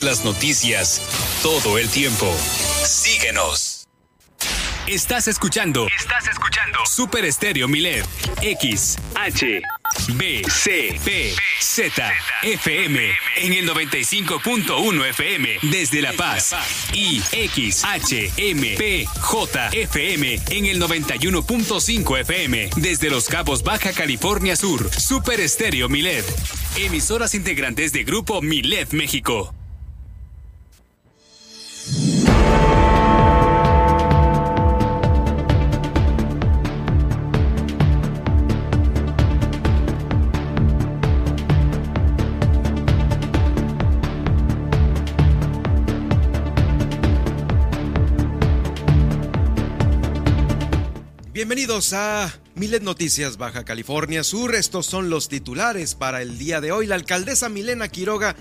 Las noticias todo el tiempo. Síguenos. Estás escuchando. Estás escuchando. Super Estéreo Milet. X, H, B, C, P, Z, FM. En el 95.1 FM. Desde La Paz. Y X, H, M, P, J, FM. En el 91.5 FM. Desde Los Cabos, Baja California Sur. Super Estéreo Milet. Emisoras integrantes de Grupo Milet México. Bienvenidos a Milet Noticias Baja California Sur. Estos son los titulares para el día de hoy. La alcaldesa Milena Quiroga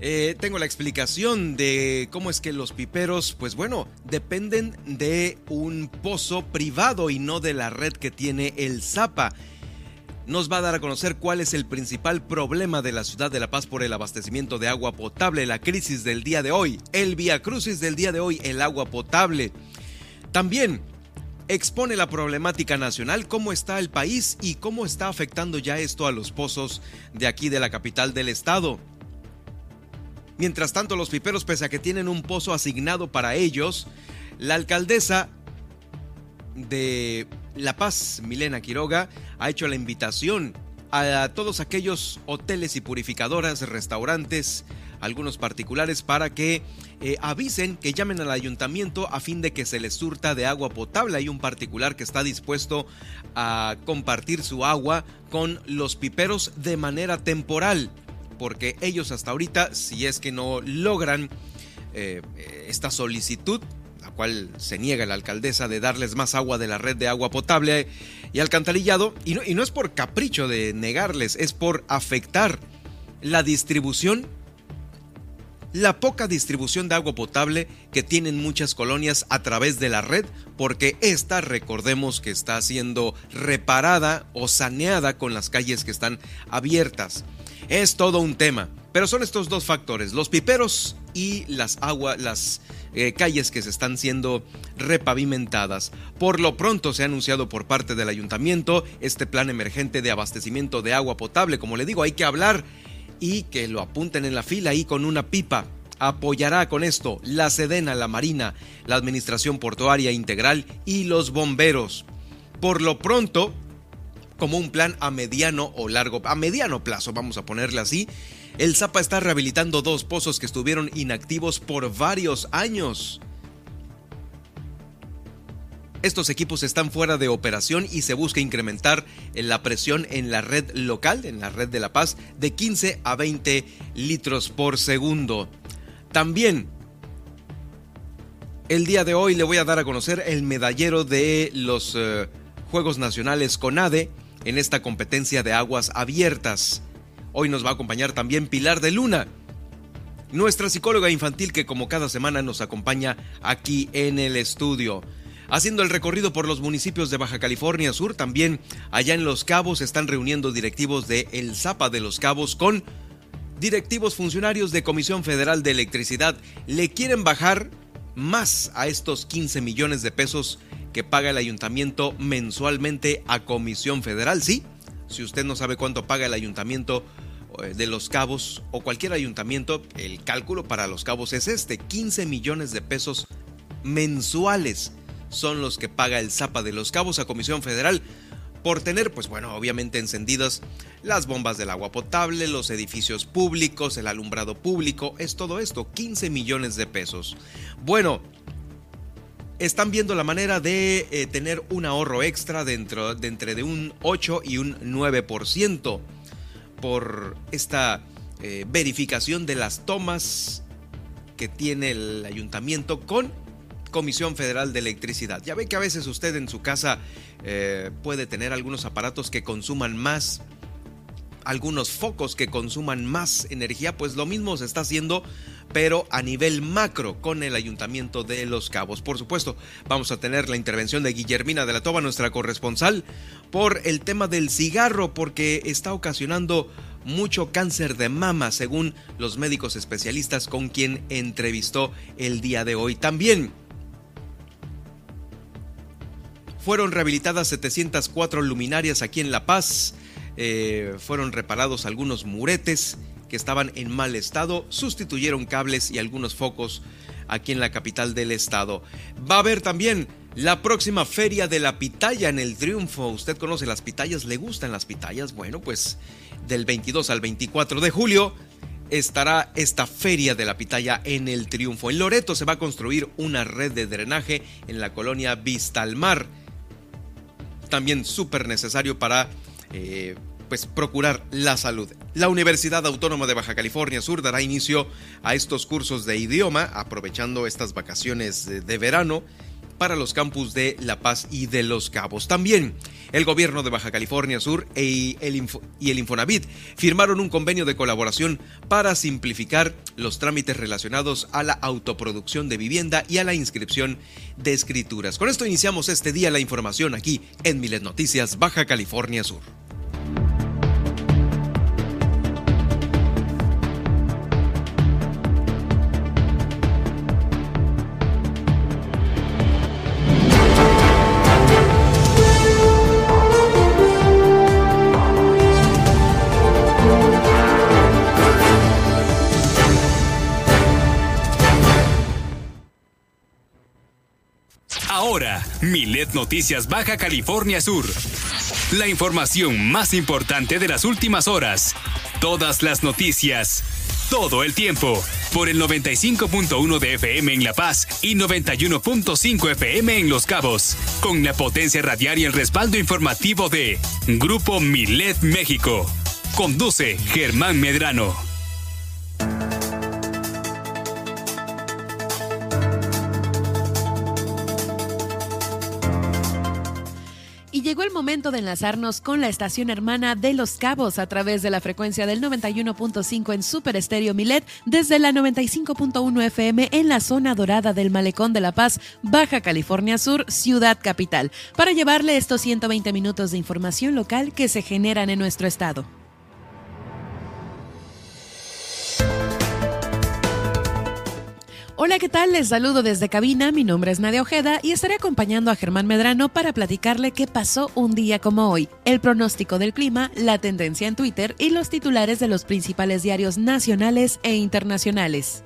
eh, tengo la explicación de cómo es que los piperos, pues bueno, dependen de un pozo privado y no de la red que tiene el Zapa. Nos va a dar a conocer cuál es el principal problema de la ciudad de La Paz por el abastecimiento de agua potable, la crisis del día de hoy, el vía crucis del día de hoy, el agua potable. También expone la problemática nacional, cómo está el país y cómo está afectando ya esto a los pozos de aquí de la capital del estado. Mientras tanto, los piperos, pese a que tienen un pozo asignado para ellos, la alcaldesa de La Paz, Milena Quiroga, ha hecho la invitación a todos aquellos hoteles y purificadoras, restaurantes, algunos particulares, para que eh, avisen, que llamen al ayuntamiento a fin de que se les surta de agua potable. Hay un particular que está dispuesto a compartir su agua con los piperos de manera temporal porque ellos hasta ahorita, si es que no logran eh, esta solicitud, la cual se niega la alcaldesa de darles más agua de la red de agua potable y alcantarillado, y no, y no es por capricho de negarles, es por afectar la distribución la poca distribución de agua potable que tienen muchas colonias a través de la red, porque esta, recordemos que está siendo reparada o saneada con las calles que están abiertas. Es todo un tema, pero son estos dos factores, los piperos y las aguas, las eh, calles que se están siendo repavimentadas. Por lo pronto se ha anunciado por parte del ayuntamiento este plan emergente de abastecimiento de agua potable. Como le digo, hay que hablar y que lo apunten en la fila ahí con una pipa. Apoyará con esto la Sedena, la Marina, la Administración Portuaria Integral y los bomberos. Por lo pronto, como un plan a mediano o largo, a mediano plazo, vamos a ponerle así. El Zapa está rehabilitando dos pozos que estuvieron inactivos por varios años. Estos equipos están fuera de operación y se busca incrementar la presión en la red local, en la red de La Paz, de 15 a 20 litros por segundo. También el día de hoy le voy a dar a conocer el medallero de los eh, Juegos Nacionales CONADE en esta competencia de aguas abiertas. Hoy nos va a acompañar también Pilar de Luna, nuestra psicóloga infantil que como cada semana nos acompaña aquí en el estudio. Haciendo el recorrido por los municipios de Baja California Sur, también allá en Los Cabos están reuniendo directivos de El Zapa de Los Cabos con directivos funcionarios de Comisión Federal de Electricidad. Le quieren bajar más a estos 15 millones de pesos que paga el ayuntamiento mensualmente a Comisión Federal. Sí, si usted no sabe cuánto paga el ayuntamiento eh, de Los Cabos o cualquier ayuntamiento, el cálculo para Los Cabos es este, 15 millones de pesos mensuales son los que paga el Zapa de Los Cabos a Comisión Federal por tener, pues bueno, obviamente encendidas las bombas del agua potable, los edificios públicos, el alumbrado público, es todo esto, 15 millones de pesos. Bueno, están viendo la manera de eh, tener un ahorro extra dentro de entre de un 8 y un 9% por esta eh, verificación de las tomas que tiene el ayuntamiento con Comisión Federal de Electricidad. Ya ve que a veces usted en su casa eh, puede tener algunos aparatos que consuman más algunos focos que consuman más energía, pues lo mismo se está haciendo pero a nivel macro con el Ayuntamiento de Los Cabos. Por supuesto, vamos a tener la intervención de Guillermina de la Toba, nuestra corresponsal, por el tema del cigarro, porque está ocasionando mucho cáncer de mama, según los médicos especialistas con quien entrevistó el día de hoy. También fueron rehabilitadas 704 luminarias aquí en La Paz, eh, fueron reparados algunos muretes que estaban en mal estado, sustituyeron cables y algunos focos aquí en la capital del estado. Va a haber también la próxima feria de la pitaya en el Triunfo. ¿Usted conoce las pitayas? ¿Le gustan las pitayas? Bueno, pues del 22 al 24 de julio estará esta feria de la pitaya en el Triunfo. En Loreto se va a construir una red de drenaje en la colonia Vista al Mar. También súper necesario para eh, pues, procurar la salud. La Universidad Autónoma de Baja California Sur dará inicio a estos cursos de idioma, aprovechando estas vacaciones de verano para los campus de La Paz y de Los Cabos. También el gobierno de Baja California Sur e y el Infonavit firmaron un convenio de colaboración para simplificar los trámites relacionados a la autoproducción de vivienda y a la inscripción de escrituras. Con esto iniciamos este día la información aquí en Miles Noticias Baja California Sur. Noticias Baja California Sur. La información más importante de las últimas horas. Todas las noticias. Todo el tiempo. Por el 95.1 de FM en La Paz y 91.5 FM en Los Cabos. Con la potencia radial y el respaldo informativo de Grupo Milet México. Conduce Germán Medrano. Momento de enlazarnos con la estación hermana de Los Cabos a través de la frecuencia del 91.5 en Super Estéreo Milet, desde la 95.1 FM en la zona dorada del Malecón de La Paz, Baja California Sur, Ciudad Capital, para llevarle estos 120 minutos de información local que se generan en nuestro estado. Hola, ¿qué tal? Les saludo desde cabina. Mi nombre es Nadia Ojeda y estaré acompañando a Germán Medrano para platicarle qué pasó un día como hoy, el pronóstico del clima, la tendencia en Twitter y los titulares de los principales diarios nacionales e internacionales.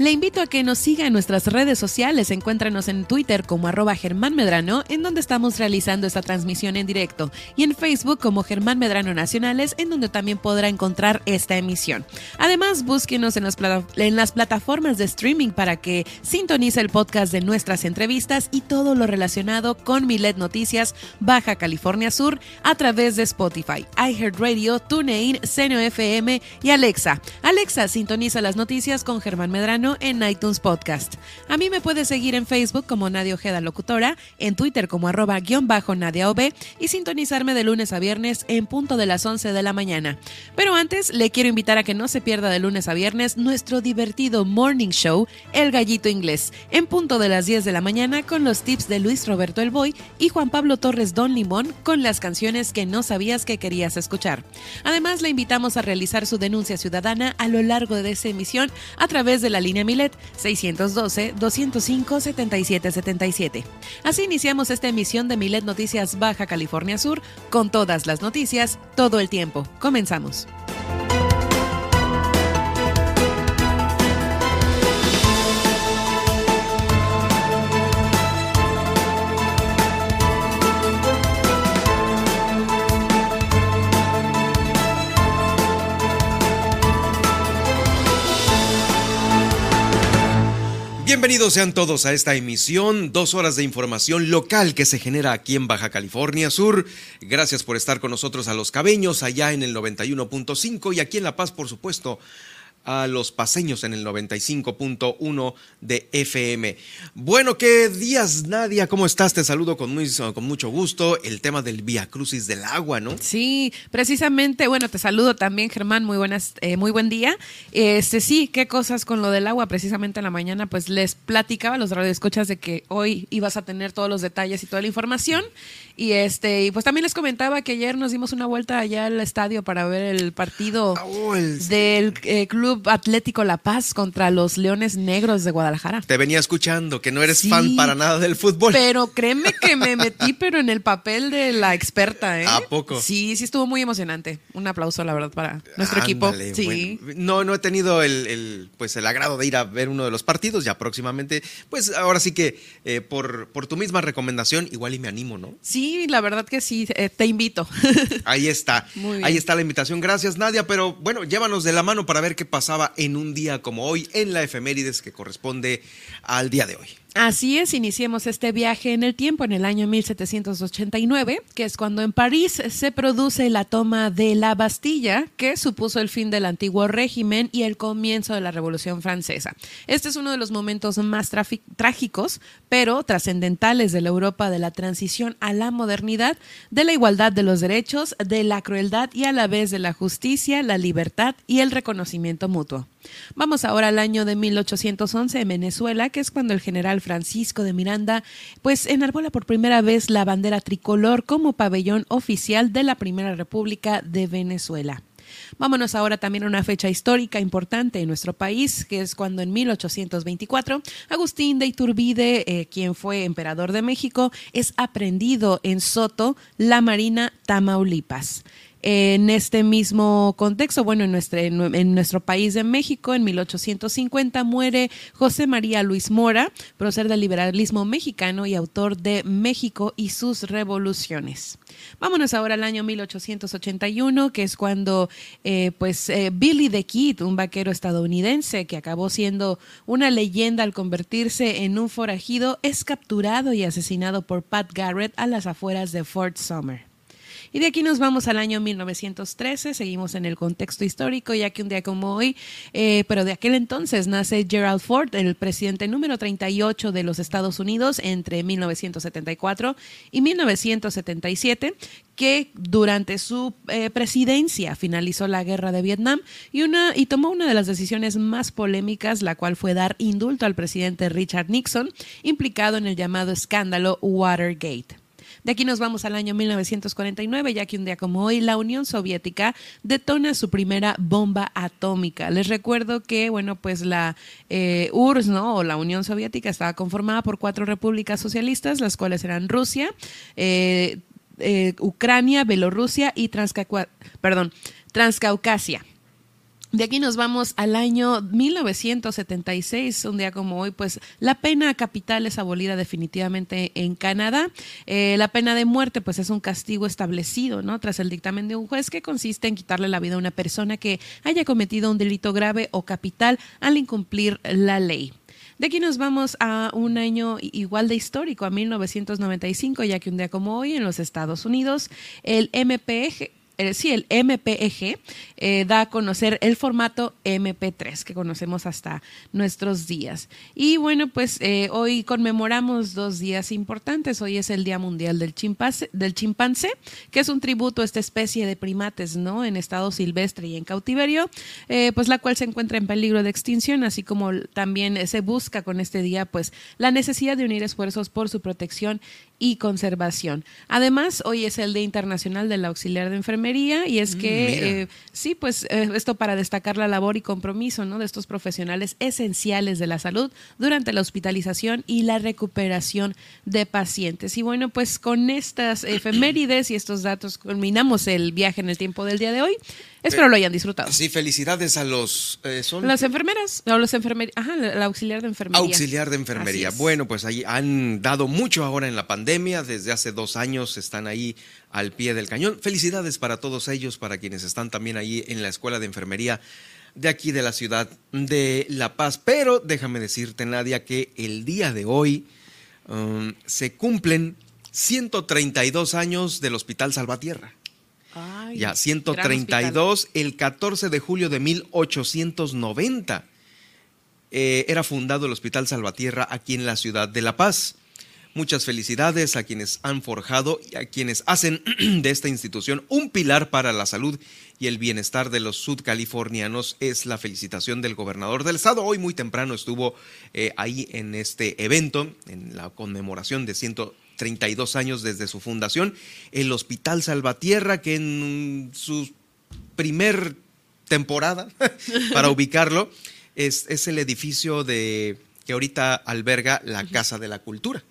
Le invito a que nos siga en nuestras redes sociales. Encuéntranos en Twitter como arroba Germán Medrano, en donde estamos realizando esta transmisión en directo, y en Facebook como Germán Medrano Nacionales, en donde también podrá encontrar esta emisión. Además, búsquenos en las, plataformas de streaming para que sintonice el podcast de nuestras entrevistas y todo lo relacionado con Milet Noticias Baja California Sur a través de Spotify, iHeartRadio, TuneIn, Seno FM y Alexa. Alexa sintoniza las noticias con Germán Medrano en iTunes Podcast. A mí me puede seguir en Facebook como Nadia Ojeda Locutora, en Twitter como arroba guion bajo Nadia OB y sintonizarme de lunes a viernes en punto de las 11 de la mañana. Pero antes le quiero invitar a que no se pierda de lunes a viernes nuestro divertido morning show El Gallito Inglés, en punto de las 10 de la mañana con los tips de Luis Roberto El Boy y Juan Pablo Torres Don Limón con las canciones que no sabías que querías escuchar. Además, le invitamos a realizar su denuncia ciudadana a lo largo de esa emisión a través de la línea Milet 612-205-7777. Así iniciamos esta emisión de Milet Noticias Baja California Sur con todas las noticias todo el tiempo. Comenzamos. Bienvenidos sean todos a esta emisión, dos horas de información local que se genera aquí en Baja California Sur. Gracias por estar con nosotros a los cabeños, allá en el 91.5 y aquí en La Paz, por supuesto, a los paseños en el 95.1 de FM. Bueno, qué días, Nadia, ¿cómo estás? Te saludo con, muy, con mucho gusto. El tema del Via Crucis del agua, ¿no? Sí, precisamente, bueno, te saludo también, Germán, muy buenas, eh, muy buen día. Este sí, qué cosas con lo del agua, precisamente en la mañana, pues les platicaba a los radioescuchas de que hoy ibas a tener todos los detalles y toda la información. Y este, y pues también les comentaba que ayer nos dimos una vuelta allá al estadio para ver el partido Ah, oh, el- del eh, Club Atlético La Paz contra los Leones Negros de Guadalajara. Te venía escuchando que no eres Sí. fan para nada del fútbol. Pero créeme que me metí, pero en el papel de la experta, ¿eh? ¿A poco? Sí, sí estuvo muy emocionante. Un aplauso, la verdad, para nuestro equipo. Sí. bueno. no, no he tenido el, el, pues el agrado de ir a ver uno de los partidos ya próximamente. Pues ahora sí que eh, por, por tu misma recomendación, igual y me animo, ¿no? Sí, la verdad que sí, eh, te invito. Ahí está. Muy bien. Ahí está la invitación. Gracias, Nadia. Pero bueno, llévanos de la mano para ver qué pasaba en un día como hoy, en la efemérides que corresponde al día de hoy. Así es, iniciemos este viaje en el tiempo en el año 1789, que es cuando en París se produce la toma de la Bastilla, que supuso el fin del antiguo régimen y el comienzo de la Revolución Francesa. Este es uno de los momentos más trágicos, pero trascendentales de la Europa de la transición a la modernidad, de la igualdad de los derechos, de la crueldad y a la vez de la justicia, la libertad y el reconocimiento mutuo. Vamos ahora al año de 1811 en Venezuela, que es cuando el general Francisco de Miranda pues enarbola por primera vez la bandera tricolor como pabellón oficial de la Primera República de Venezuela. Vámonos ahora también a una fecha histórica importante en nuestro país, que es cuando en 1824 Agustín de Iturbide, eh, quien fue emperador de México, es aprendido en Soto, la Marina, Tamaulipas. En este mismo contexto, bueno, en nuestro, país de México, en 1850 muere José María Luis Mora, prócer del liberalismo mexicano y autor de México y sus revoluciones. Vámonos ahora al año 1881, que es cuando eh, pues eh, Billy the Kid, un vaquero estadounidense que acabó siendo una leyenda al convertirse en un forajido, es capturado y asesinado por Pat Garrett a las afueras de Fort Summer. Y de aquí nos vamos al año 1913, seguimos en el contexto histórico, ya que un día como hoy, eh, pero de aquel entonces nace Gerald Ford, el presidente número 38 de los Estados Unidos entre 1974 y 1977, que durante su eh, presidencia finalizó la guerra de Vietnam y, una, y tomó una de las decisiones más polémicas, la cual fue dar indulto al presidente Richard Nixon, implicado en el llamado escándalo Watergate. De aquí nos vamos al año 1949, ya que un día como hoy la Unión Soviética detona su primera bomba atómica. Les recuerdo que, bueno, pues la eh, URSS, ¿no? O la Unión Soviética estaba conformada por cuatro repúblicas socialistas, las cuales eran Rusia, eh, eh, Ucrania, Bielorrusia y Transcaucasia. De aquí nos vamos al año 1976, un día como hoy, pues la pena capital es abolida definitivamente en Canadá. Eh, la pena de muerte, pues es un castigo establecido, ¿no? Tras el dictamen de un juez que consiste en quitarle la vida a una persona que haya cometido un delito grave o capital al incumplir la ley. De aquí nos vamos a un año igual de histórico, a 1995, ya que un día como hoy en los Estados Unidos, el MPG, sí, el MPEG eh, da a conocer el formato MP3 que conocemos hasta nuestros días. Y bueno, pues eh, hoy conmemoramos dos días importantes. Hoy es el Día Mundial del Chimpancé, del chimpancé, que es un tributo a esta especie de primates, ¿no? En estado silvestre y en cautiverio, eh, pues la cual se encuentra en peligro de extinción, así como también se busca con este día, pues la necesidad de unir esfuerzos por su protección y conservación. Además, hoy es el Día Internacional del Auxiliar de Enfermería y es que, mira. eh, sí, pues eh, esto para destacar la labor y compromiso ¿no? de estos profesionales esenciales de la salud durante la hospitalización y la recuperación de pacientes. Y bueno, pues con estas efemérides y estos datos culminamos el viaje en el tiempo del día de hoy. Espero lo hayan disfrutado. Sí, felicidades a los... eh, son Las enfermeras, o los enfermería, ajá, el auxiliar de enfermería. Auxiliar de enfermería. Bueno, pues ahí han dado mucho ahora en la pandemia. Desde hace dos años están ahí al pie del cañón. Felicidades para todos ellos, para quienes están también ahí en la escuela de enfermería de aquí de la ciudad de La Paz. Pero déjame decirte, Nadia, que el día de hoy um, se cumplen 132 años del Hospital Salvatierra. Ya, 132, el 14 de julio de 1890. Eh, era fundado el Hospital Salvatierra aquí en la ciudad de La Paz. Muchas felicidades a quienes han forjado y a quienes hacen de esta institución un pilar para la salud y el bienestar de los sudcalifornianos. Es la felicitación del gobernador del estado. Hoy muy temprano estuvo eh, ahí en este evento, en la conmemoración de 132 años desde su fundación, el Hospital Salvatierra, que en su primer temporada, para ubicarlo, es, es el edificio de que ahorita alberga la Casa de la Cultura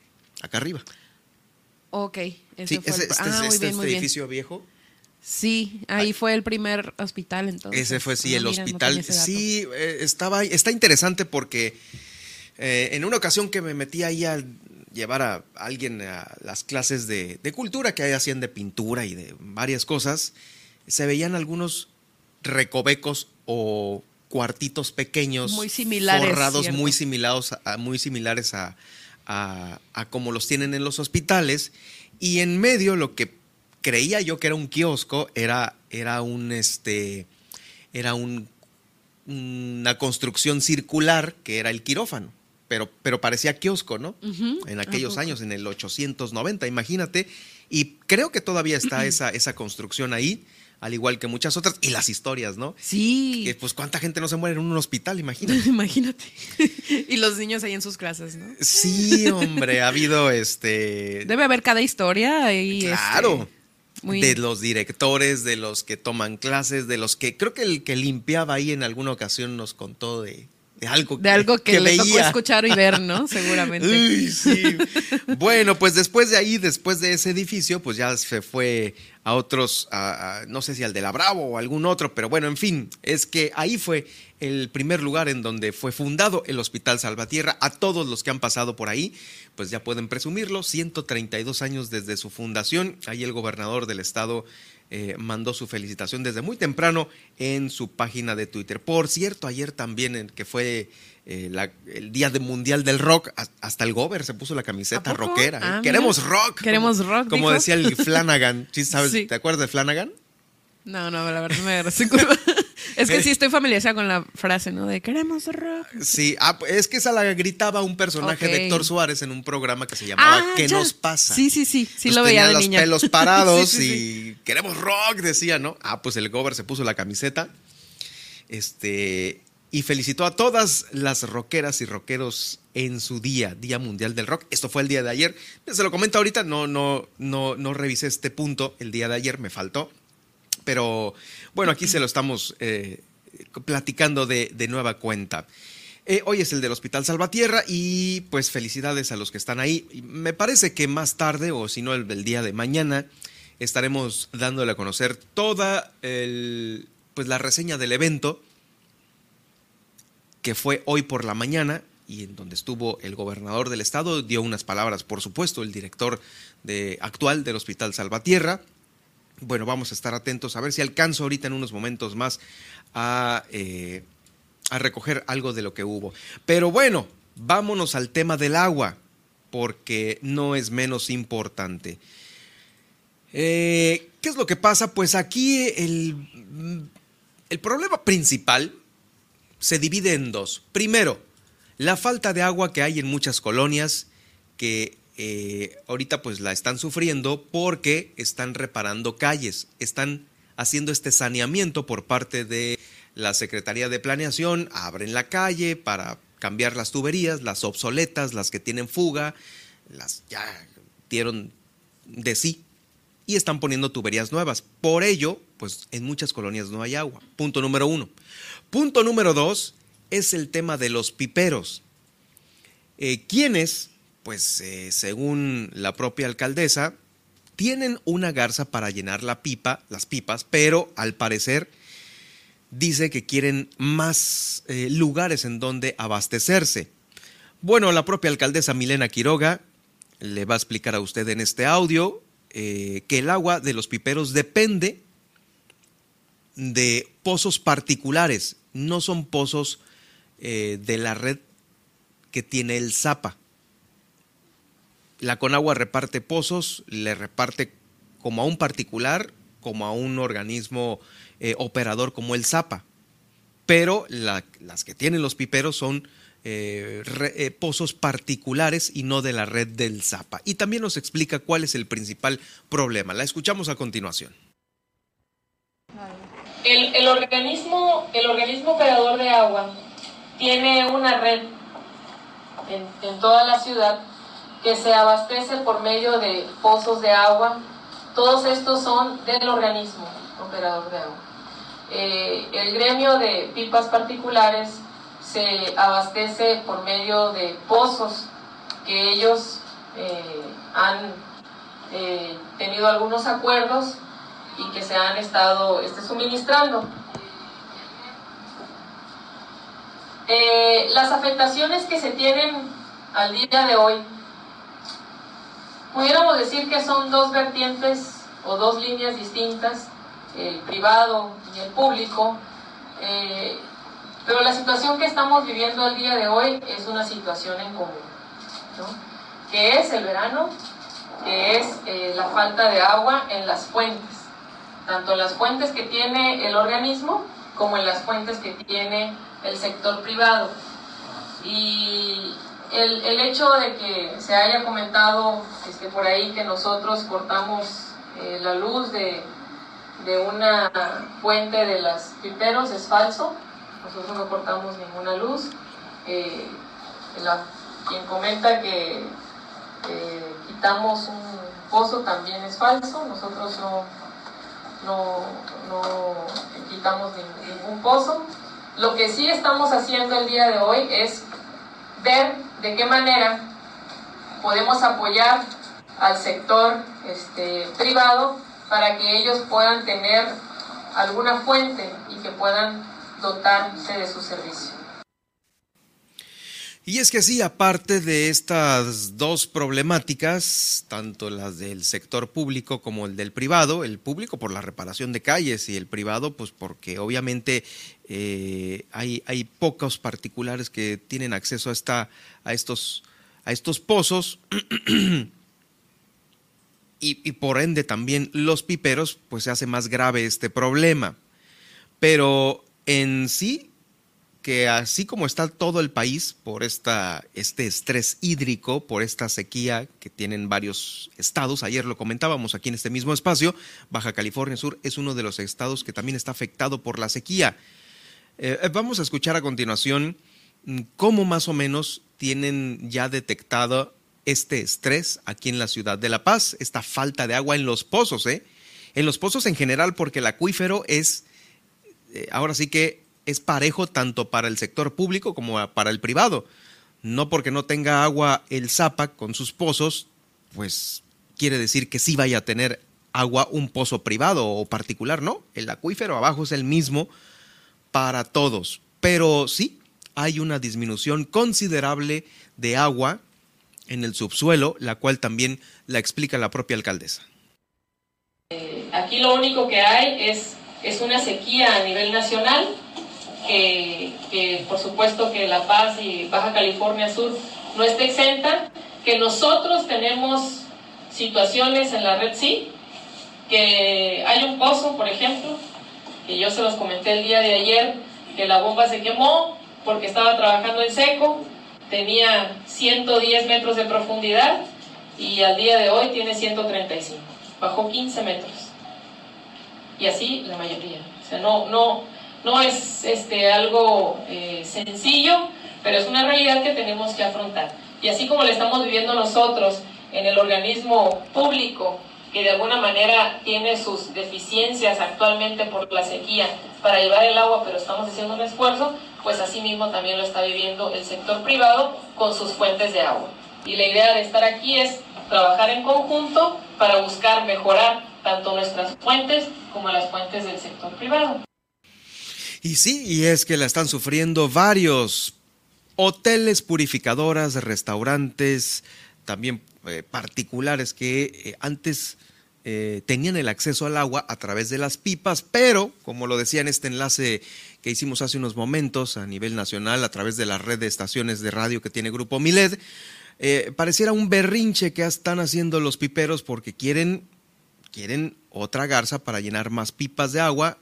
acá arriba. Ok, ese fue el... este, ah, este, este edificio viejo. Sí, ahí fue el primer hospital entonces. Ese fue sí, el hospital. sí, eh, estaba está interesante porque eh, en una ocasión que me metí ahí a llevar a alguien a las clases de, cultura que ahí hacían de pintura y de varias cosas, se veían algunos recovecos o cuartitos pequeños, muy similares, forrados, muy similares a, muy similares a, a, como los tienen en los hospitales. Y en medio lo que creía yo que era un kiosco era, era un este era un, una construcción circular que era el quirófano. Pero, pero parecía kiosco, ¿no? En aquellos años, en el 890, imagínate. Y creo que todavía está esa, esa construcción ahí al igual que muchas otras, y las historias, ¿no? Sí. Que, pues cuánta gente no se muere en un hospital, imagínate. imagínate. y los niños ahí en sus clases, ¿no? Sí, hombre, ha habido este... Debe haber cada historia ahí. Este, claro. De los directores, de los que toman clases, de los que creo que el que limpiaba ahí en alguna ocasión nos contó de, de algo de algo que, le tocó escuchar y ver, ¿no? Seguramente. sí. bueno, pues después de ahí, después de ese edificio, pues ya se fue a otros, no sé si al de la Bravo o algún otro, pero bueno, en fin, es que ahí fue el primer lugar en donde fue fundado el Hospital Salvatierra. A todos los que han pasado por ahí, pues ya pueden presumirlo, 132 años desde su fundación. Ahí el gobernador del estado eh, mandó su felicitación desde muy temprano en su página de Twitter. Por cierto, ayer también, que fue eh, el Día de Mundial del Rock, hasta el Gober se puso la camiseta rockera. ¿eh? Ah, Queremos rock. Queremos rock. Como decía el Flanagan. ¿Sí sabes? ¿Te acuerdas de Flanagan? No, no, la verdad me Es que sí estoy familiarizada con la frase, ¿no? De queremos rock. Sí, ah, es que esa la gritaba un personaje de Héctor Suárez en un programa que se llamaba ah, ¿Qué nos pasa? Sí, sí, sí, sí lo veía de los pelos parados y queremos rock, decía, ¿no? Ah, pues el Gober se puso la camiseta. Este, y felicitó a todas las rockeras y rockeros en su día, Día Mundial del Rock. Esto fue el día de ayer. Se lo comento ahorita, no, no, no, no revisé este punto el día de ayer, me faltó. Pero bueno, aquí se lo estamos eh, platicando de, nueva cuenta. Eh, hoy es el del Hospital Salvatierra y pues felicidades a los que están ahí. Me parece que más tarde, o si no el día de mañana, estaremos dándole a conocer toda pues, la reseña del evento que fue hoy por la mañana y en donde estuvo el gobernador del estado, dio unas palabras, por supuesto, el director actual del Hospital Salvatierra. Bueno, vamos a estar atentos a ver si alcanzo ahorita en unos momentos más a, eh, a recoger algo de lo que hubo. Pero bueno, vámonos al tema del agua, porque no es menos importante. Eh, ¿Qué es lo que pasa? Pues aquí el, el problema principal se divide en dos. Primero, la falta de agua que hay en muchas colonias que eh, ahorita pues la están sufriendo porque están reparando calles, están haciendo este saneamiento por parte de la Secretaría de Planeación, abren la calle para cambiar las tuberías, las obsoletas, las que tienen fuga, las ya dieron de sí y están poniendo tuberías nuevas. Por ello, pues en muchas colonias no hay agua. Punto número uno. Punto número dos es el tema de los piperos. Eh, quienes, pues eh, según la propia alcaldesa, tienen una garza para llenar la pipa, las pipas, pero al parecer dice que quieren más eh, lugares en donde abastecerse. Bueno, la propia alcaldesa Milena Quiroga le va a explicar a usted en este audio que el agua de los piperos depende de pozos particulares, no son pozos eh, de la red que tiene el Zapa. La Conagua reparte pozos, le reparte como a un particular como a un organismo eh, operador como el ZAPA. Pero las que tienen los piperos son eh, eh, pozos particulares y no de la red del ZAPA. Y también nos explica cuál es el principal problema. La escuchamos a continuación. El, organismo, el organismo operador de agua tiene una red en, toda la ciudad que se abastece por medio de pozos de agua. Todos estos son del organismo operador de agua. Eh, el gremio de pipas particulares se abastece por medio de pozos que ellos eh, han eh, tenido algunos acuerdos y que se han estado este, suministrando. Las afectaciones que se tienen al día de hoy, pudiéramos decir que son dos vertientes o dos líneas distintas, el privado y el público, eh, pero la situación que estamos viviendo al día de hoy es una situación en común, que es el verano, que es eh, la falta de agua en las fuentes tanto en las fuentes que tiene el organismo como en las fuentes que tiene el sector privado. Y el, el hecho de que se haya comentado este, por ahí que nosotros cortamos eh, la luz de, de una fuente de las piperos es falso. Nosotros no cortamos ninguna luz. Eh, quien comenta que quitamos un pozo también es falso. Nosotros no, no, no quitamos ningún pozo. Lo que sí estamos haciendo el día de hoy es ver de qué manera podemos apoyar al sector este, privado para que ellos puedan tener alguna fuente y que puedan dotarse de su servicio. Y es que sí, aparte de estas dos problemáticas, tanto las del sector público como el del privado, el público por la reparación de calles y el privado pues porque obviamente eh, hay, hay pocos particulares que tienen acceso a, esta, a, estos, a estos pozos y, y por ende también los piperos pues se hace más grave este problema. Pero en sí que así como está todo el país por esta, este estrés hídrico, por esta sequía que tienen varios estados, ayer lo comentábamos aquí en este mismo espacio, Baja California Sur es uno de los estados que también está afectado por la sequía. Eh, eh, vamos a escuchar a continuación mm, cómo más o menos tienen ya detectado este estrés aquí en la ciudad de La Paz, esta falta de agua en los pozos, ¿eh? En los pozos en general, porque el acuífero es, eh, ahora sí que es parejo tanto para el sector público como para el privado. No porque no tenga agua el Zapa con sus pozos, pues quiere decir que sí vaya a tener agua un pozo privado o particular, no. El acuífero abajo es el mismo para todos. Pero sí, hay una disminución considerable de agua en el subsuelo, la cual también la explica la propia alcaldesa. Aquí lo único que hay es, es una sequía a nivel nacional que, por supuesto que La Paz y Baja California Sur no esté exenta, que nosotros tenemos situaciones en la red sí, que hay un pozo, por ejemplo, que yo se los comenté el día de ayer, que la bomba se quemó porque estaba trabajando en seco, tenía 110 metros de profundidad y al día de hoy tiene 135, bajó 15 metros. Y así la mayoría. O sea, no, no, no es este, algo eh, sencillo, pero es una realidad que tenemos que afrontar. Y así como lo estamos viviendo nosotros en el organismo público, que de alguna manera tiene sus deficiencias actualmente por la sequía para llevar el agua, pero estamos haciendo un esfuerzo, pues así mismo también lo está viviendo el sector privado con sus fuentes de agua. Y la idea de estar aquí es trabajar en conjunto para buscar mejorar tanto nuestras fuentes como las fuentes del sector privado. Y sí, y es que la están sufriendo varios hoteles, purificadoras, restaurantes, también eh, particulares que eh, antes eh, tenían el acceso al agua a través de las pipas, pero como lo decía en este enlace que hicimos hace unos momentos a nivel nacional a través de la red de estaciones de radio que tiene Grupo Miled, pareciera un berrinche que están haciendo los piperos porque quieren, quieren otra garza para llenar más pipas de agua,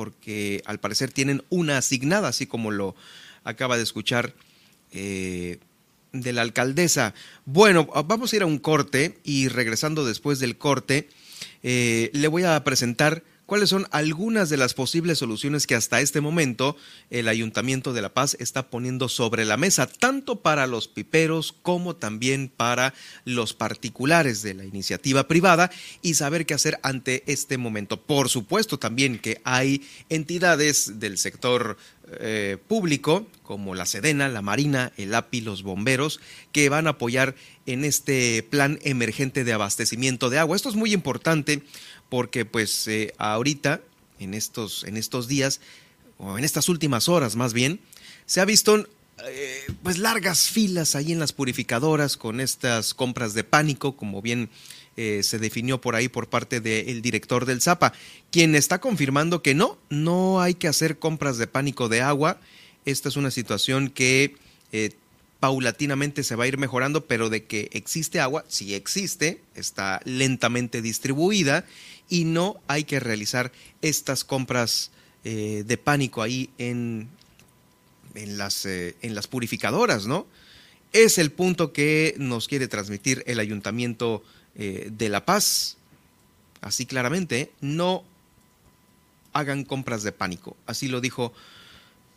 porque al parecer tienen una asignada, así como lo acaba de escuchar eh, de la alcaldesa. Bueno, vamos a ir a un corte y regresando después del corte, eh, le voy a presentar cuáles son algunas de las posibles soluciones que hasta este momento el Ayuntamiento de La Paz está poniendo sobre la mesa, tanto para los piperos como también para los particulares de la iniciativa privada y saber qué hacer ante este momento. Por supuesto también que hay entidades del sector eh, público como la Sedena, la Marina, el API, los bomberos, que van a apoyar en este plan emergente de abastecimiento de agua. Esto es muy importante porque pues eh, ahorita, en estos, en estos días, o en estas últimas horas más bien, se ha visto eh, pues largas filas ahí en las purificadoras con estas compras de pánico, como bien eh, se definió por ahí por parte del director del Zapa, quien está confirmando que no, no hay que hacer compras de pánico de agua. Esta es una situación que paulatinamente se va a ir mejorando, pero de que existe agua, sí existe, está lentamente distribuida y no hay que realizar estas compras eh, de pánico ahí en, en, las, eh, en las purificadoras, ¿no? Es el punto que nos quiere transmitir el Ayuntamiento eh, de La Paz. Así claramente, no hagan compras de pánico. Así lo dijo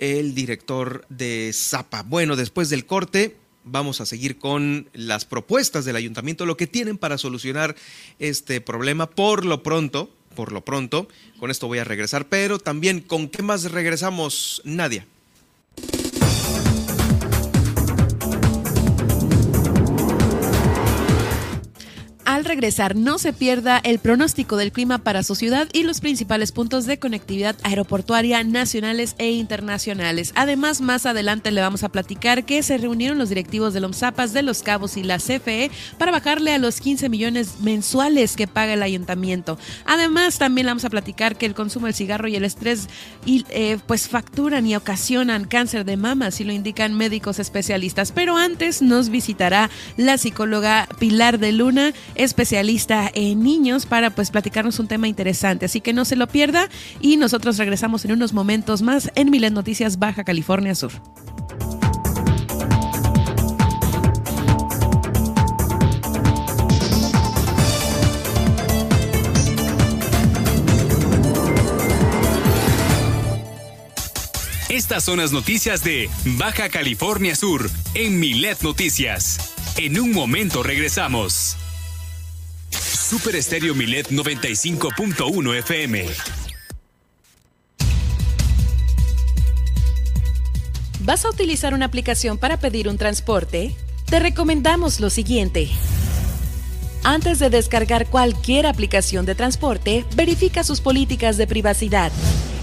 el director de Zapa. Bueno, después del corte, vamos a seguir con las propuestas del ayuntamiento, lo que tienen para solucionar este problema por lo pronto, por lo pronto. Con esto voy a regresar, pero también con qué más regresamos, Nadia. Regresar, no se pierda el pronóstico del clima para su ciudad y los principales puntos de conectividad aeroportuaria nacionales e internacionales. Además, más adelante le vamos a platicar que se reunieron los directivos del OMSAPAS de Los Cabos y la CFE para bajarle a los 15 millones mensuales que paga el ayuntamiento. Además, también le vamos a platicar que el consumo del cigarro y el estrés y, eh, pues facturan y ocasionan cáncer de mama, si lo indican médicos especialistas. Pero antes nos visitará la psicóloga Pilar de Luna especialista en niños para pues platicarnos un tema interesante. Así que no se lo pierda y nosotros regresamos en unos momentos más en Milet Noticias Baja California Sur. Estas son las noticias de Baja California Sur en Milet Noticias. En un momento regresamos. Super Estéreo Milet 95.1 FM. ¿Vas a utilizar una aplicación para pedir un transporte? Te recomendamos lo siguiente. Antes de descargar cualquier aplicación de transporte, verifica sus políticas de privacidad.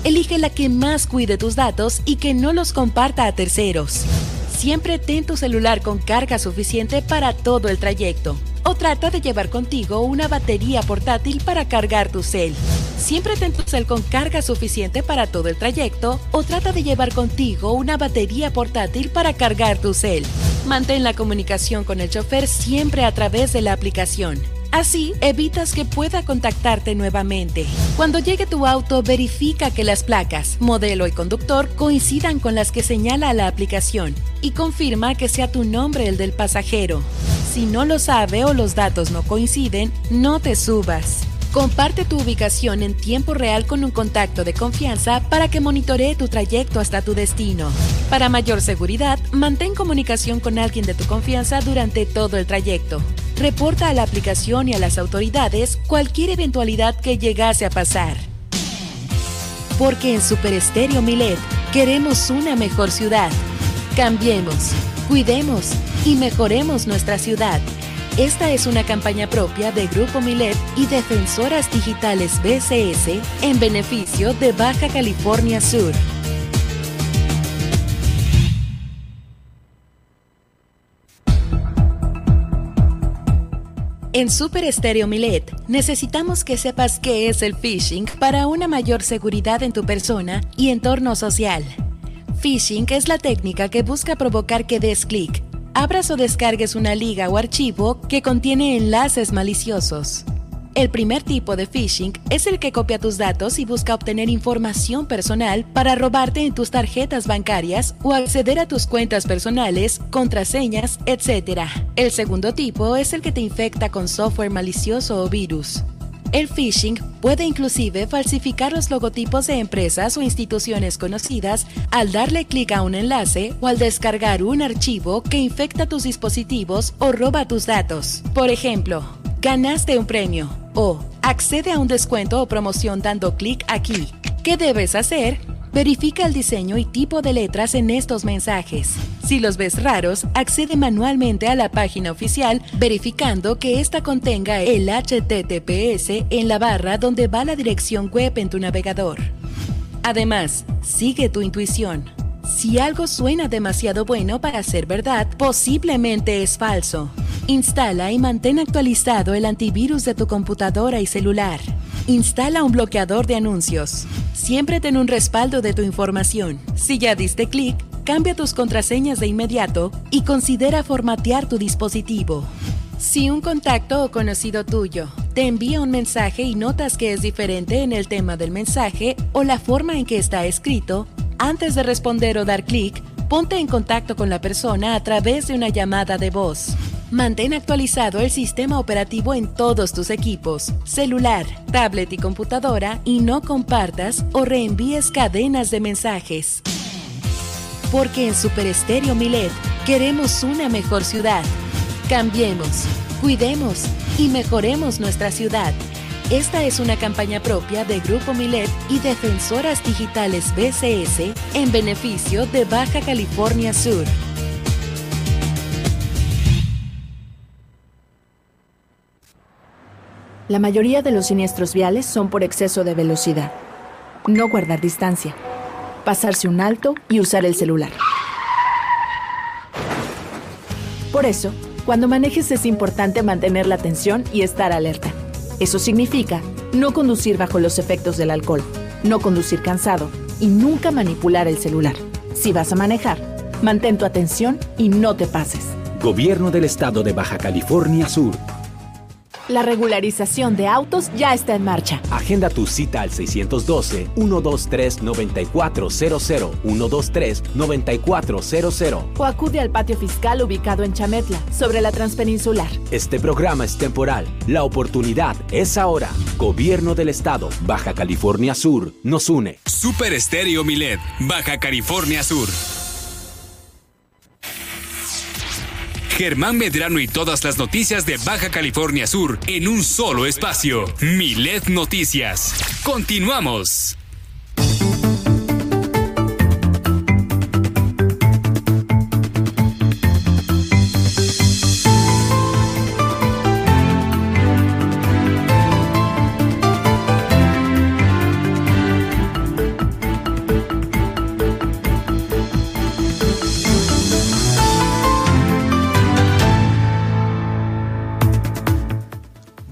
Elige la que más cuide tus datos y que no los comparta a terceros. Siempre ten tu celular con carga suficiente para todo el trayecto. O trata de llevar contigo una batería portátil para cargar tu cel. Siempre ten tu cel con carga suficiente para todo el trayecto o trata de llevar contigo una batería portátil para cargar tu cel. Mantén la comunicación con el chofer siempre a través de la aplicación. Así evitas que pueda contactarte nuevamente. Cuando llegue tu auto, verifica que las placas, modelo y conductor coincidan con las que señala la aplicación y confirma que sea tu nombre el del pasajero. Si no lo sabe o los datos no coinciden, no te subas. Comparte tu ubicación en tiempo real con un contacto de confianza para que monitoree tu trayecto hasta tu destino. Para mayor seguridad, mantén comunicación con alguien de tu confianza durante todo el trayecto. Reporta a la aplicación y a las autoridades cualquier eventualidad que llegase a pasar. Porque en Super Estéreo Milet queremos una mejor ciudad. Cambiemos, cuidemos y mejoremos nuestra ciudad. Esta es una campaña propia de Grupo Milet y Defensoras Digitales BCS en beneficio de Baja California Sur. En Super Estéreo Milet necesitamos que sepas qué es el phishing para una mayor seguridad en tu persona y entorno social. Phishing es la técnica que busca provocar que des clic, abras o descargues una liga o archivo que contiene enlaces maliciosos. El primer tipo de phishing es el que copia tus datos y busca obtener información personal para robarte en tus tarjetas bancarias o acceder a tus cuentas personales, contraseñas, etc. El segundo tipo es el que te infecta con software malicioso o virus. El phishing puede inclusive falsificar los logotipos de empresas o instituciones conocidas al darle clic a un enlace o al descargar un archivo que infecta tus dispositivos o roba tus datos. Por ejemplo, ganaste un premio o accede a un descuento o promoción dando clic aquí. ¿Qué debes hacer? Verifica el diseño y tipo de letras en estos mensajes. Si los ves raros, accede manualmente a la página oficial verificando que ésta contenga el HTTPS en la barra donde va la dirección web en tu navegador. Además, sigue tu intuición. Si algo suena demasiado bueno para ser verdad, posiblemente es falso. Instala y mantén actualizado el antivirus de tu computadora y celular. Instala un bloqueador de anuncios. Siempre ten un respaldo de tu información. Si ya diste clic, cambia tus contraseñas de inmediato y considera formatear tu dispositivo. Si un contacto o conocido tuyo te envía un mensaje y notas que es diferente en el tema del mensaje o la forma en que está escrito, antes de responder o dar clic, ponte en contacto con la persona a través de una llamada de voz. Mantén actualizado el sistema operativo en todos tus equipos, celular, tablet y computadora y no compartas o reenvíes cadenas de mensajes. Porque en Super Estéreo Milet queremos una mejor ciudad. Cambiemos, cuidemos y mejoremos nuestra ciudad. Esta es una campaña propia de Grupo Milet y Defensoras Digitales BCS en beneficio de Baja California Sur. La mayoría de los siniestros viales son por exceso de velocidad. No guardar distancia. Pasarse un alto y usar el celular. Por eso, cuando manejes es importante mantener la atención y estar alerta. Eso significa no conducir bajo los efectos del alcohol, no conducir cansado y nunca manipular el celular. Si vas a manejar, mantén tu atención y no te pases. Gobierno del Estado de Baja California Sur. La regularización de autos ya está en marcha. Agenda tu cita al 612-123-9400, 123-9400. O acude al patio fiscal ubicado en Chametla, sobre la Transpeninsular. Este programa es temporal. La oportunidad es ahora. Gobierno del Estado, Baja California Sur, nos une. Super Estéreo Milet, Baja California Sur. Germán Medrano y todas las noticias de Baja California Sur en un solo espacio. Milet Noticias. Continuamos.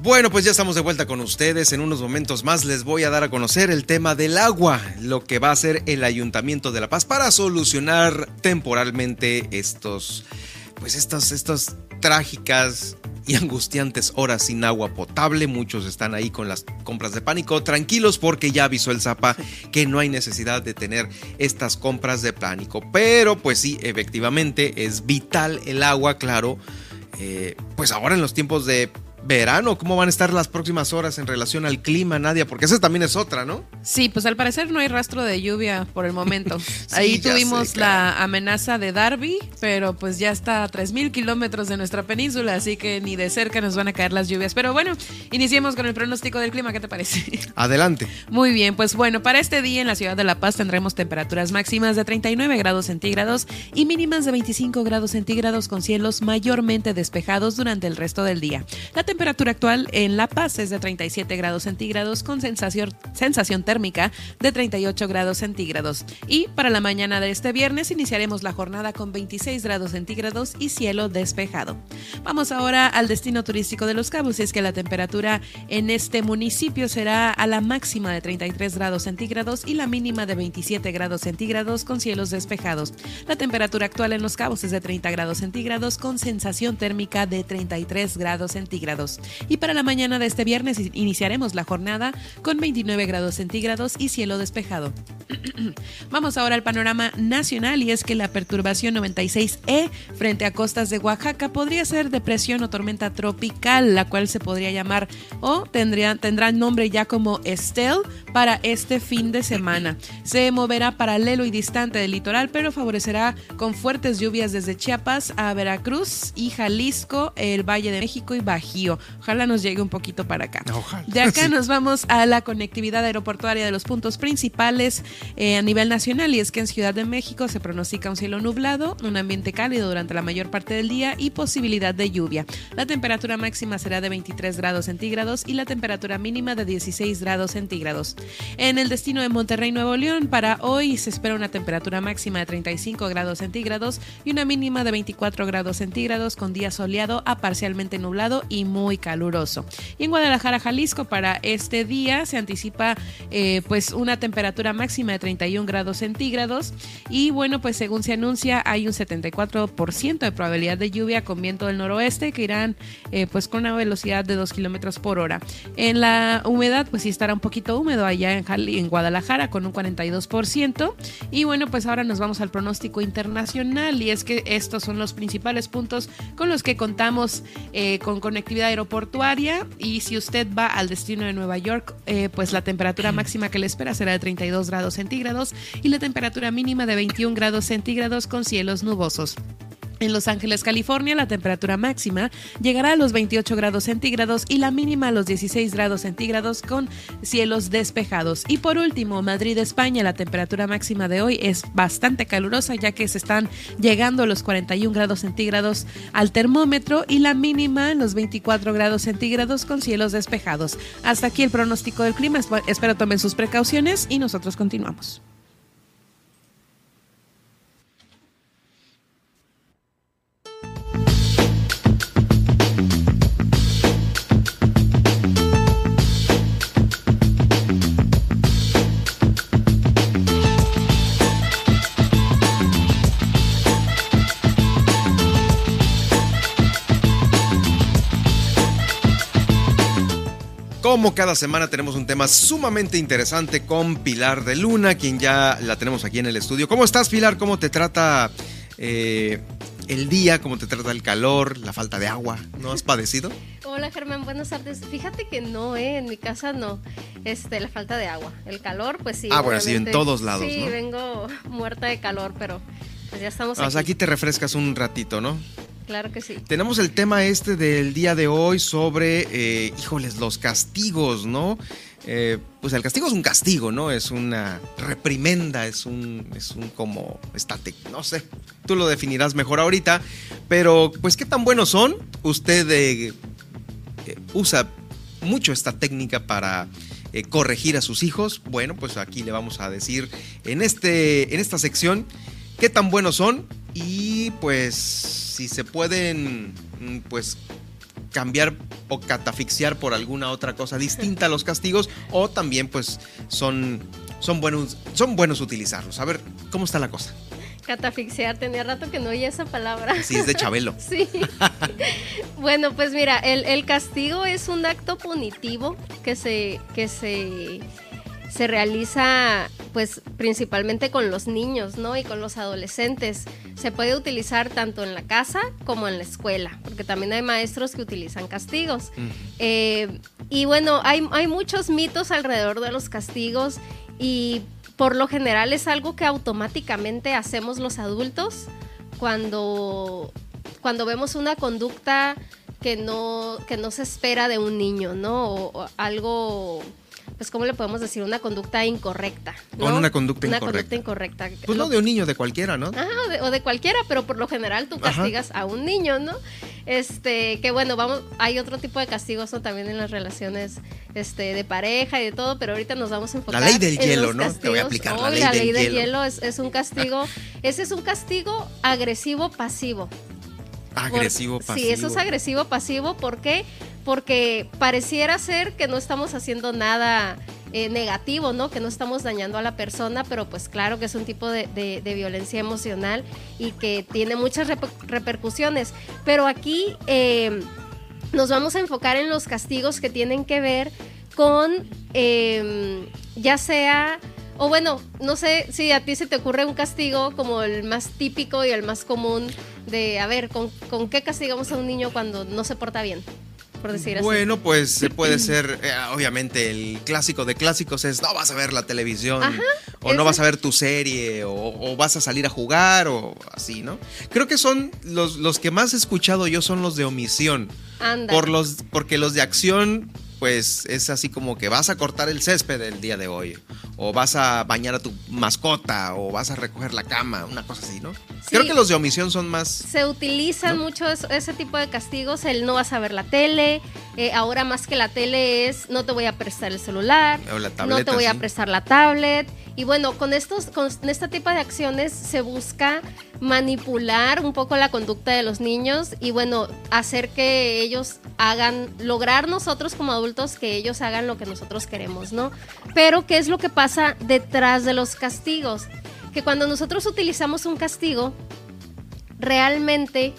Bueno, pues ya estamos de vuelta con ustedes. En unos momentos más les voy a dar a conocer el tema del agua, lo que va a hacer el Ayuntamiento de La Paz para solucionar temporalmente estos, pues estas, estas trágicas y angustiantes horas sin agua potable. Muchos están ahí con las compras de pánico. Tranquilos porque ya avisó el Zapa que no hay necesidad de tener estas compras de pánico. Pero pues sí, efectivamente es vital el agua, claro. Eh, pues ahora en los tiempos de verano. ¿Cómo van a estar las próximas horas en relación al clima, Nadia? Porque esa también es otra, ¿no? Sí, pues al parecer no hay rastro de lluvia por el momento. Ahí tuvimos la amenaza de Darby, pero pues ya está a 3.000 kilómetros de nuestra península, así que ni de cerca nos van a caer las lluvias. Pero bueno, iniciemos con el pronóstico del clima, ¿qué te parece? Adelante. Muy bien, pues bueno, para este día en la ciudad de La Paz tendremos temperaturas máximas de 39 grados centígrados y mínimas de 25 grados centígrados con cielos mayormente despejados durante el resto del día. La temperatura actual en La Paz es de 37 grados centígrados con sensación, sensación térmica de 38 grados centígrados. Y para la mañana de este viernes iniciaremos la jornada con 26 grados centígrados y cielo despejado. Vamos ahora al destino turístico de Los Cabos y es que la temperatura en este municipio será a la máxima de 33 grados centígrados y la mínima de 27 grados centígrados con cielos despejados. La temperatura actual en Los Cabos es de 30 grados centígrados con sensación térmica de 33 grados centígrados. Grados. Y para la mañana de este viernes iniciaremos la jornada con 29 grados centígrados y cielo despejado. Vamos ahora al panorama nacional y es que la perturbación 96E frente a costas de Oaxaca podría ser depresión o tormenta tropical, la cual se podría llamar o tendría, tendrá nombre ya como Estel para este fin de semana. Se moverá paralelo y distante del litoral, pero favorecerá con fuertes lluvias desde Chiapas a Veracruz y Jalisco, el Valle de México y Bajío. Ojalá nos llegue un poquito para acá. De acá nos vamos a la conectividad aeroportuaria de los puntos principales eh, a nivel nacional y es que en Ciudad de México se pronostica un cielo nublado, un ambiente cálido durante la mayor parte del día y posibilidad de lluvia. La temperatura máxima será de 23 grados centígrados y la temperatura mínima de 16 grados centígrados. En el destino de Monterrey, Nuevo León, para hoy se espera una temperatura máxima de 35 grados centígrados y una mínima de 24 grados centígrados con día soleado a parcialmente nublado y muy caluroso. Y en Guadalajara, Jalisco, para este día se anticipa eh, pues una temperatura máxima de 31 grados centígrados y bueno, pues según se anuncia hay un 74% de probabilidad de lluvia con viento del noroeste que irán eh, pues con una velocidad de 2 kilómetros por hora. En la humedad pues sí estará un poquito húmedo allá en, en Guadalajara con un 42% y bueno, pues ahora nos vamos al pronóstico internacional y es que estos son los principales puntos con los que contamos eh, con conectividad aeroportuaria y si usted va al destino de Nueva York, eh, pues la temperatura máxima que le espera será de 32 grados centígrados y la temperatura mínima de 21 grados centígrados con cielos nubosos. En Los Ángeles, California, la temperatura máxima llegará a los 28 grados centígrados y la mínima a los 16 grados centígrados con cielos despejados. Y por último, Madrid, España, la temperatura máxima de hoy es bastante calurosa ya que se están llegando a los 41 grados centígrados al termómetro y la mínima en los 24 grados centígrados con cielos despejados. Hasta aquí el pronóstico del clima. Espero tomen sus precauciones y nosotros continuamos. Como cada semana tenemos un tema sumamente interesante con Pilar de Luna, quien ya la tenemos aquí en el estudio. ¿Cómo estás, Pilar? ¿Cómo te trata eh, el día? ¿Cómo te trata el calor, la falta de agua? ¿No has padecido? Hola Germán, buenas tardes. Fíjate que no, ¿eh? en mi casa no. Este, la falta de agua. El calor, pues sí. Ah, bueno, sí, en todos lados. Sí, vengo muerta de calor, pero pues ya estamos. aquí. aquí te refrescas un ratito, ¿no? Claro que sí. Tenemos el tema este del día de hoy sobre, eh, híjoles, los castigos, ¿no? Eh, pues el castigo es un castigo, ¿no? Es una reprimenda, es un, es un como estático, no sé. Tú lo definirás mejor ahorita, pero pues qué tan buenos son. Usted eh, usa mucho esta técnica para corregir a sus hijos. Bueno, pues aquí le vamos a decir en, este, en esta sección qué tan buenos son y pues si se pueden, mm, pues cambiar o catafixiar por alguna otra cosa distinta a los castigos o también pues son, son, buenos, son buenos utilizarlos. A ver, ¿cómo está la cosa? Catafixiar, tenía rato que no oía esa palabra. Sí, es de Chabelo. sí. bueno, pues mira, el, el, castigo es un acto punitivo que se, que se se realiza pues principalmente con los niños, ¿no? Y con los adolescentes. Se puede utilizar tanto en la casa como en la escuela, porque también hay maestros que utilizan castigos. Eh, y bueno, hay, hay muchos mitos alrededor de los castigos y por lo general es algo que automáticamente hacemos los adultos cuando, cuando vemos una conducta que no, que no se espera de un niño, ¿no? o algo pues, ¿cómo le podemos decir? Una conducta incorrecta. Con una conducta una conducta incorrecta. Pues no de un niño, de cualquiera, ¿no? Ajá, o de, cualquiera, pero por lo general tú castigas a un niño, ¿no? Este, que bueno, vamos, hay otro tipo de castigos también en las relaciones este, de pareja y de todo, pero ahorita nos vamos a enfocar. La ley del hielo, ¿no? Te voy a aplicar la ley, la ley del, hielo. es, es un castigo, ese es un castigo agresivo pasivo. Agresivo pasivo. Sí, eso es agresivo pasivo. ¿Por qué? Porque pareciera ser que no estamos haciendo nada eh, negativo, ¿no? Que no estamos dañando a la persona, pero pues claro que es un tipo de, violencia emocional y que tiene muchas repercusiones. Pero aquí... Eh, nos vamos a enfocar en los castigos que tienen que ver con, em, ya sea, o bueno, no sé si a ti se te ocurre un castigo como el más típico y el más común de, a ver, ¿con, con qué castigamos a un niño cuando no se porta bien? Por decir así. Bueno, pues puede ser, eh, obviamente, el clásico de clásicos es no vas a ver la televisión, o no vas a ver tu serie, o, vas a salir a jugar, o así, ¿no? Creo que son los, los que más he escuchado yo son los de omisión. Por los, porque los de acción pues es así como que vas a cortar el césped el día de hoy, o vas a bañar a tu mascota, o vas a recoger la cama, una cosa así, ¿no? Creo que los de omisión son más... Se utilizan mucho ese tipo de castigos, el no vas a ver la tele, eh, ahora más que la tele es no te voy a prestar el celular, no te voy a prestar la tablet, y bueno, con, estos, con este tipo de acciones se busca manipular un poco la conducta de los niños y bueno, hacer que ellos hagan, lograr nosotros como adultos que ellos hagan lo que nosotros queremos, ¿no? Pero ¿qué es lo que pasa detrás de los castigos? Que cuando nosotros utilizamos un castigo, realmente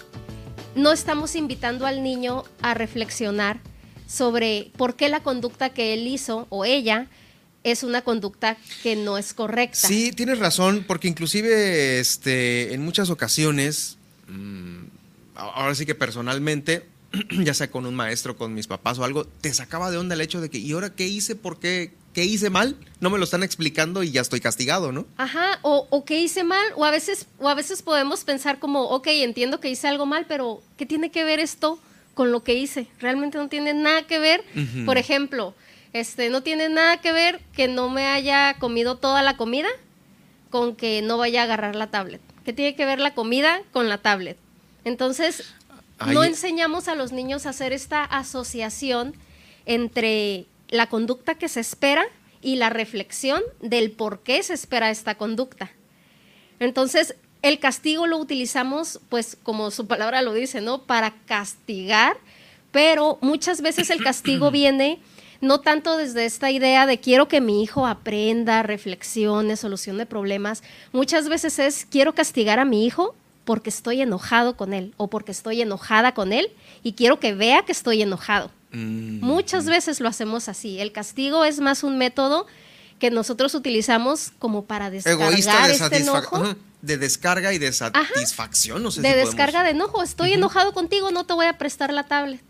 no estamos invitando al niño a reflexionar sobre por qué la conducta que él hizo o ella es una conducta que no es correcta. Sí, tienes razón, porque inclusive este, en muchas ocasiones, mm, ahora sí que personalmente, ya sea con un maestro, con mis papás o algo, te sacaba de onda el hecho de que, ¿y ahora qué hice? ¿Por qué? ¿Qué hice mal? No me lo están explicando y ya estoy castigado, ¿no? Ajá, o, o qué hice mal, o a veces, o a veces podemos pensar como, ok, entiendo que hice algo mal, pero ¿qué tiene que ver esto con lo que hice? Realmente no tiene nada que ver. Por ejemplo, este, no tiene nada que ver que no me haya comido toda la comida con que no vaya a agarrar la tablet. ¿Qué tiene que ver la comida con la tablet? Entonces, no enseñamos a los niños a hacer esta asociación entre la conducta que se espera y la reflexión del por qué se espera esta conducta. Entonces, el castigo lo utilizamos, pues como su palabra lo dice, ¿no? Para castigar, pero muchas veces el castigo viene no tanto desde esta idea de quiero que mi hijo aprenda, reflexione, solucione problemas. Muchas veces es quiero castigar a mi hijo porque estoy enojado con él o porque estoy enojada con él y quiero que vea que estoy enojado. Mm. Muchas veces lo hacemos así. El castigo es más un método que nosotros utilizamos como para descargar de este enojo. De descarga y de satisfacción, no sé De descarga de enojo. Estoy enojado contigo, no te voy a prestar la tablet.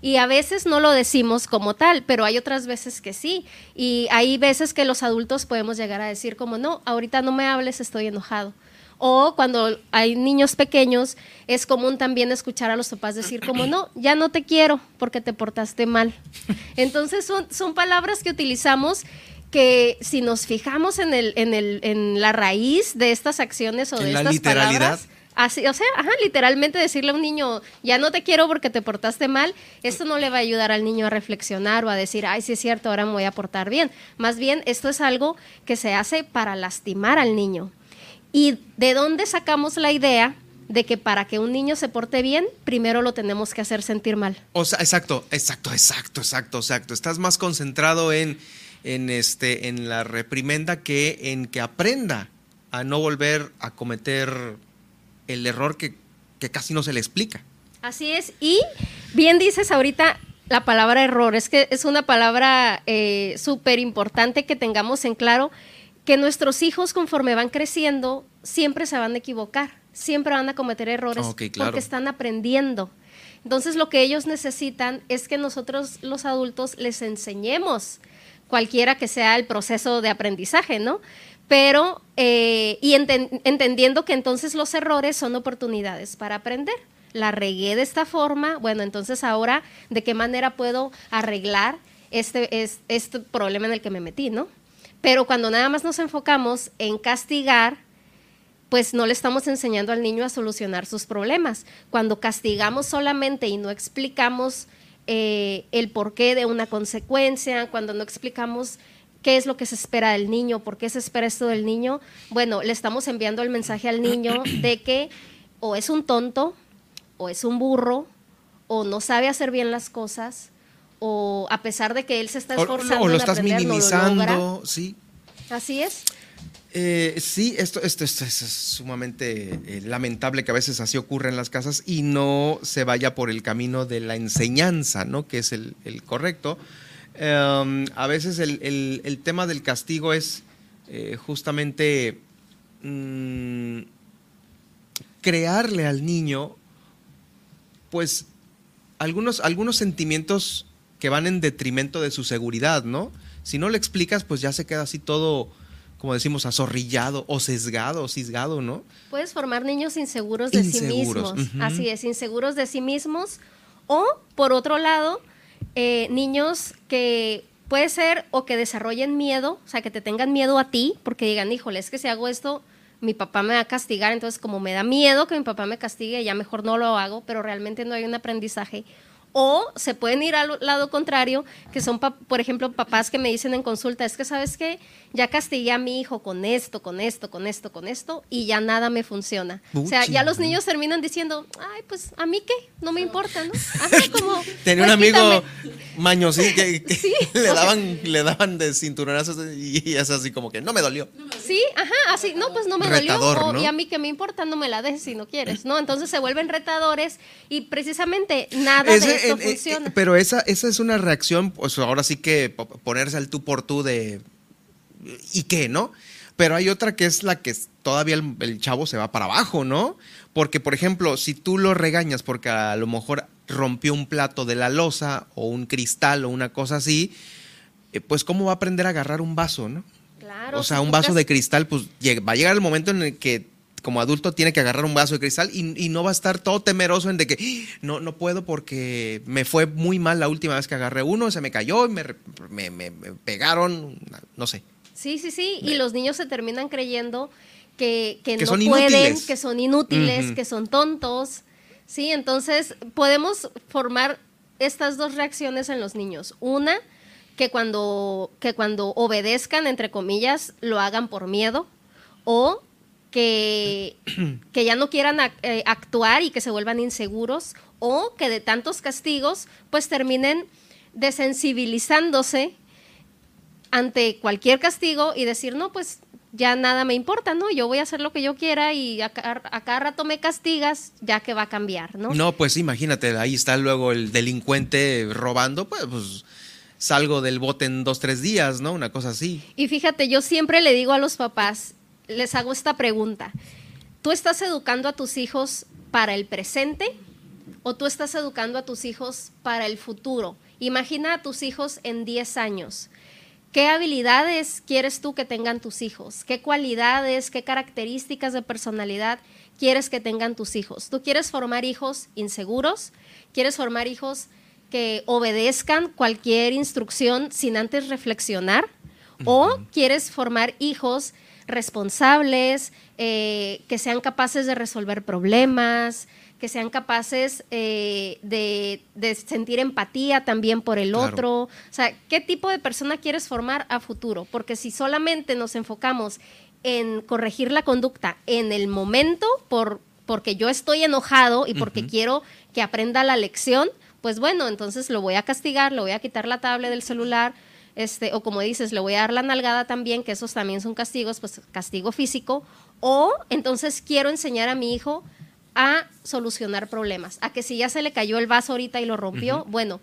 Y a veces no lo decimos como tal, pero hay otras veces que sí. Y hay veces que los adultos podemos llegar a decir como, no, ahorita no me hables, estoy enojado. O cuando hay niños pequeños, es común también escuchar a los papás decir como, no, ya no te quiero porque te portaste mal. Entonces son, son palabras que utilizamos que si nos fijamos en, el, en, el, en la raíz de estas acciones o de estas palabras, Así, o sea, ajá, literalmente decirle a un niño, ya no te quiero porque te portaste mal, esto no le va a ayudar al niño a reflexionar o a decir, ay, sí es cierto, ahora me voy a portar bien. Más bien, esto es algo que se hace para lastimar al niño. ¿Y de dónde sacamos la idea de que para que un niño se porte bien, primero lo tenemos que hacer sentir mal? O sea, exacto, exacto, exacto, exacto, exacto. Estás más concentrado en, en, este, en la reprimenda que en que aprenda a no volver a cometer el error que, casi no se le explica. Así es. Y bien dices ahorita la palabra error, es que es una palabra eh, súper importante que tengamos en claro que nuestros hijos conforme van creciendo siempre se van a equivocar, siempre van a cometer errores porque están aprendiendo. Entonces lo que ellos necesitan es que nosotros los adultos les enseñemos cualquiera que sea el proceso de aprendizaje, ¿no? pero eh, y entendiendo que entonces los errores son oportunidades para aprender. La regué de esta forma, bueno, entonces ahora, ¿de qué manera puedo arreglar este, este problema en el que me metí, no? Pero cuando nada más nos enfocamos en castigar, pues no le estamos enseñando al niño a solucionar sus problemas. Cuando castigamos solamente y no explicamos eh, el porqué de una consecuencia, cuando no explicamos qué es lo que se espera del niño, por qué se espera esto del niño, bueno, le estamos enviando el mensaje al niño de que o es un tonto, o es un burro, o no sabe hacer bien las cosas, o a pesar de que él se está esforzando, o, lo estás minimizando, sí. Así es. Eh, sí, esto, esto, es sumamente eh, lamentable que a veces así ocurre en las casas y no se vaya por el camino de la enseñanza, ¿no? Que es el, correcto. Em, a veces el, tema del castigo es eh, justamente mm, crearle al niño, pues, algunos, algunos sentimientos que van en detrimento de su seguridad, ¿no? Si no le explicas, pues ya se queda así todo como decimos, azorrillado o sesgado o cisgado, ¿no? Puedes formar niños inseguros de sí mismos. Así es, inseguros de sí mismos. O, por otro lado, eh, niños que puede ser o que desarrollen miedo, o sea, que te tengan miedo a ti, porque digan, híjole, es que si hago esto, mi papá me va a castigar, entonces como me da miedo que mi papá me castigue, ya mejor no lo hago, pero realmente no hay un aprendizaje o se pueden ir al lado contrario, que son, por ejemplo, papás que me dicen en consulta, es que sabes que ya castigué a mi hijo con esto, con esto, con esto, con esto, y ya nada me funciona. o sea, ya los niños terminan diciendo, ay, pues a mí qué, no me importa, ¿no? Así como... Tenía un pues, amigo mañosín que, le, daban, le daban de cinturonazos y es así como que no me dolió. Sí, ajá, así, no, pues no me dolió. Y a mí que me importa, no me la des si no quieres, ¿no? Entonces se vuelven retadores y precisamente nada de esto funciona. pero esa, esa es una reacción, pues ahora sí que ponerse al tú por tú de ¿y qué, no? Pero hay otra que es la que todavía el, chavo se va para abajo, ¿no? Porque, por ejemplo, si tú lo regañas porque a lo mejor rompió un plato de la losa o un cristal o una cosa así, eh, pues ¿cómo va a aprender a agarrar un vaso, no? Claro. O sea, un vaso de cristal, pues va a llegar el momento en el que como adulto tiene que agarrar un vaso de cristal y, no va a estar todo temeroso en de que ¡Ah! no, no puedo porque me fue muy mal la última vez que agarré uno, se me cayó y me, me pegaron, no sé. Sí, sí, sí. Y los niños se terminan creyendo que, no pueden, que son inútiles, que son tontos. Sí, entonces podemos formar estas dos reacciones en los niños. Una, que cuando, que cuando obedezcan, entre comillas, lo hagan por miedo. O que, que ya no quieran eh, actuar y que se vuelvan inseguros. O que de tantos castigos, pues terminen desensibilizándose ante cualquier castigo y decir, no, pues ya nada me importa, ¿no? Yo voy a hacer lo que yo quiera y a, cada rato me castigas, ya que va a cambiar, ¿no? No, pues imagínate, ahí está luego el delincuente robando, pues, pues salgo del bote en dos, tres días, ¿no? Una cosa así. Y fíjate, yo siempre le digo a los papás, les hago esta pregunta, ¿tú estás educando a tus hijos para el presente o tú estás educando a tus hijos para el futuro? Imagina a tus hijos en 10 años. ¿Qué habilidades quieres tú que tengan tus hijos? ¿Qué cualidades, qué características de personalidad quieres que tengan tus hijos? ¿Tú quieres formar hijos inseguros? ¿Quieres formar hijos que obedezcan cualquier instrucción sin antes reflexionar? ¿O quieres formar hijos responsables, eh, que sean capaces de resolver problemas, que sean capaces eh, de, sentir empatía también por el otro. O sea, ¿qué tipo de persona quieres formar a futuro? Porque si solamente nos enfocamos en corregir la conducta en el momento, por, porque yo estoy enojado y porque quiero que aprenda la lección, pues bueno, entonces lo voy a castigar, lo voy a quitar la tablet del celular, este, o como dices, le voy a dar la nalgada también, que esos también son castigos, pues castigo físico, o entonces quiero enseñar a mi hijo a solucionar problemas, a que si ya se le cayó el vaso ahorita y lo rompió, bueno,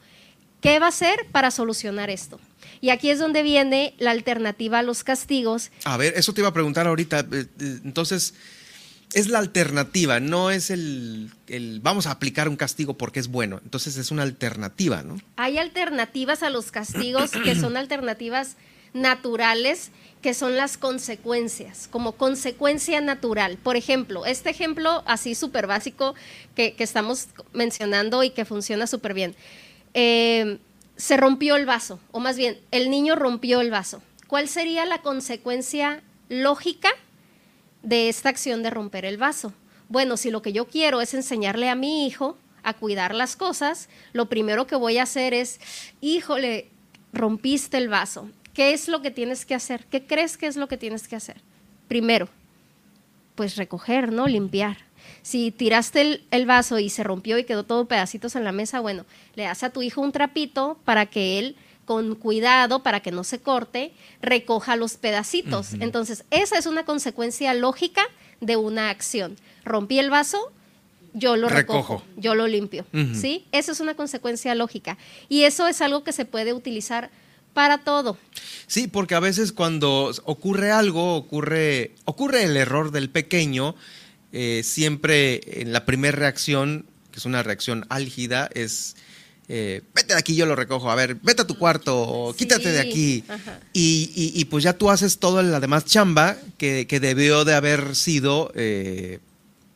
¿qué va a hacer para solucionar esto? Y aquí es donde viene la alternativa a los castigos. A ver, eso te iba a preguntar ahorita. Eh, eh, entonces, es la alternativa, no es el, el, vamos a aplicar un castigo porque es bueno. Entonces es una alternativa, ¿no? Hay alternativas a los castigos que son alternativas naturales que son las consecuencias, como consecuencia natural. Por ejemplo, este ejemplo así súper básico que, estamos mencionando y que funciona súper bien. Eh, se rompió el vaso, o más bien, el niño rompió el vaso. ¿Cuál sería la consecuencia lógica de esta acción de romper el vaso? Bueno, si lo que yo quiero es enseñarle a mi hijo a cuidar las cosas, lo primero que voy a hacer es, híjole, rompiste el vaso. ¿Qué es lo que tienes que hacer? ¿Qué crees que es lo que tienes que hacer? Primero, pues recoger, ¿no? Limpiar. Si tiraste el, vaso y se rompió y quedó todo pedacitos en la mesa, bueno, le das a tu hijo un trapito para que él con cuidado para que no se corte, recoja los pedacitos. Entonces, esa es una consecuencia lógica de una acción. Rompí el vaso, yo lo recojo, yo lo limpio, ¿sí? Esa es una consecuencia lógica. Y eso es algo que se puede utilizar para todo. Sí, porque a veces cuando ocurre algo, ocurre, ocurre el error del pequeño, eh, siempre en la primera reacción, que es una reacción álgida, es eh, vete de aquí, yo lo recojo, a ver, vete a tu cuarto, quítate de aquí. Y, pues ya tú haces todo la demás chamba que, debió de haber sido eh,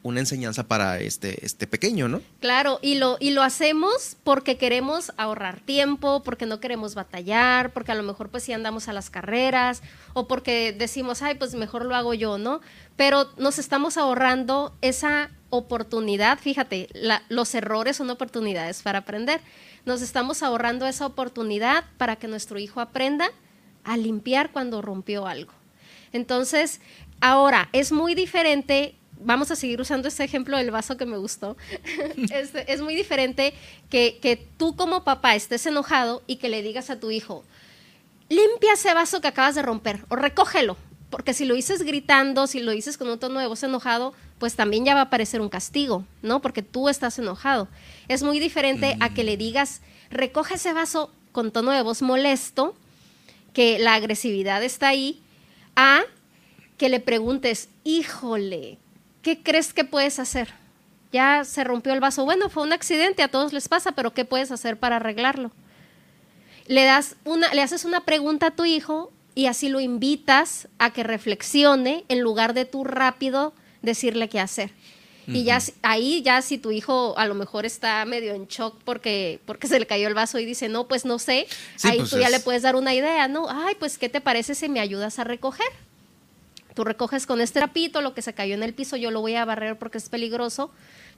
una enseñanza para este, este pequeño, ¿no? Claro, y lo, y lo hacemos porque queremos ahorrar tiempo, porque no queremos batallar, porque a lo mejor pues si andamos a las carreras, o porque decimos, ay, pues mejor lo hago yo, ¿no? Pero nos estamos ahorrando esa oportunidad, fíjate, los errores son oportunidades para aprender. Nos estamos ahorrando esa oportunidad para que nuestro hijo aprenda a limpiar cuando rompió algo. Entonces, ahora es muy diferente vamos a seguir usando este ejemplo del vaso que me gustó. es, muy diferente que, que, tú como papá estés enojado y que le digas a tu hijo, limpia ese vaso que acabas de romper o recógelo. Porque si lo dices gritando, si lo dices con un tono de voz enojado, pues también ya va a aparecer un castigo, ¿no? Porque tú estás enojado. Es muy diferente a que le digas, recoge ese vaso con tono de voz molesto, que la agresividad está ahí, a que le preguntes, híjole, ¿qué crees que puedes hacer? Ya se rompió el vaso. Bueno, fue un accidente, a todos les pasa, pero ¿qué puedes hacer para arreglarlo? Le, das una, le haces una pregunta a tu hijo y así lo invitas a que reflexione en lugar de tú rápido decirle qué hacer. Y ya ahí ya si tu hijo a lo mejor está medio en shock porque, porque se le cayó el vaso y dice, no, pues no sé, ahí pues tú ya le puedes dar una idea, ¿no? Ay, pues ¿qué te parece si me ayudas a recoger? Tú recoges con este trapito lo que se cayó en el piso, yo lo voy a barrer porque es peligroso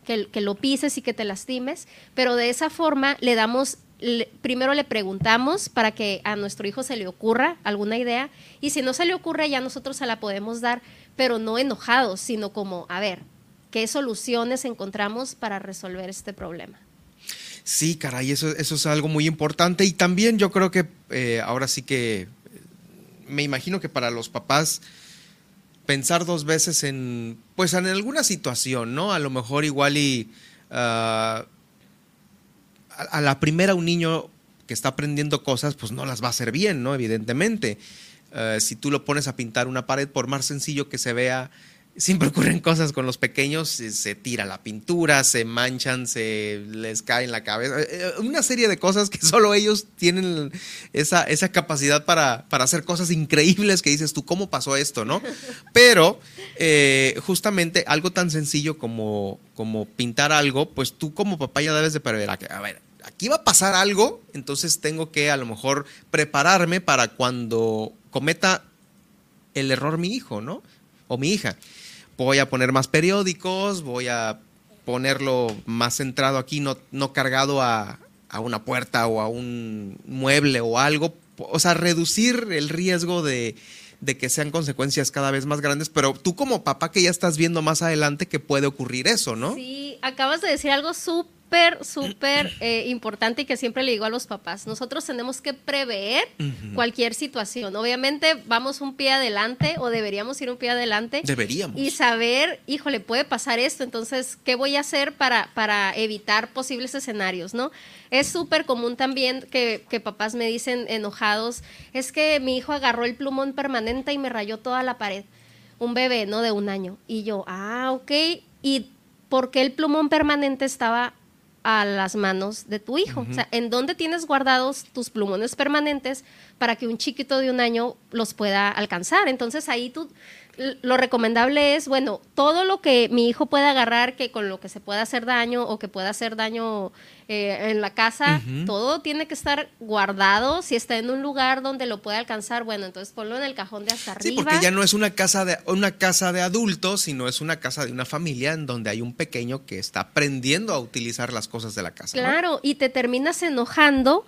que, que lo pises y que te lastimes, pero de esa forma le damos primero le preguntamos para que a nuestro hijo se le ocurra alguna idea y si no se le ocurre ya nosotros se la podemos dar, pero no enojados, sino como, a ver, ¿qué soluciones encontramos para resolver este problema? Sí, caray, eso, eso es algo muy importante y también yo creo que eh, ahora sí que eh, me imagino que para los papás pensar dos veces en, pues en alguna situación, ¿no? A lo mejor igual y... Ah, a, la primera un niño que está aprendiendo cosas, pues no las va a hacer bien, ¿no? Evidentemente. Eh, si tú lo pones a pintar una pared, por más sencillo que se vea, siempre ocurren cosas con los pequeños, se, tira la pintura, se manchan, se les cae en la cabeza, eh, eh, una serie de cosas que solo ellos tienen esa, esa capacidad para, para, hacer cosas increíbles que dices tú, ¿cómo pasó esto? ¿no? Pero justamente algo tan sencillo como, como pintar algo, pues tú como papá ya debes de perder, a ver, aquí va a pasar algo, entonces tengo que a lo mejor prepararme para cuando cometa el error mi hijo, ¿no? O mi hija. Voy a poner más periódicos, voy a ponerlo más centrado aquí, no, no cargado a, una puerta o a un mueble o algo. O sea, reducir el riesgo de, de que sean consecuencias cada vez más grandes, pero tú como papá que ya estás viendo más adelante que puede ocurrir eso, ¿no? Sí, acabas de decir algo súper súper, súper eh, importante y que siempre le digo a los papás, nosotros tenemos que prever cualquier situación. Obviamente vamos un pie adelante o deberíamos ir un pie adelante. Deberíamos. Y saber, híjole, puede pasar esto, entonces, ¿qué voy a hacer para, para evitar posibles escenarios, no? Es súper común también que, que papás me dicen enojados, es que mi hijo agarró el plumón permanente y me rayó toda la pared. Un bebé, ¿no? De un año. Y yo, ah, ok. ¿Y por qué el plumón permanente estaba a las manos de tu hijo. O sea, ¿en dónde tienes guardados tus plumones permanentes para que un chiquito de un año los pueda alcanzar? Entonces ahí tú lo recomendable es, bueno, todo lo que mi hijo pueda agarrar, que con lo que se pueda hacer daño o que pueda hacer daño eh, en la casa, todo tiene que estar guardado. Si está en un lugar donde lo puede alcanzar, bueno, entonces ponlo en el cajón de hasta arriba. Sí, porque ya no es una casa de una casa de adultos, sino es una casa de una familia en donde hay un pequeño que está aprendiendo a utilizar las cosas de la casa. Claro, y te terminas enojando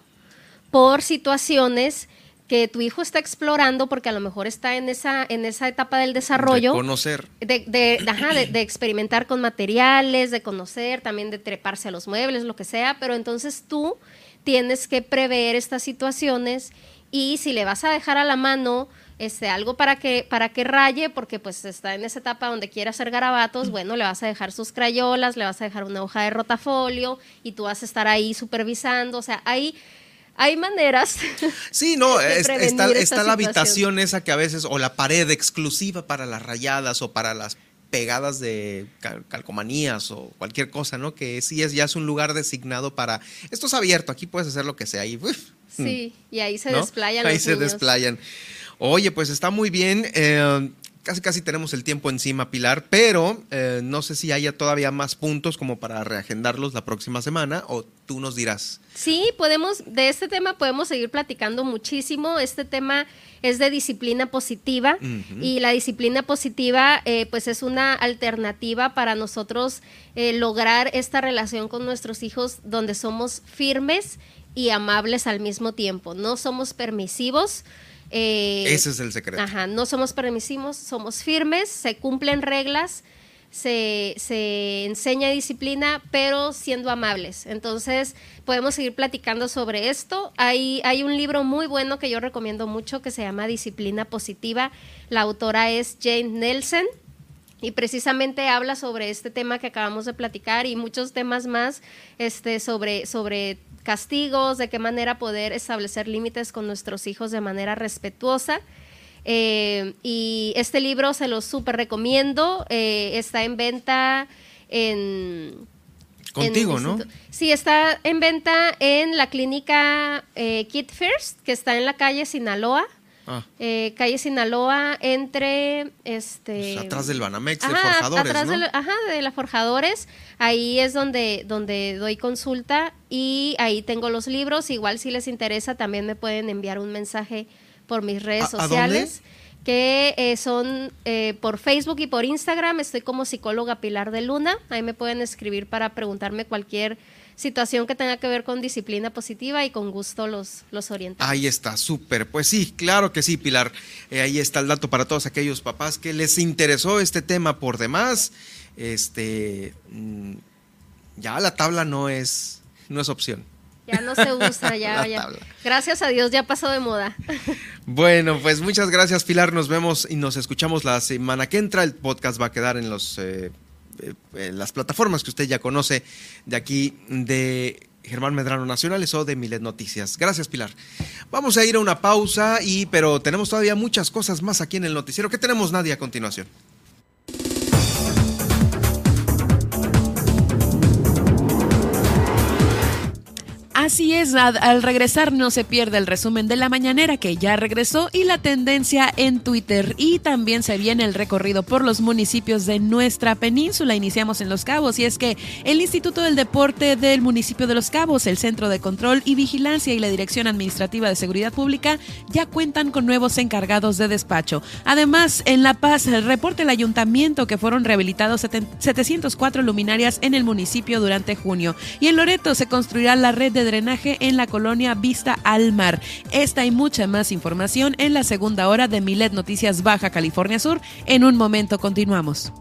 por situaciones que tu hijo está explorando porque a lo mejor está en esa, en esa etapa del desarrollo. De conocer. De, de, experimentar con materiales, de conocer, también de treparse a los muebles, lo que sea, pero entonces tú tienes que prever estas situaciones y si le vas a dejar a la mano este, algo para que, para que raye, porque pues está en esa etapa donde quiere hacer garabatos, bueno, le vas a dejar sus crayolas, le vas a dejar una hoja de rotafolio y tú vas a estar ahí supervisando, o sea, hay, hay maneras. Sí, no, está, está la habitación esa que a veces, o la pared exclusiva para las rayadas o para las pegadas de calcomanías o cualquier cosa, ¿no? Que sí es ya es un lugar designado para esto es abierto, aquí puedes hacer lo que sea y sí, y ahí se desplayan ahí se desplayan. Oye, pues está muy bien. Eh, casi casi tenemos el tiempo encima, Pilar, pero eh, no sé si haya todavía más puntos como para reagendarlos la próxima semana o tú nos dirás. Sí, podemos, de este tema podemos seguir platicando muchísimo. Este tema es de disciplina positiva y la disciplina positiva eh, pues es una alternativa para nosotros lograr esta relación con nuestros hijos donde somos firmes y amables al mismo tiempo. No somos permisivos eh, Ese es el secreto. Ajá, no somos permisivos, somos firmes, se cumplen reglas, se, enseña disciplina, pero siendo amables. Entonces, podemos seguir platicando sobre esto. Hay, hay un libro muy bueno que yo recomiendo mucho que se llama Disciplina Positiva. La autora es Jane Nelson y precisamente habla sobre este tema que acabamos de platicar y muchos temas más este, sobre, sobre castigos, de qué manera poder establecer límites con nuestros hijos de manera respetuosa. Eh, y este libro se lo súper recomiendo, eh, está en venta en... Contigo, ¿no? Sí, está en venta en la clínica eh, Kid First, que está en la calle Sinaloa. Ah. Eh, calle Sinaloa, entre este. Pues atrás del Banamex, de Forjadores. Atrás de, ajá, de la Forjadores. Ahí es donde, donde doy consulta y ahí tengo los libros. Igual si les interesa, también me pueden enviar un mensaje por mis redes sociales. que eh, son eh, por Facebook y por Instagram. Estoy como psicóloga Pilar de Luna. Ahí me pueden escribir para preguntarme cualquier situación que tenga que ver con disciplina positiva y con gusto los, los orientamos. Ahí está, súper. Pues sí, claro que sí, Pilar. Eh, ahí está el dato para todos aquellos papás que les interesó este tema por demás. Este, mm, ya la tabla no es, no es opción. Ya no se usa, ya, ya. Gracias a Dios, ya pasó de moda. Bueno, pues muchas gracias, Pilar. Nos vemos y nos escuchamos la semana que entra. El podcast va a quedar en los eh, eh, las plataformas que usted ya conoce de aquí de Germán Medrano Nacionales o de Milet Noticias. Gracias, Pilar. Vamos a ir a una pausa y pero tenemos todavía muchas cosas más aquí en el noticiero. ¿Qué tenemos, Nadia, a continuación? Así es, al regresar no se pierde el resumen de la mañanera que ya regresó y la tendencia en Twitter. Y también se viene el recorrido por los municipios de nuestra península. Iniciamos en Los Cabos y es que el Instituto del Deporte del municipio de Los Cabos, el Centro de Control y Vigilancia y la Dirección Administrativa de Seguridad Pública ya cuentan con nuevos encargados de despacho. Además, en La Paz, reporta el ayuntamiento que fueron rehabilitados 704 luminarias en el municipio durante junio. Y en Loreto se construirá la red de en la colonia Vista al Mar. Esta y mucha más información en la segunda hora de Milet Noticias Baja California Sur. En un momento continuamos.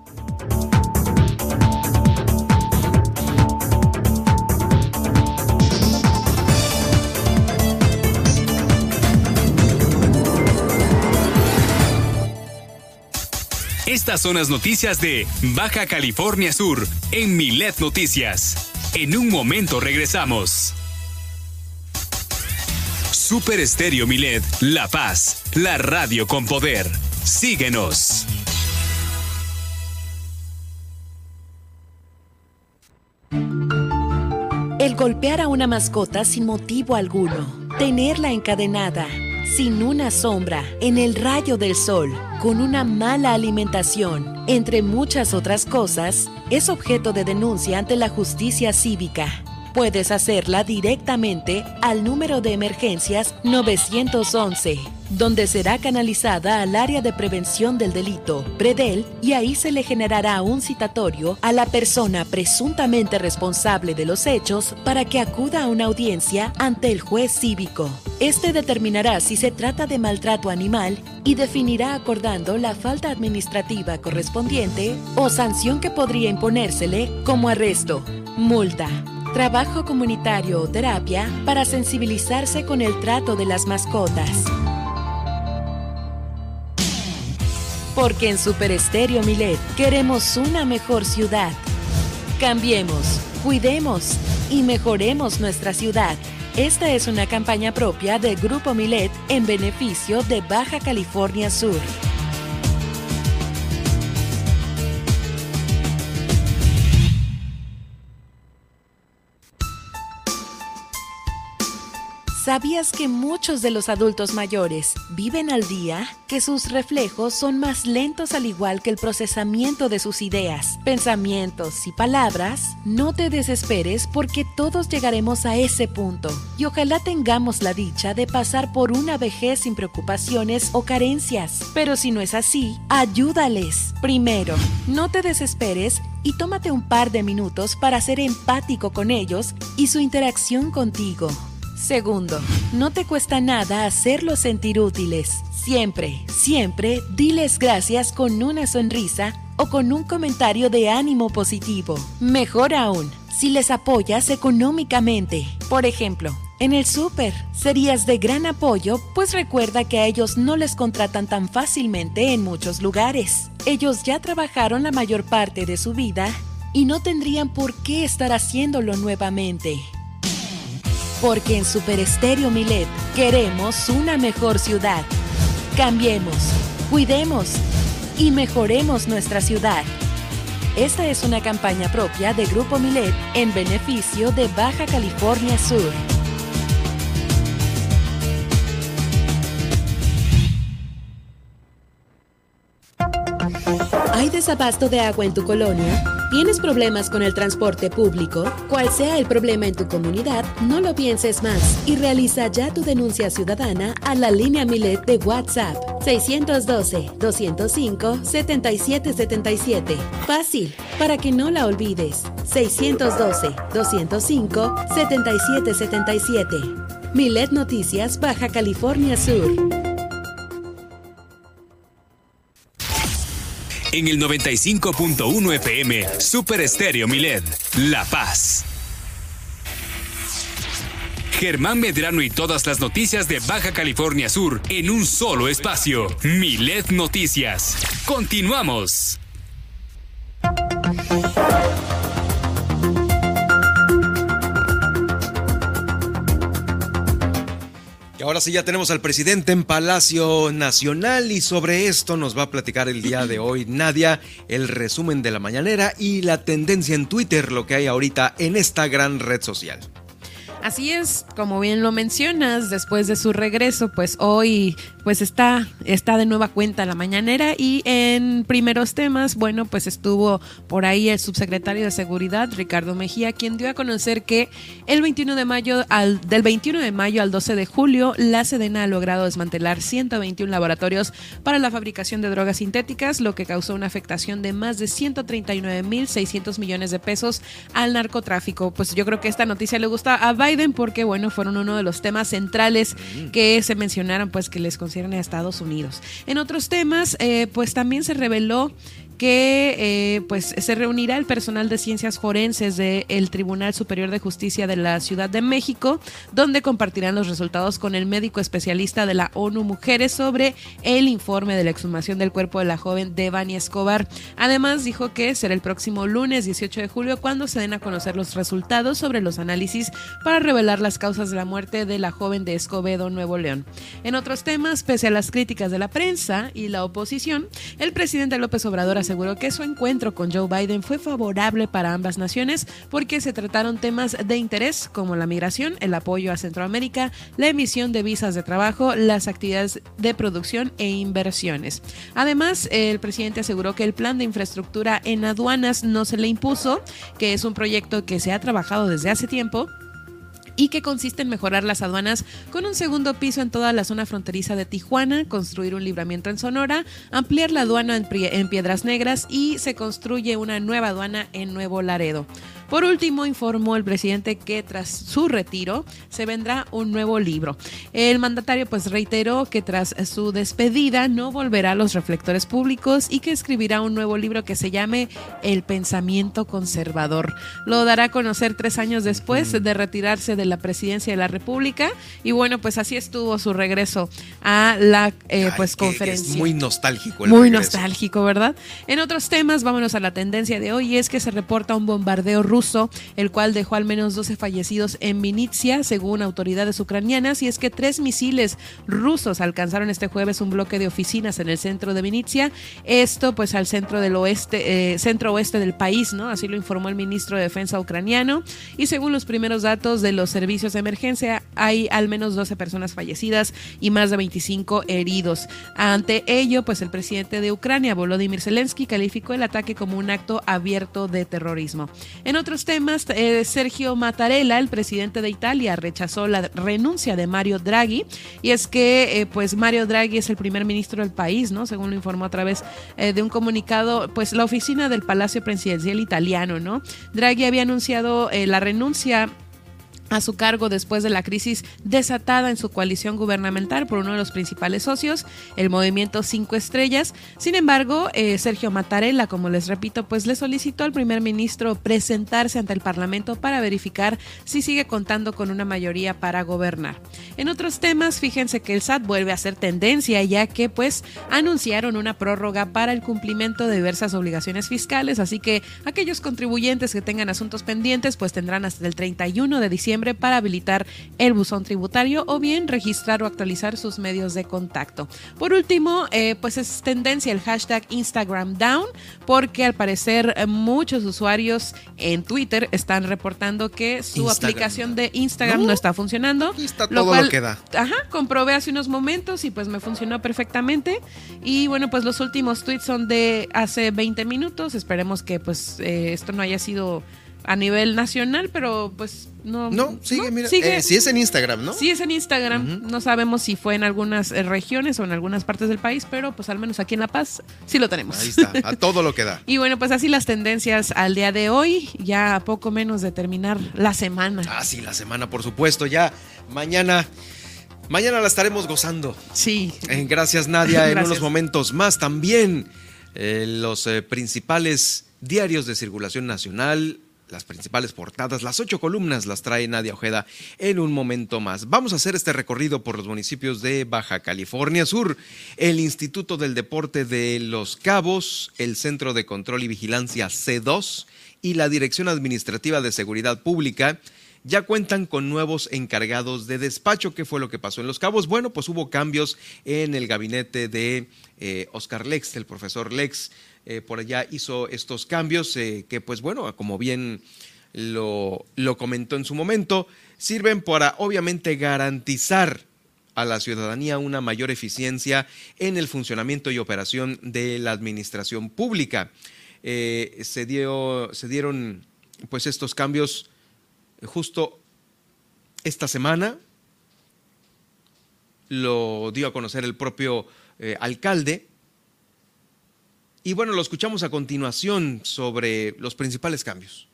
Estas son las noticias de Baja California Sur en Milet Noticias. En un momento regresamos. Super Estéreo Milet, La Paz, la radio con poder. Síguenos. El golpear a una mascota sin motivo alguno, tenerla encadenada, sin una sombra, en el rayo del sol, con una mala alimentación, entre muchas otras cosas, es objeto de denuncia ante la justicia cívica. Puedes hacerla directamente al número de emergencias 911, donde será canalizada al área de prevención del delito, PREDEL, y ahí se le generará un citatorio a la persona presuntamente responsable de los hechos para que acuda a una audiencia ante el juez cívico. Este determinará si se trata de maltrato animal y definirá acordando la falta administrativa correspondiente o sanción que podría imponérsele como arresto, multa, trabajo comunitario o terapia para sensibilizarse con el trato de las mascotas. Porque en Super Estéreo Milet queremos una mejor ciudad. Cambiemos, cuidemos y mejoremos nuestra ciudad. Esta es una campaña propia de Grupo Milet en beneficio de Baja California Sur. ¿Sabías que muchos de los adultos mayores viven al día? Que sus reflejos son más lentos al igual que el procesamiento de sus ideas, pensamientos y palabras. No te desesperes porque todos llegaremos a ese punto y ojalá tengamos la dicha de pasar por una vejez sin preocupaciones o carencias. Pero si no es así, ayúdales. Primero, no te desesperes y tómate un par de minutos para ser empático con ellos y su interacción contigo. Segundo, no te cuesta nada hacerlos sentir útiles. Siempre, siempre diles gracias con una sonrisa o con un comentario de ánimo positivo. Mejor aún, si les apoyas económicamente. Por ejemplo, en el súper serías de gran apoyo, pues recuerda que a ellos no les contratan tan fácilmente en muchos lugares. Ellos ya trabajaron la mayor parte de su vida y no tendrían por qué estar haciéndolo nuevamente. Porque en Super Estéreo Milet queremos una mejor ciudad. Cambiemos, cuidemos y mejoremos nuestra ciudad. Esta es una campaña propia de Grupo Milet en beneficio de Baja California Sur. ¿Hay desabasto de agua en tu colonia? ¿Tienes problemas con el transporte público? Cual sea el problema en tu comunidad, no lo pienses más y realiza ya tu denuncia ciudadana a la línea Milet de WhatsApp 612-205-7777. Fácil, para que no la olvides. 612-205-7777. Milet Noticias, Baja California Sur. En el 95.1 FM, Super Estéreo Milet, La Paz. Germán Medrano y todas las noticias de Baja California Sur en un solo espacio. Milet Noticias. Continuamos. Ahora sí ya tenemos al presidente en Palacio Nacional y sobre esto nos va a platicar el día de hoy Nadia, el resumen de la mañanera y la tendencia en Twitter, lo que hay ahorita en esta gran red social. Así es, como bien lo mencionas, después de su regreso, pues hoy pues está, está de nueva cuenta la mañanera y en primeros temas, bueno, pues estuvo por ahí el subsecretario de Seguridad, Ricardo Mejía, quien dio a conocer que el 21 de mayo, al, del 21 de mayo al 12 de julio, la Sedena ha logrado desmantelar 121 laboratorios para la fabricación de drogas sintéticas, lo que causó una afectación de más de 139.600 millones de pesos al narcotráfico. Pues yo creo que esta noticia le gusta a Biden porque, bueno, fueron uno de los temas centrales que se mencionaron, pues que les considero a Estados Unidos. En otros temas, eh, pues también se reveló que eh, pues se reunirá el personal de ciencias forenses del Tribunal Superior de Justicia de la Ciudad de México, donde compartirán los resultados con el médico especialista de la ONU Mujeres sobre el informe de la exhumación del cuerpo de la joven Devani Escobar. Además, dijo que será el próximo lunes 18 de julio cuando se den a conocer los resultados sobre los análisis para revelar las causas de la muerte de la joven de Escobedo, Nuevo León. En otros temas, pese a las críticas de la prensa y la oposición, el presidente López Obrador aseguró que su encuentro con Joe Biden fue favorable para ambas naciones porque se trataron temas de interés como la migración, el apoyo a Centroamérica, la emisión de visas de trabajo, las actividades de producción e inversiones. Además, el presidente aseguró que el plan de infraestructura en aduanas no se le impuso, que es un proyecto que se ha trabajado desde hace tiempo y que consiste en mejorar las aduanas con un segundo piso en toda la zona fronteriza de Tijuana, construir un libramiento en Sonora, ampliar la aduana en, Piedras Negras y se construye una nueva aduana en Nuevo Laredo. Por último, informó el presidente que tras su retiro se vendrá un nuevo libro. El mandatario pues reiteró que tras su despedida no volverá a los reflectores públicos y que escribirá un nuevo libro que se llame El pensamiento conservador. Lo dará a conocer tres años después de retirarse de la presidencia de la República y bueno pues así estuvo su regreso a la eh, pues conferencia. Es muy nostálgico. El muy regreso. nostálgico, ¿verdad? En otros temas, vámonos a la tendencia de hoy, es que se reporta un bombardeo ruso, el cual dejó al menos 12 fallecidos en Vinitsia, según autoridades ucranianas, y es que tres misiles rusos alcanzaron este jueves un bloque de oficinas en el centro de Vinitsia, esto pues al centro del oeste, eh, centro oeste del país, ¿no? Así lo informó el ministro de Defensa ucraniano, y según los primeros datos de los servicios de emergencia, hay al menos 12 personas fallecidas y más de 25 heridos. Ante ello, pues el presidente de Ucrania, Volodymyr Zelensky, calificó el ataque como un acto abierto de terrorismo. En otros temas, eh, Sergio Mattarella, el presidente de Italia, rechazó la renuncia de Mario Draghi y es que eh, pues Mario Draghi es el primer ministro del país, ¿no? Según lo informó a través eh, de un comunicado, pues la oficina del Palacio Presidencial italiano, ¿no? Draghi había anunciado la renuncia a su cargo después de la crisis desatada en su coalición gubernamental por uno de los principales socios, el movimiento Cinco Estrellas. Sin embargo, eh, Sergio Mattarella, como les repito, pues le solicitó al primer ministro presentarse ante el Parlamento para verificar si sigue contando con una mayoría para gobernar. En otros temas, fíjense que el SAT vuelve a ser tendencia ya que pues anunciaron una prórroga para el cumplimiento de diversas obligaciones fiscales, así que aquellos contribuyentes que tengan asuntos pendientes pues tendrán hasta el 31 de diciembre para habilitar el buzón tributario o bien registrar o actualizar sus medios de contacto. Por último, eh, pues es tendencia el hashtag Instagram Down porque al parecer eh, muchos usuarios en Twitter están reportando que su aplicación de Instagram no, está funcionando. está todo lo, que da. Ajá, comprobé hace unos momentos y pues me funcionó perfectamente. Y bueno, pues los últimos tweets son de hace 20 minutos. Esperemos que pues eh, esto no haya sido a nivel nacional, pero pues no. No, sigue, mira. Eh, si es en Instagram, ¿no? Sí es en Instagram. No sabemos si fue en algunas eh, regiones o en algunas partes del país, pero pues al menos aquí en La Paz sí lo tenemos. Ahí está, a todo lo que da. y bueno, pues así las tendencias al día de hoy, ya a poco menos de terminar la semana. Ah, sí, la semana, por supuesto. Ya mañana. Mañana la estaremos gozando. Sí. Eh, gracias, Nadia. En unos momentos más también los principales diarios de circulación nacional las principales portadas, las ocho columnas las trae Nadia Ojeda en un momento más. Vamos a hacer este recorrido por los municipios de Baja California Sur, el Instituto del Deporte de Los Cabos, el Centro de Control y Vigilancia C2 y la Dirección Administrativa de Seguridad Pública ya cuentan con nuevos encargados de despacho. ¿Qué fue lo que pasó en Los Cabos? Bueno, pues hubo cambios en el gabinete de eh, Oscar Lex, el profesor Lex eh, por allá hizo estos cambios eh, que, pues bueno, como bien lo, lo comentó en su momento, sirven para obviamente garantizar a la ciudadanía una mayor eficiencia en el funcionamiento y operación de la administración pública. Eh, se, dio, se dieron pues estos cambios justo esta semana, lo dio a conocer el propio alcalde y bueno, lo escuchamos a continuación sobre los principales cambios.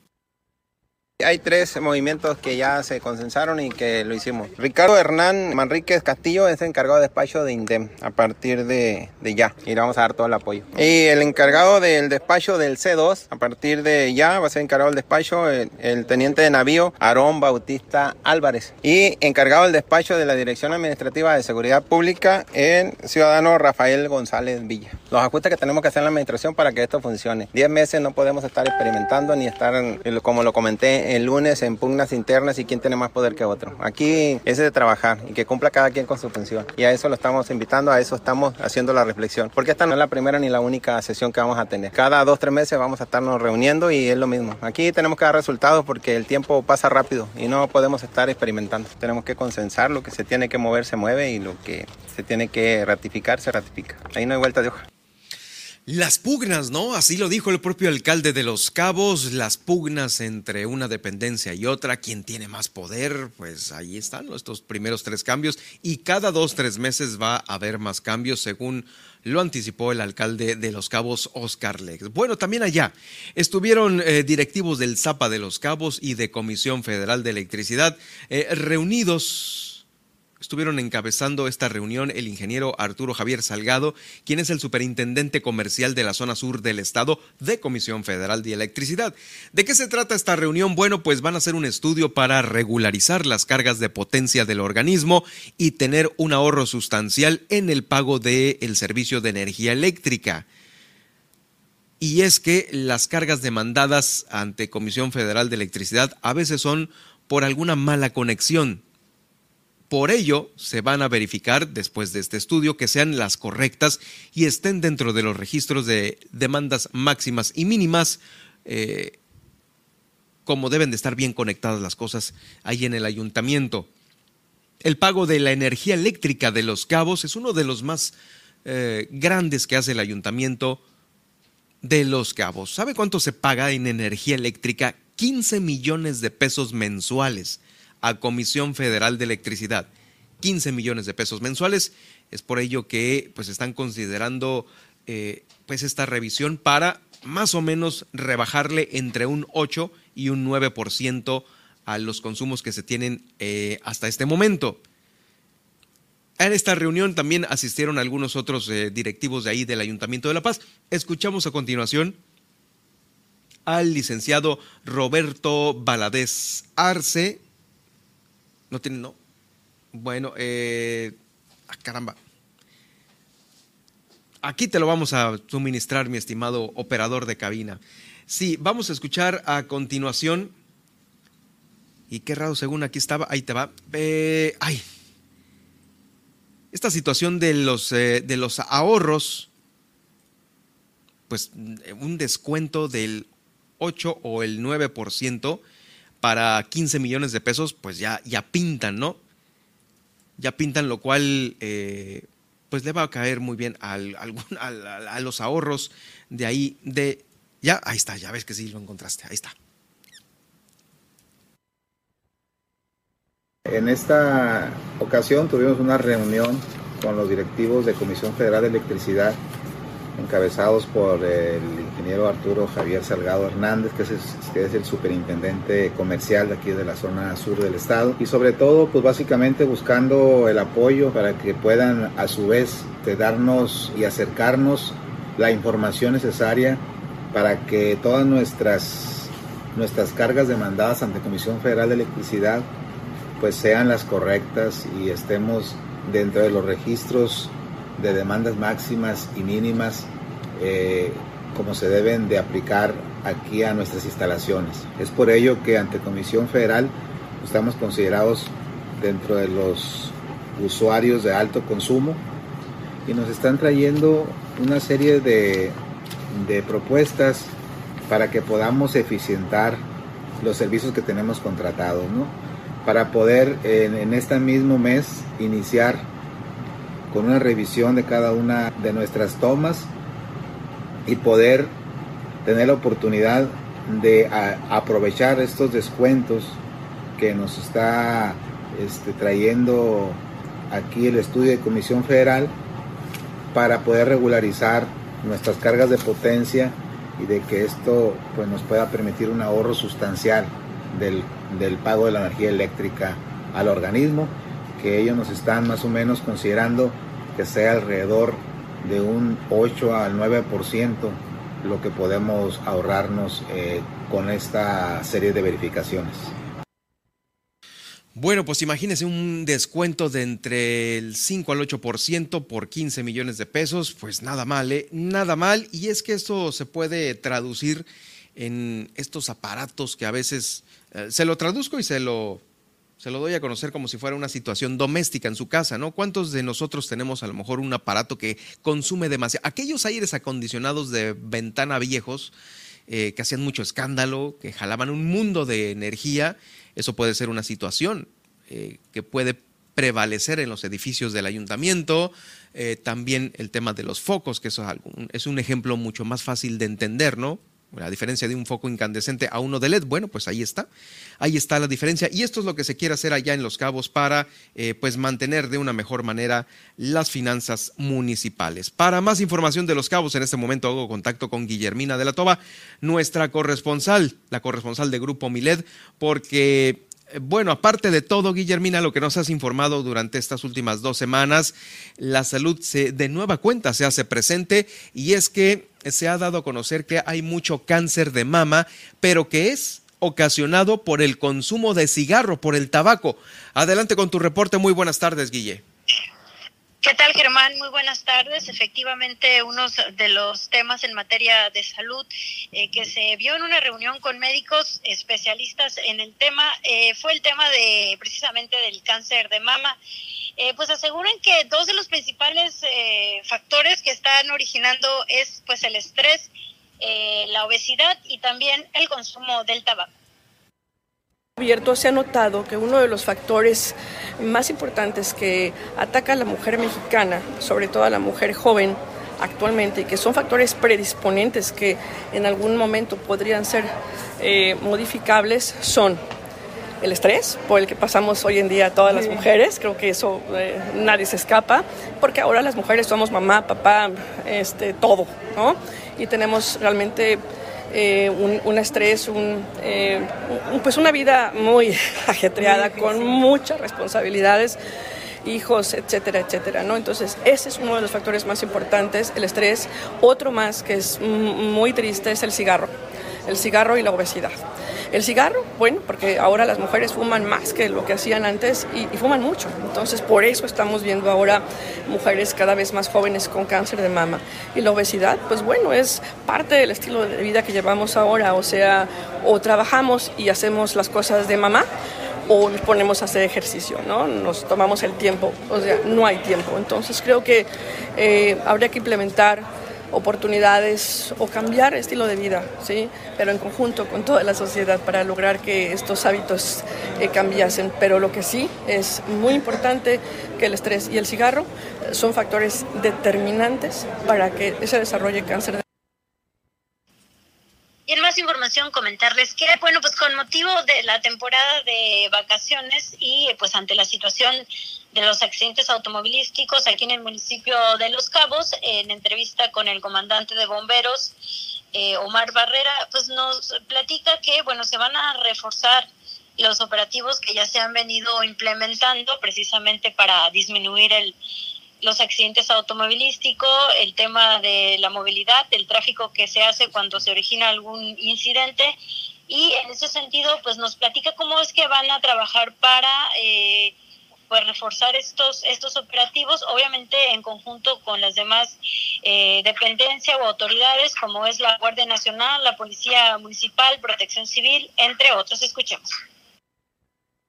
Hay tres movimientos que ya se consensaron y que lo hicimos. Ricardo Hernán Manríquez Castillo es encargado de despacho de INDEM a partir de, ya y le vamos a dar todo el apoyo. Y el encargado del despacho del C2 a partir de ya va a ser encargado del despacho el, el teniente de navío Aarón Bautista Álvarez. Y encargado del despacho de la Dirección Administrativa de Seguridad Pública el ciudadano Rafael González Villa. Los ajustes que tenemos que hacer en la administración para que esto funcione. Diez meses no podemos estar experimentando ni estar, como lo comenté, el lunes en pugnas internas y quién tiene más poder que otro. Aquí es de trabajar y que cumpla cada quien con su función. Y a eso lo estamos invitando, a eso estamos haciendo la reflexión. Porque esta no es la primera ni la única sesión que vamos a tener. Cada dos, tres meses vamos a estarnos reuniendo y es lo mismo. Aquí tenemos que dar resultados porque el tiempo pasa rápido y no podemos estar experimentando. Tenemos que consensar lo que se tiene que mover, se mueve y lo que se tiene que ratificar, se ratifica. Ahí no hay vuelta de hoja. Las pugnas, ¿no? Así lo dijo el propio alcalde de Los Cabos, las pugnas entre una dependencia y otra, quien tiene más poder, pues ahí están estos primeros tres cambios y cada dos, tres meses va a haber más cambios según lo anticipó el alcalde de Los Cabos, Oscar Lex. Bueno, también allá estuvieron eh, directivos del Zapa de Los Cabos y de Comisión Federal de Electricidad eh, reunidos estuvieron encabezando esta reunión el ingeniero Arturo Javier Salgado, quien es el superintendente comercial de la zona sur del estado de Comisión Federal de Electricidad. ¿De qué se trata esta reunión? Bueno, pues van a hacer un estudio para regularizar las cargas de potencia del organismo y tener un ahorro sustancial en el pago del servicio de energía eléctrica. Y es que las cargas demandadas ante Comisión Federal de Electricidad a veces son por alguna mala conexión por ello, se van a verificar después de este estudio que sean las correctas y estén dentro de los registros de demandas máximas y mínimas, eh, como deben de estar bien conectadas las cosas ahí en el ayuntamiento. El pago de la energía eléctrica de los cabos es uno de los más eh, grandes que hace el ayuntamiento de los cabos. ¿Sabe cuánto se paga en energía eléctrica? 15 millones de pesos mensuales a Comisión Federal de Electricidad. 15 millones de pesos mensuales. Es por ello que pues están considerando eh, pues esta revisión para más o menos rebajarle entre un 8 y un 9% a los consumos que se tienen eh, hasta este momento. En esta reunión también asistieron algunos otros eh, directivos de ahí del Ayuntamiento de La Paz. Escuchamos a continuación al licenciado Roberto Baladés Arce, no tiene, no. Bueno, eh, ah, caramba. Aquí te lo vamos a suministrar, mi estimado operador de cabina. Sí, vamos a escuchar a continuación. Y qué raro, según aquí estaba, ahí te va. Eh, ay. Esta situación de los, eh, de los ahorros, pues un descuento del 8 o el 9% para 15 millones de pesos, pues ya, ya pintan, ¿no? Ya pintan, lo cual eh, pues le va a caer muy bien a, los ahorros de ahí, de... Ya, ahí está, ya ves que sí lo encontraste, ahí está. En esta ocasión tuvimos una reunión con los directivos de Comisión Federal de Electricidad encabezados por el ingeniero Arturo Javier Salgado Hernández, que es, el superintendente comercial de aquí de la zona sur del estado, y sobre todo, pues básicamente buscando el apoyo para que puedan a su vez darnos y acercarnos la información necesaria para que todas nuestras, nuestras cargas demandadas ante Comisión Federal de Electricidad pues sean las correctas y estemos dentro de los registros de demandas máximas y mínimas eh, como se deben de aplicar aquí a nuestras instalaciones. Es por ello que ante Comisión Federal estamos considerados dentro de los usuarios de alto consumo y nos están trayendo una serie de, de propuestas para que podamos eficientar los servicios que tenemos contratados, ¿no? para poder en, en este mismo mes iniciar con una revisión de cada una de nuestras tomas y poder tener la oportunidad de aprovechar estos descuentos que nos está este, trayendo aquí el estudio de Comisión Federal para poder regularizar nuestras cargas de potencia y de que esto pues, nos pueda permitir un ahorro sustancial del, del pago de la energía eléctrica al organismo, que ellos nos están más o menos considerando que sea alrededor de un 8 al 9% lo que podemos ahorrarnos eh, con esta serie de verificaciones. Bueno, pues imagínense un descuento de entre el 5 al 8% por 15 millones de pesos, pues nada mal, ¿eh? Nada mal. Y es que esto se puede traducir en estos aparatos que a veces eh, se lo traduzco y se lo se lo doy a conocer como si fuera una situación doméstica en su casa, ¿no? ¿Cuántos de nosotros tenemos a lo mejor un aparato que consume demasiado? Aquellos aires acondicionados de ventana viejos eh, que hacían mucho escándalo, que jalaban un mundo de energía, eso puede ser una situación eh, que puede prevalecer en los edificios del ayuntamiento. Eh, también el tema de los focos, que eso es, es un ejemplo mucho más fácil de entender, ¿no? A diferencia de un foco incandescente a uno de LED, bueno, pues ahí está. Ahí está la diferencia. Y esto es lo que se quiere hacer allá en Los Cabos para eh, pues mantener de una mejor manera las finanzas municipales. Para más información de Los Cabos, en este momento hago contacto con Guillermina de la Toba, nuestra corresponsal, la corresponsal de Grupo Miled, porque bueno, aparte de todo, Guillermina, lo que nos has informado durante estas últimas dos semanas, la salud se, de nueva cuenta se hace presente y es que se ha dado a conocer que hay mucho cáncer de mama, pero que es ocasionado por el consumo de cigarro, por el tabaco. Adelante con tu reporte. Muy buenas tardes, Guille. ¿Qué tal, Germán? Muy buenas tardes. Efectivamente, uno de los temas en materia de salud eh, que se vio en una reunión con médicos especialistas en el tema eh, fue el tema de precisamente del cáncer de mama. Eh, pues aseguran que dos de los principales factores que están originando es pues el estrés, la obesidad y también el consumo del tabaco. Abierto se ha notado que uno de los factores más importantes que ataca a la mujer mexicana, sobre todo a la mujer joven actualmente, y que son factores predisponentes que en algún momento podrían ser eh, modificables, son el estrés por el que pasamos hoy en día todas las mujeres, creo que eso eh, nadie se escapa, porque ahora las mujeres somos mamá, papá, este, todo, ¿no? Y tenemos realmente eh, un, estrés, eh, un, pues una vida muy ajetreada, con muchas responsabilidades hijos, etcétera, etcétera, ¿no? Entonces, ese es uno de los factores más importantes, el estrés. Otro más que es muy triste es el cigarro, el cigarro y la obesidad. El cigarro, bueno, porque ahora las mujeres fuman más que lo que hacían antes y, fuman mucho. Entonces, por eso estamos viendo ahora mujeres cada vez más jóvenes con cáncer de mama. Y la obesidad, pues bueno, es parte del estilo de vida que llevamos ahora. O sea, o trabajamos y hacemos las cosas de mamá o nos ponemos a hacer ejercicio, ¿no? Nos tomamos el tiempo, o sea, no hay tiempo. Entonces creo que eh, habría que implementar oportunidades o cambiar estilo de vida, ¿sí? pero en conjunto con toda la sociedad para lograr que estos hábitos eh, cambiasen. Pero lo que sí es muy importante que el estrés y el cigarro son factores determinantes para que se desarrolle cáncer de y en más información comentarles que, bueno, pues con motivo de la temporada de vacaciones y pues ante la situación de los accidentes automovilísticos aquí en el municipio de Los Cabos, en entrevista con el comandante de bomberos, eh, Omar Barrera, pues nos platica que, bueno, se van a reforzar los operativos que ya se han venido implementando precisamente para disminuir el los accidentes automovilísticos, el tema de la movilidad, el tráfico que se hace cuando se origina algún incidente. Y en ese sentido pues nos platica cómo es que van a trabajar para eh, pues reforzar estos estos operativos obviamente en conjunto con las demás eh, dependencias o autoridades como es la Guardia Nacional, la Policía Municipal, Protección Civil, entre otros. Escuchemos.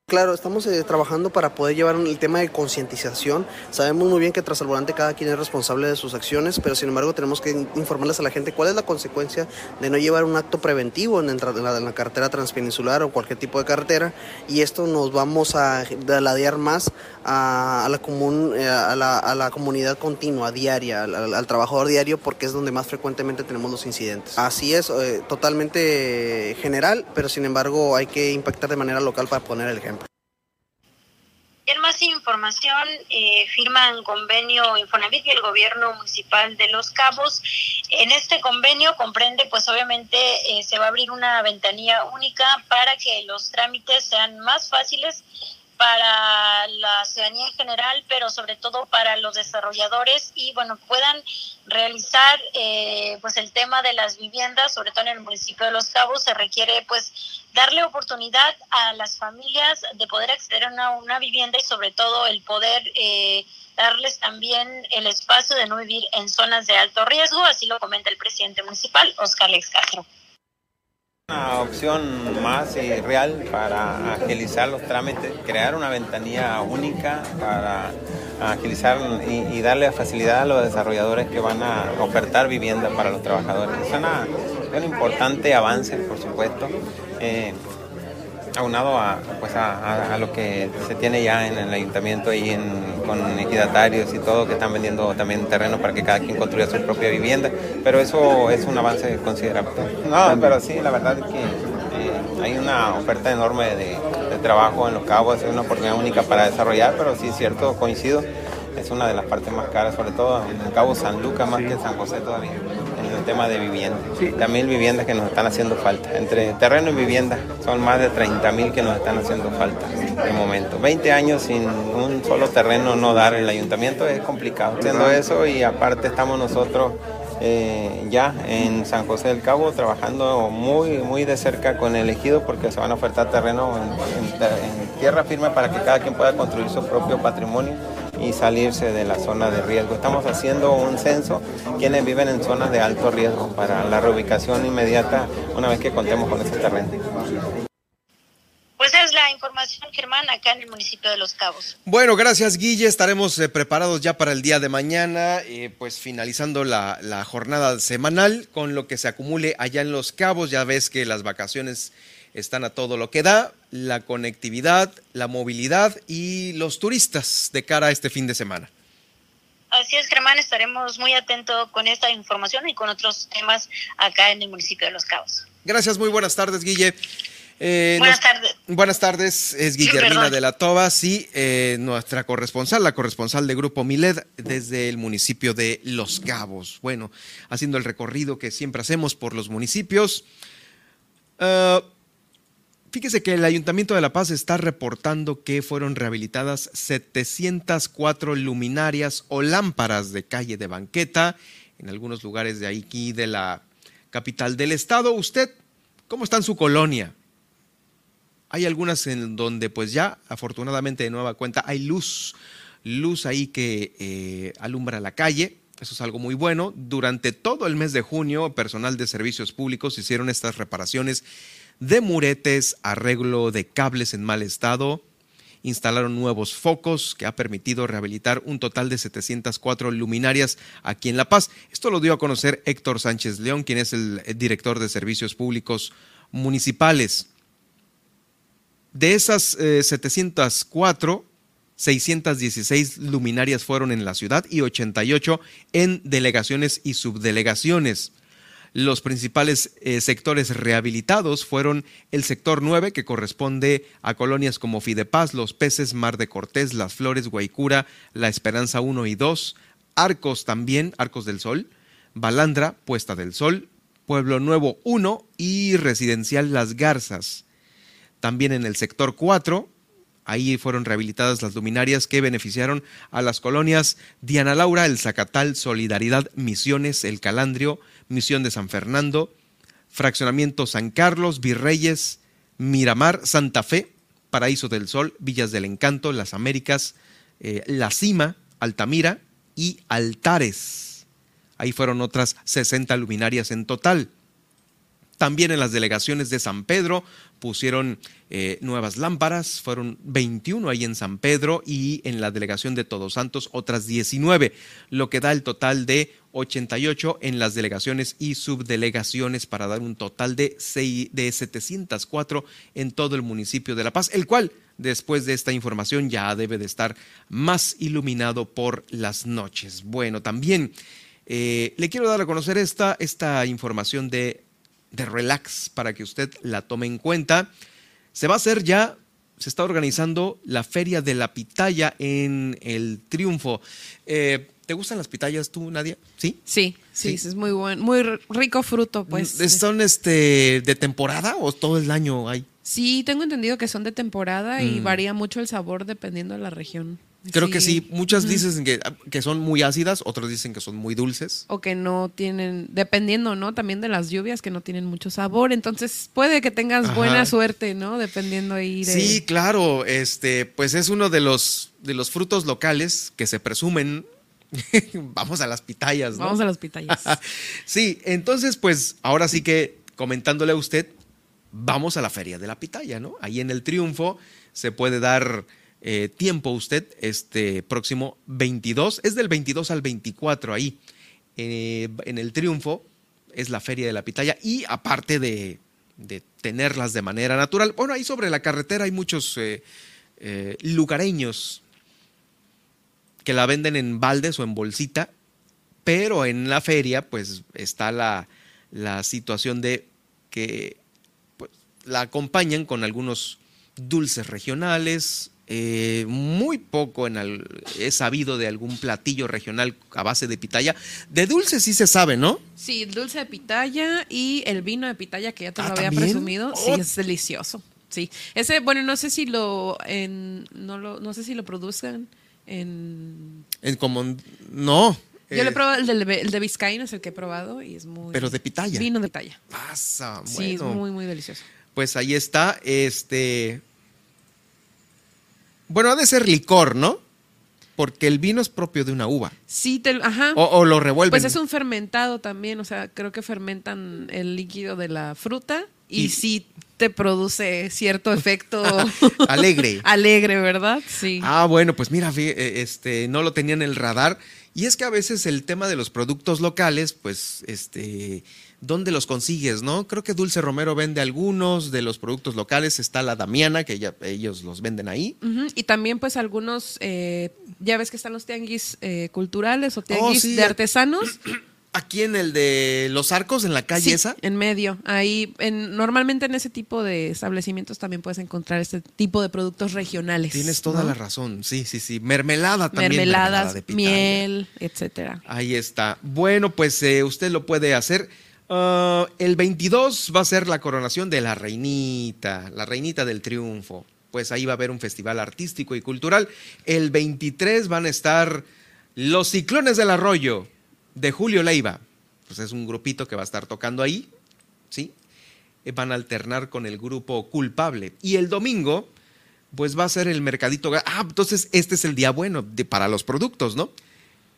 Claro, estamos eh, trabajando para poder llevar el tema de concientización. Sabemos muy bien que tras el volante cada quien es responsable de sus acciones, pero sin embargo tenemos que informarles a la gente cuál es la consecuencia de no llevar un acto preventivo en, la, en la carretera transpeninsular o cualquier tipo de carretera. Y esto nos vamos a ladear más a, la, común, eh, a, la, comunidad continua, diaria, al, trabajador diario, porque es donde más frecuentemente tenemos los incidentes. Así es, eh, totalmente general, pero sin embargo hay que impactar de manera local para poner el ejemplo. En más información, eh, firman convenio Infonavit y el gobierno municipal de Los Cabos. En este convenio comprende, pues obviamente eh, se va a abrir una ventanilla única para que los trámites sean más fáciles para la ciudadanía en general, pero sobre todo para los desarrolladores y bueno, puedan realizar eh, pues el tema de las viviendas, sobre todo en el municipio de Los Cabos, se requiere pues darle oportunidad a las familias de poder acceder a una, vivienda y sobre todo el poder eh, darles también el espacio de no vivir en zonas de alto riesgo, así lo comenta el presidente municipal, Oscar Lex Castro. Una opción más y real para agilizar los trámites, crear una ventanilla única para agilizar y, darle facilidad a los desarrolladores que van a ofertar vivienda para los trabajadores. Es un importante avance, por supuesto. Eh, aunado a, pues a, lo que se tiene ya en el ayuntamiento y en, con ejidatarios y todo, que están vendiendo también terreno para que cada quien construya su propia vivienda, pero eso es un avance considerable. No, pero sí, la verdad es que eh, hay una oferta enorme de, de trabajo en Los Cabos, es una oportunidad única para desarrollar, pero sí es cierto, coincido es una de las partes más caras, sobre todo en el Cabo San Lucas, más que en San José todavía, en el tema de vivienda. También viviendas que nos están haciendo falta. Entre terreno y vivienda son más de 30 mil que nos están haciendo falta de momento. 20 años sin un solo terreno no dar el ayuntamiento es complicado. Haciendo eso y aparte estamos nosotros eh, ya en San José del Cabo trabajando muy, muy de cerca con el ejido porque se van a ofertar terreno en tierra firme para que cada quien pueda construir su propio patrimonio y salirse de la zona de riesgo. Estamos haciendo un censo quienes viven en zonas de alto riesgo para la reubicación inmediata una vez que contemos con ese terreno. Pues es la información, Germán, acá en el municipio de Los Cabos. Bueno, gracias, Guille. Estaremos eh, preparados ya para el día de mañana, eh, pues finalizando la, la jornada semanal con lo que se acumule allá en Los Cabos. Ya ves que las vacaciones están a todo lo que da, la conectividad, la movilidad y los turistas de cara a este fin de semana. Así es, Germán, estaremos muy atentos con esta información y con otros temas acá en el municipio de Los Cabos. Gracias, muy buenas tardes, Guille. Eh, buenas tardes. Buenas tardes, es Guillermina de la Toba, sí, eh, nuestra corresponsal, la corresponsal de Grupo Miled desde el municipio de Los Cabos. Bueno, haciendo el recorrido que siempre hacemos por los municipios. Uh, Fíjese que el Ayuntamiento de La Paz está reportando que fueron rehabilitadas 704 luminarias o lámparas de calle de banqueta en algunos lugares de aquí de la capital del estado. ¿Usted cómo está en su colonia? Hay algunas en donde pues ya afortunadamente de nueva cuenta hay luz, luz ahí que eh, alumbra la calle. Eso es algo muy bueno. Durante todo el mes de junio, personal de servicios públicos hicieron estas reparaciones de muretes, arreglo de cables en mal estado, instalaron nuevos focos que ha permitido rehabilitar un total de 704 luminarias aquí en La Paz. Esto lo dio a conocer Héctor Sánchez León, quien es el director de Servicios Públicos Municipales. De esas 704, eh, 616 luminarias fueron en la ciudad y 88 en delegaciones y subdelegaciones. Los principales eh, sectores rehabilitados fueron el sector 9, que corresponde a colonias como Fidepaz, Los Peces, Mar de Cortés, Las Flores, Guaycura, La Esperanza 1 y 2, Arcos también, Arcos del Sol, Balandra, Puesta del Sol, Pueblo Nuevo 1 y Residencial Las Garzas. También en el sector 4, Ahí fueron rehabilitadas las luminarias que beneficiaron a las colonias Diana Laura, El Zacatal, Solidaridad, Misiones, El Calandrio, Misión de San Fernando, Fraccionamiento San Carlos, Virreyes, Miramar, Santa Fe, Paraíso del Sol, Villas del Encanto, Las Américas, eh, La Cima, Altamira y Altares. Ahí fueron otras 60 luminarias en total. También en las delegaciones de San Pedro pusieron eh, nuevas lámparas, fueron 21 ahí en San Pedro y en la delegación de Todos Santos otras 19, lo que da el total de 88 en las delegaciones y subdelegaciones para dar un total de, de 704 en todo el municipio de La Paz, el cual después de esta información ya debe de estar más iluminado por las noches. Bueno, también eh, le quiero dar a conocer esta, esta información de de relax para que usted la tome en cuenta. Se va a hacer ya, se está organizando la Feria de la Pitaya en el Triunfo. Eh, ¿Te gustan las pitayas tú, Nadia? ¿Sí? Sí, sí, es muy buen, muy rico fruto, pues. Mm, ¿Son este de temporada o todo el año hay? Sí, tengo entendido que son de temporada y mm. varía mucho el sabor dependiendo de la región. Creo que sí. Muchas dicen que, que, son muy ácidas, otros dicen que son muy dulces. O que no tienen, dependiendo, ¿no? También de las lluvias, que no tienen mucho sabor. Entonces puede que tengas buena suerte, ¿no? Dependiendo ahí de. Sí, claro. Este, pues es uno de los, de los frutos locales que se presumen. Vamos a las pitayas, ¿no? Vamos a las pitayas. sí, entonces, pues ahora sí que comentándole a usted, vamos a la feria de la pitaya, ¿no? Ahí en el triunfo se puede dar eh, tiempo usted este próximo 22, es del 22 al 24 ahí, eh, en el Triunfo, es la Feria de la Pitaya y aparte de, tenerlas de manera natural. Bueno, ahí sobre la carretera hay muchos eh, lugareños que la venden en baldes o en bolsita, pero en la feria pues está la, la situación de que pues, la acompañan con algunos dulces regionales, eh, muy poco en el, he sabido de algún platillo regional a base de pitaya. De dulce sí se sabe, ¿no? Sí, dulce de pitaya y el vino de pitaya que ya te lo había presumido. Sí, oh. es delicioso. Sí. Ese, bueno, no sé si lo, en, no, lo no sé si lo produzcan en... En como, no. Yo le he eh, probado el de, el de Vizcaíno, es el que he probado y es muy... Pero de pitaya. Vino de pitaya. Pasa, bueno. Sí, es muy, muy delicioso. Pues ahí está, este... Bueno, ha de ser licor, ¿no? Porque el vino es propio de una uva. Sí, te, ajá. O, lo revuelven. Pues es un fermentado también, o sea, creo que fermentan el líquido de la fruta y, sí te produce cierto efecto alegre. alegre, ¿verdad? Sí. Ah, bueno, pues mira, eh, este, no lo tenía en el radar. Y es que a veces el tema de los productos locales, pues, este, ¿dónde los consigues, no? Creo que Dulce Romero vende algunos de los productos locales. Está la Damiana, que ellos los venden ahí. Y también, pues, algunos, eh, ya ves que están los tianguis eh, culturales o tianguis oh, de artesanos. Aquí en el de los arcos, en la calle esa. En medio. Ahí, en, normalmente en ese tipo de establecimientos también puedes encontrar este tipo de productos regionales. Tienes toda la razón. Sí, sí, sí. Mermelada también. Mermeladas, miel, etcétera. Ahí está. Bueno, pues eh, usted lo puede hacer. Ah, el 22 va a ser la coronación de la reinita, la reinita del triunfo. Pues ahí va a haber un festival artístico y cultural. El 23 van a estar los ciclones del arroyo de Julio Leiva. Pues es un grupito que va a estar tocando ahí, ¿sí? Eh, van a alternar con el grupo Culpable. Y el domingo, pues va a ser el mercadito. Ah, entonces este es el día bueno de, para los productos, ¿no?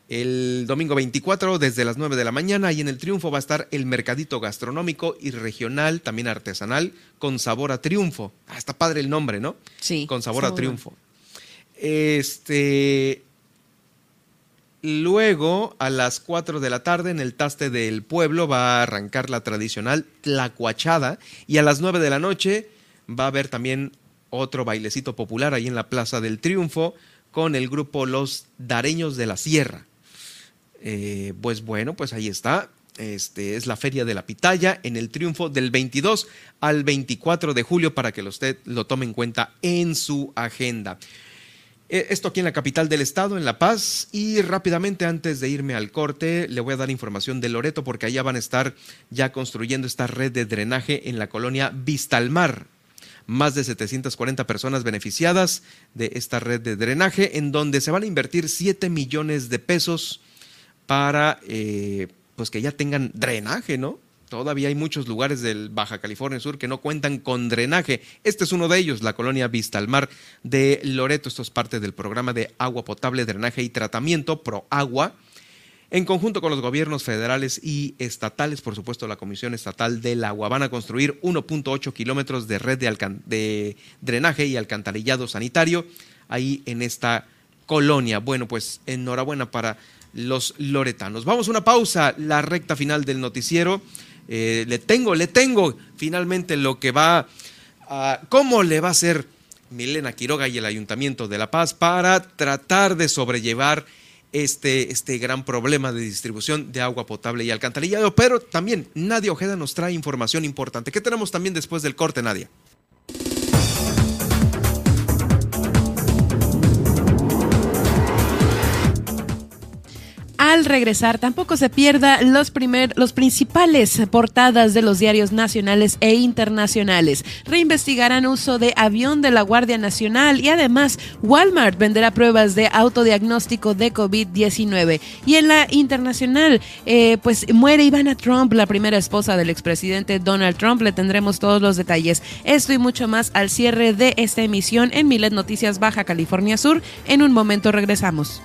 El domingo 24, desde las 9 de la mañana, y en el Triunfo va a estar el mercadito gastronómico y regional, también artesanal, con sabor a triunfo. Ah, está padre el nombre, ¿no? Sí. Con sabor a triunfo. Este, Luego, a las 4 de la tarde, en el Taste del Pueblo, va a arrancar la tradicional Tlacuachada. Y a las 9 de la noche va a haber también otro bailecito popular ahí en la Plaza del Triunfo con el grupo Los Dareños de la Sierra. Eh, pues bueno, pues ahí está. Este es la Feria de la Pitaya en el Triunfo del 22 al 24 de julio para que usted lo tome en cuenta en su agenda. Eh, esto aquí en la capital del estado, en La Paz. Y rápidamente, antes de irme al corte, le voy a dar información de Loreto, porque allá van a estar ya construyendo esta red de drenaje en la colonia Vistalmar. Más de 740 personas beneficiadas de esta red de drenaje, en donde se van a invertir 7 millones de pesos para eh, pues que ya tengan drenaje, ¿no? Todavía hay muchos lugares del Baja California Sur que no cuentan con drenaje. Este es uno de ellos, la colonia Vista al Mar de Loreto. Esto es parte del programa de agua potable, drenaje y tratamiento Pro Agua. En conjunto con los gobiernos federales y estatales, por supuesto la Comisión Estatal del Agua, van a construir 1.8 kilómetros de red de drenaje y alcantarillado sanitario ahí en esta colonia. Bueno, pues enhorabuena para los loretanos. Vamos a una pausa, la recta final del noticiero. Eh, le tengo, le tengo finalmente lo que va a, cómo le va a hacer Milena Quiroga y el Ayuntamiento de La Paz para tratar de sobrellevar este, este gran problema de distribución de agua potable y alcantarillado. Pero también Nadia Ojeda nos trae información importante. ¿Qué tenemos también después del corte, Nadia? Al regresar, tampoco se pierda los, principales portadas de los diarios nacionales e internacionales. Reinvestigarán uso de avión de la Guardia Nacional y además Walmart venderá pruebas de autodiagnóstico de COVID-19. Y en la internacional, eh, pues muere Ivana Trump, la primera esposa del expresidente Donald Trump. Le tendremos todos los detalles. Esto y mucho más al cierre de esta emisión en Milet Noticias Baja California Sur. En un momento regresamos.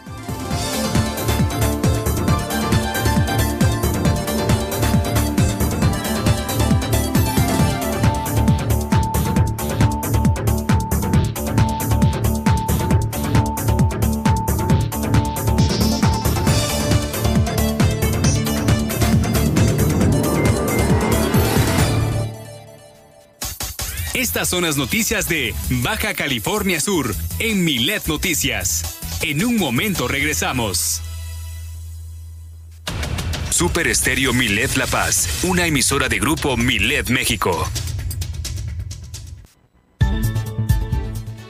Estas son las noticias de Baja California Sur en Milet Noticias. En un momento regresamos. Super Estéreo Milet La Paz, una emisora de grupo Milet México.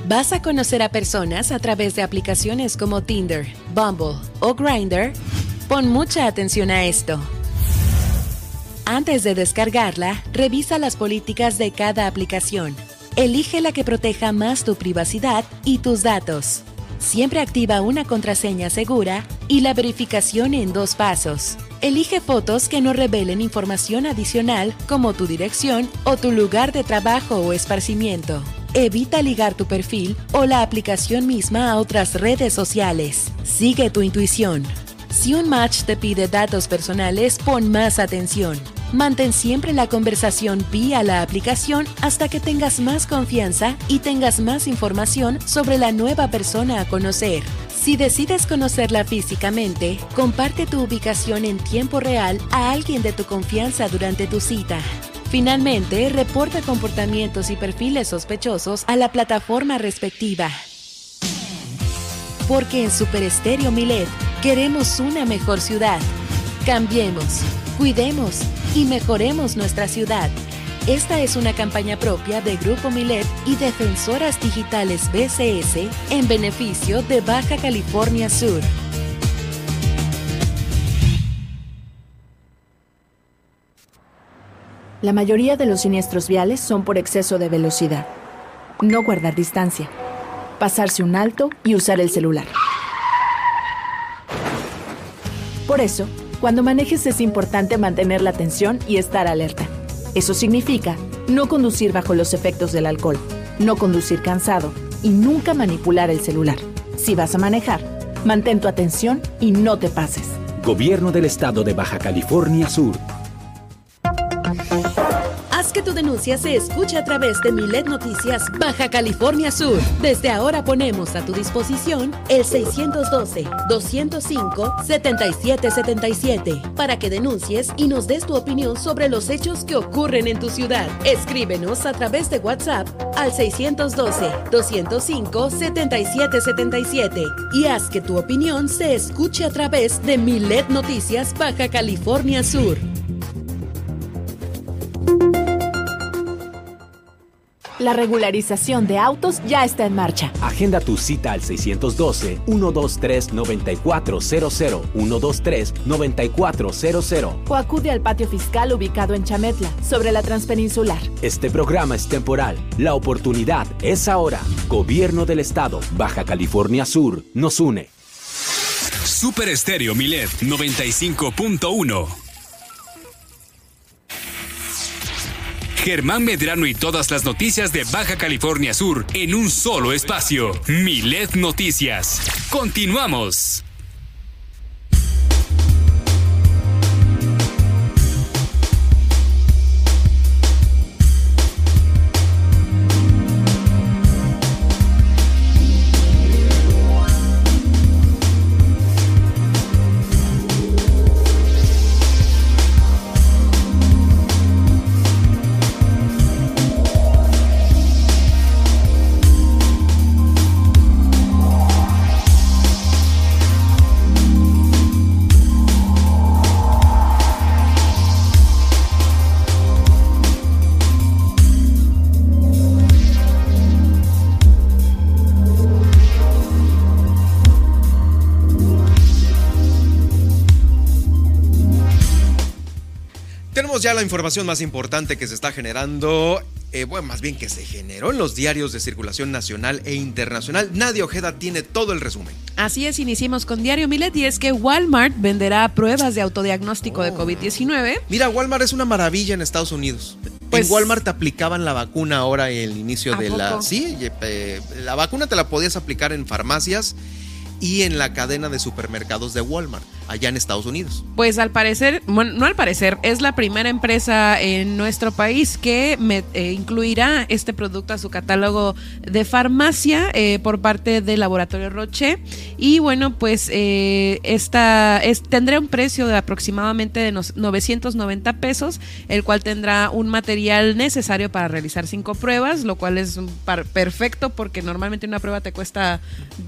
¿Vas a conocer a personas a través de aplicaciones como Tinder, Bumble o Grindr? Pon mucha atención a esto. Antes de descargarla, revisa las políticas de cada aplicación. Elige la que proteja más tu privacidad y tus datos. Siempre activa una contraseña segura y la verificación en dos pasos. Elige fotos que no revelen información adicional como tu dirección o tu lugar de trabajo o esparcimiento. Evita ligar tu perfil o la aplicación misma a otras redes sociales. Sigue tu intuición. Si un match te pide datos personales, pon más atención. Mantén siempre la conversación vía la aplicación hasta que tengas más confianza y tengas más información sobre la nueva persona a conocer. Si decides conocerla físicamente, comparte tu ubicación en tiempo real a alguien de tu confianza durante tu cita. Finalmente, reporta comportamientos y perfiles sospechosos a la plataforma respectiva. Porque en Super Estéreo Milet queremos una mejor ciudad. Cambiemos, cuidemos y mejoremos nuestra ciudad. Esta es una campaña propia de Grupo Milet y Defensoras Digitales BCS en beneficio de Baja California Sur. La mayoría de los siniestros viales son por exceso de velocidad. No guardar distancia. Pasarse un alto y usar el celular. Por eso, cuando manejes es importante mantener la atención y estar alerta. Eso significa no conducir bajo los efectos del alcohol, no conducir cansado y nunca manipular el celular. Si vas a manejar, mantén tu atención y no te pases. Gobierno del Estado de Baja California Sur. Tu denuncia se escuche a través de Milet Noticias Baja California Sur. Desde ahora ponemos a tu disposición el 612-205-7777 para que denuncies y nos des tu opinión sobre los hechos que ocurren en tu ciudad. Escríbenos a través de WhatsApp al 612-205-7777 y haz que tu opinión se escuche a través de Milet Noticias Baja California Sur. La regularización de autos ya está en marcha. Agenda tu cita al 612-123-9400, 123-9400. O acude al patio fiscal ubicado en Chametla, sobre la Transpeninsular. Este programa es temporal. La oportunidad es ahora. Gobierno del Estado, Baja California Sur, nos une. Super Estéreo Milet 95.1 Germán Medrano y todas las noticias de Baja California Sur en un solo espacio. Milet Noticias. Continuamos. Ya la información más importante que se está generando, eh, bueno, más bien que se generó en los diarios de circulación nacional e internacional. Nadia Ojeda tiene todo el resumen. Así es, iniciemos con Diario Milet y es que Walmart venderá pruebas de autodiagnóstico de COVID-19. Mira, Walmart es una maravilla en Estados Unidos. Pues- en Walmart te aplicaban la vacuna ahora el inicio ¿A de la... Sí, eh, la vacuna te la podías aplicar en farmacias y en la cadena de supermercados de Walmart, allá en Estados Unidos. Pues al parecer, bueno, no al parecer, es la primera empresa en nuestro país que eh, incluirá este producto a su catálogo de farmacia eh, por parte del laboratorio Roche. Y bueno, pues eh, esta es, tendrá un precio de aproximadamente de 990 pesos, el cual tendrá un material necesario para realizar cinco pruebas, lo cual es perfecto porque normalmente una prueba te cuesta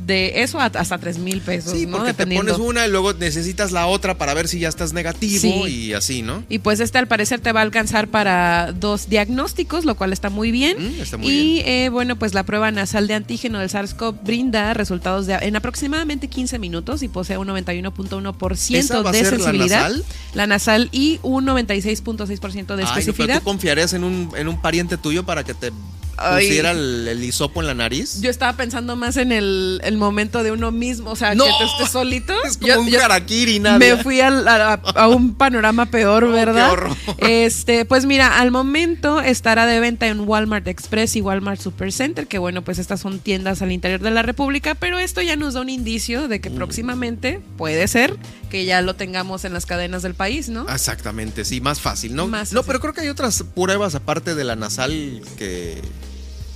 de eso hasta 3 mil pesos. Sí, ¿no? porque te pones una y luego necesitas la otra para ver si ya estás negativo y así, ¿no? Y pues este al parecer te va a alcanzar para dos diagnósticos, lo cual está muy bien. Mm, y Eh, bueno, pues la prueba nasal de antígeno del SARS-CoV brinda resultados de, en aproximadamente 15 minutos y posee un 91.1% de sensibilidad. La nasal? la nasal y un 96.6% de especificidad. ¿Tú confiarías en un, en un pariente tuyo para que te pusiera el, el, hisopo en la nariz. Yo estaba pensando más en el, el momento de uno mismo, o sea, que te estés solito. Es como un harakiri, Me fui a, un panorama peor, ¿verdad? Este, pues mira, al momento estará de venta en Walmart Express y Walmart Supercenter, que bueno, pues estas son tiendas al interior de la República, pero esto ya nos da un indicio de que mm. próximamente puede ser que ya lo tengamos en las cadenas del país, ¿no? Exactamente, sí, más fácil, ¿no? no, pero creo que hay otras pruebas aparte de la nasal que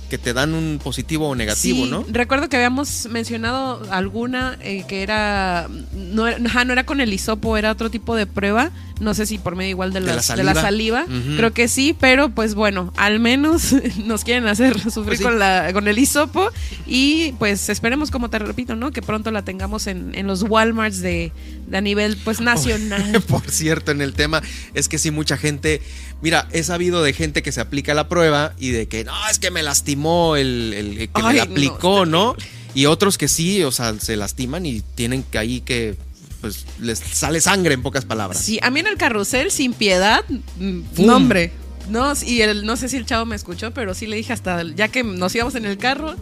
que te dan un positivo o negativo, ¿no? Recuerdo que habíamos mencionado alguna eh, que era no, no era con el hisopo, era otro tipo de prueba no sé si por medio igual de, la saliva, creo que sí, pero pues bueno, al menos nos quieren hacer sufrir pues con, la, con el hisopo y pues esperemos, como te repito, ¿no? Que pronto la tengamos en, en los Walmarts de, de, a nivel pues nacional. por cierto, en el tema es que sí, mucha gente, mira, he sabido de gente que se aplica la prueba y de que no, es que me lastimó el, el, que me la aplicó, ¿no? Y otros que sí, o sea, se lastiman y tienen que ahí que pues les sale sangre en pocas palabras. Sí, a mí en el carrusel, sin piedad, mm, nombre. No, y el, no sé si el chavo me escuchó, pero sí le dije hasta, ya que nos íbamos en el carro,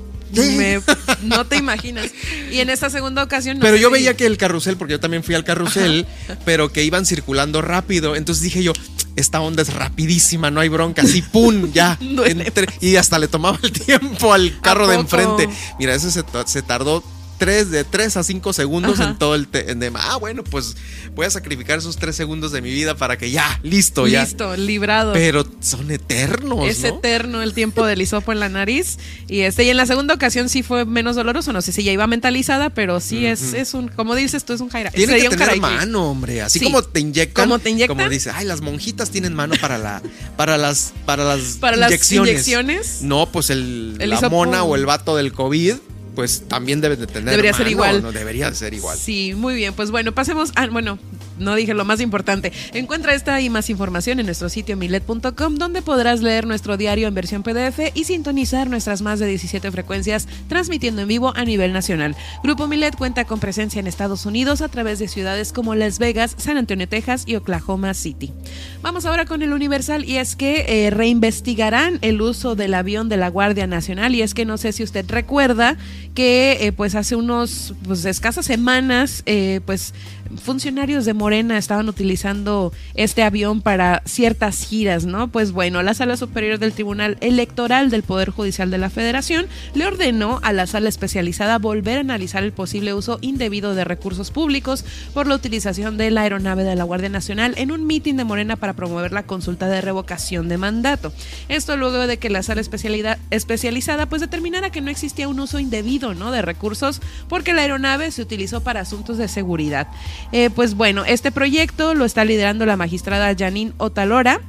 no te imaginas. Y en esta segunda ocasión. pero yo veía que el carrusel, porque yo también fui al carrusel, pero que iban circulando rápido. Entonces dije yo, esta onda es rapidísima, no hay bronca, así pum, ya. y hasta le tomaba el tiempo al carro de enfrente. Mira, eso se, se tardó tres, de 3 a 5 segundos en todo el tema. Ah, bueno, pues voy a sacrificar esos 3 segundos de mi vida para que ya, listo, ya. Listo, librado. Pero son eternos. Es eterno el tiempo del hisopo en la nariz. Y este, y en la segunda ocasión sí fue menos doloroso. No sé si ya iba mentalizada, pero sí es, es un, como dices tú, es un jaira. Tiene que tener mano, hombre. Así como te inyectan. Como te inyectan. Como dice, ay, las monjitas tienen mano para la, para las, para las para inyecciones. Las inyecciones. No, pues el, la mona o el vato del COVID pues también debe de tener. Debería ser igual. No, debería ser igual. Sí, muy bien. Pues bueno, pasemos a. Bueno, no dije lo más importante. Encuentra esta y más información en nuestro sitio milet.com, donde podrás leer nuestro diario en versión PDF y sintonizar nuestras más de 17 frecuencias transmitiendo en vivo a nivel nacional. Grupo Milet cuenta con presencia en Estados Unidos a través de ciudades como Las Vegas, San Antonio, Texas y Oklahoma City. Vamos ahora con el Universal y es que eh, reinvestigarán el uso del avión de la Guardia Nacional y es que no sé si usted recuerda que eh, pues hace unos pues escasas semanas eh, pues funcionarios de Morena estaban utilizando este avión para ciertas giras, ¿no? Pues bueno, la Sala Superior del Tribunal Electoral del Poder Judicial de la Federación le ordenó a la sala especializada volver a analizar el posible uso indebido de recursos públicos por la utilización de la aeronave de la Guardia Nacional en un mitin de Morena para promover la consulta de revocación de mandato. Esto luego de que la sala especializada pues determinara que no existía un uso indebido, ¿no? De recursos porque la aeronave se utilizó para asuntos de seguridad. Eh, pues bueno, este proyecto lo está liderando la magistrada Janine Otalora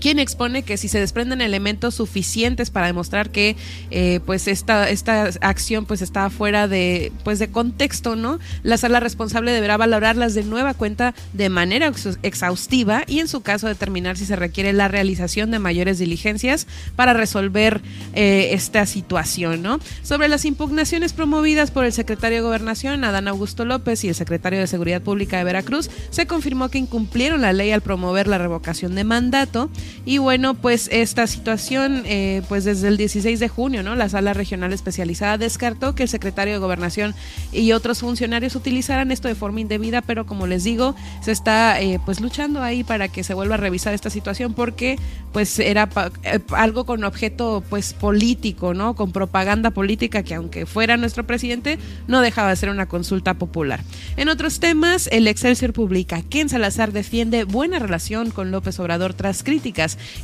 quien expone que si se desprenden elementos suficientes para demostrar que eh, pues esta, esta acción pues está fuera de pues de contexto no la sala responsable deberá valorarlas de nueva cuenta de manera exhaustiva y en su caso determinar si se requiere la realización de mayores diligencias para resolver eh, esta situación no sobre las impugnaciones promovidas por el secretario de gobernación Adán Augusto López y el secretario de seguridad pública de Veracruz se confirmó que incumplieron la ley al promover la revocación de mandato Y bueno, pues esta situación, eh, pues desde el 16 de junio, ¿no? La sala regional especializada descartó que el secretario de Gobernación y otros funcionarios utilizaran esto de forma indebida, pero como les digo, se está eh, pues luchando ahí para que se vuelva a revisar esta situación porque pues era eh, algo con objeto pues político, ¿no? Con propaganda política que aunque fuera nuestro presidente, no dejaba de ser una consulta popular. En otros temas, el Excelsior publica que en Salazar defiende buena relación con López Obrador tras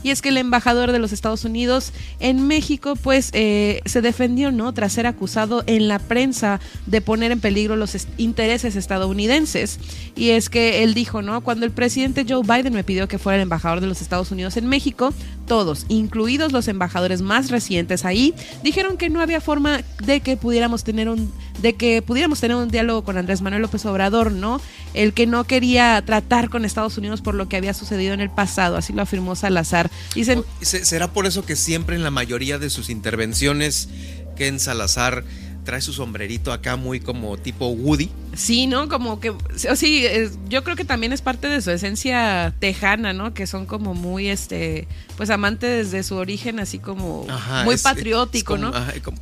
Y es que el embajador de los Estados Unidos en México, pues eh, se defendió, ¿no? Tras ser acusado en la prensa de poner en peligro los intereses estadounidenses. Y es que él dijo, ¿no? Cuando el presidente Joe Biden me pidió que fuera el embajador de los Estados Unidos en México, todos, incluidos los embajadores más recientes ahí, dijeron que no había forma de que pudiéramos tener un de que pudiéramos tener un diálogo con Andrés Manuel López Obrador, ¿no? El que no quería tratar con Estados Unidos por lo que había sucedido en el pasado, así lo afirmó Salazar. Dicen, ¿Será por eso que siempre en la mayoría de sus intervenciones Ken Salazar trae su sombrerito acá muy como tipo Woody? Sí, ¿no? Como que, sí, yo creo que también es parte de su esencia tejana, ¿no? Que son como muy, este, pues amantes de su origen, así como muy patriótico, ¿no?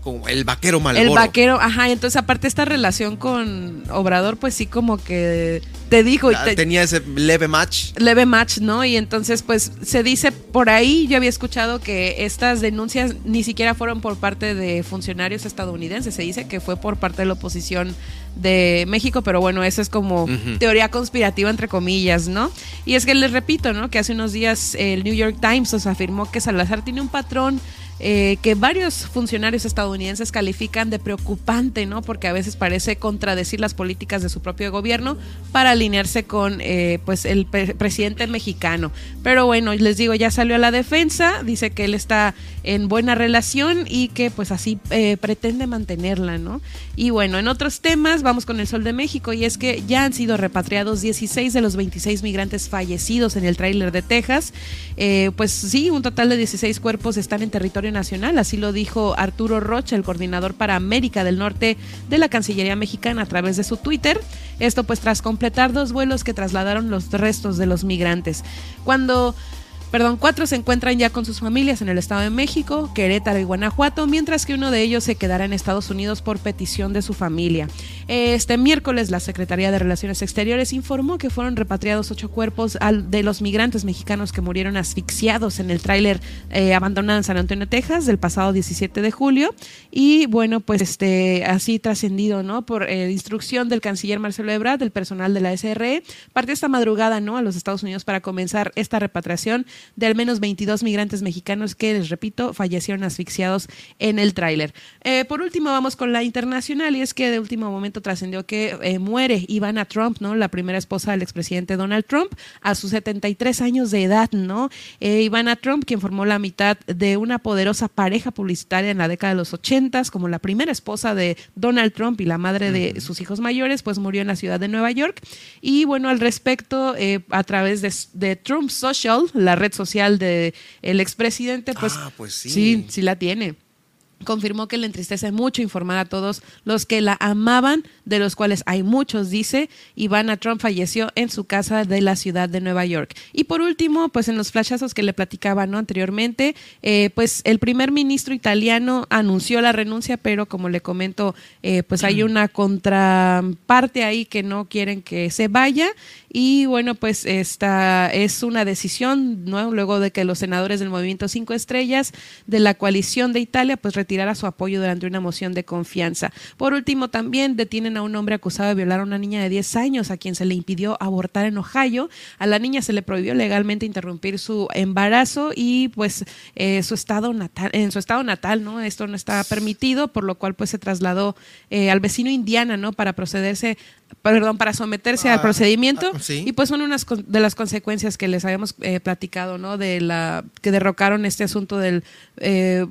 como, el vaquero Malboro. El vaquero, ajá, entonces aparte esta relación con Obrador, pues sí como que te digo. Ah, tenía ese leve match. Leve match, ¿no? Y entonces, pues se dice por ahí, yo había escuchado que estas denuncias ni siquiera fueron por parte de funcionarios estadounidenses, se dice que fue por parte de la oposición de México, pero bueno, eso es como teoría conspirativa entre comillas, ¿no? Y es que les repito, ¿no? Que hace unos días el New York Times os afirmó que Salazar tiene un patrón eh, que varios funcionarios estadounidenses califican de preocupante, ¿no? Porque a veces parece contradecir las políticas de su propio gobierno para alinearse con eh, pues el presidente mexicano. Pero bueno, les digo, ya salió a la defensa, dice que él está en buena relación y que pues así eh, pretende mantenerla, ¿no? Y bueno, en otros temas vamos con el Sol de México y es que ya han sido repatriados 16 de los 26 migrantes fallecidos en el tráiler de Texas. pues sí, un total de 16 cuerpos están en territorio nacional, así lo dijo Arturo Rocha, el coordinador para América del Norte de la Cancillería mexicana a través de su Twitter. Esto pues tras completar dos vuelos que trasladaron los restos de los migrantes. Cuando Perdón, cuatro se encuentran ya con sus familias en el Estado de México, Querétaro y Guanajuato, mientras que uno de ellos se quedará en Estados Unidos por petición de su familia. Este miércoles, la Secretaría de Relaciones Exteriores informó que fueron repatriados ocho cuerpos de los migrantes mexicanos que murieron asfixiados en el tráiler eh, abandonado en San Antonio, Texas, del pasado 17 de julio. Y bueno, pues este así trascendido, ¿no? Por eh, instrucción del canciller Marcelo Ebrard, del personal de la SRE, partió esta madrugada, ¿no? A los Estados Unidos para comenzar esta repatriación de al menos 22 migrantes mexicanos que, les repito, fallecieron asfixiados en el tráiler. Eh, por último, vamos con la internacional y es que de último momento trascendió que eh, muere Ivana Trump, ¿no? La primera esposa del expresidente Donald Trump a sus 73 años de edad, ¿no? Eh, Ivana Trump, quien formó la mitad de una poderosa pareja publicitaria en la década de los 80 como la primera esposa de Donald Trump y la madre de sus hijos mayores, pues murió en la ciudad de Nueva York. Y bueno, al respecto, a través de, de Trump Social, la red social del el expresidente, pues, ah, pues sí. sí, sí la tiene confirmó que le entristece mucho informar a todos los que la amaban, de los cuales hay muchos, dice. Ivana Trump falleció en su casa de la ciudad de Nueva York. Y por último, pues en los flashazos que le platicaba ¿no? anteriormente, eh, pues el primer ministro italiano anunció la renuncia, pero como le comento, eh, pues hay una contraparte ahí que no quieren que se vaya. Y bueno, pues esta es una decisión, ¿no? Luego de que los senadores del Movimiento Cinco Estrellas de la coalición de Italia, pues retirara su apoyo durante una moción de confianza. Por último, también detienen a un hombre acusado de violar a una niña de 10 años a quien se le impidió abortar en Ohio. A la niña se le prohibió legalmente interrumpir su embarazo y pues eh, su estado natal, en su estado natal, ¿no? Esto no está permitido, por lo cual pues se trasladó eh, al vecino Indiana, ¿no? Para procederse perdón, para someterse al ah, procedimiento. Ah, y pues son unas de las consecuencias que les habíamos eh, platicado, ¿no? De la que derrocaron este asunto del eh,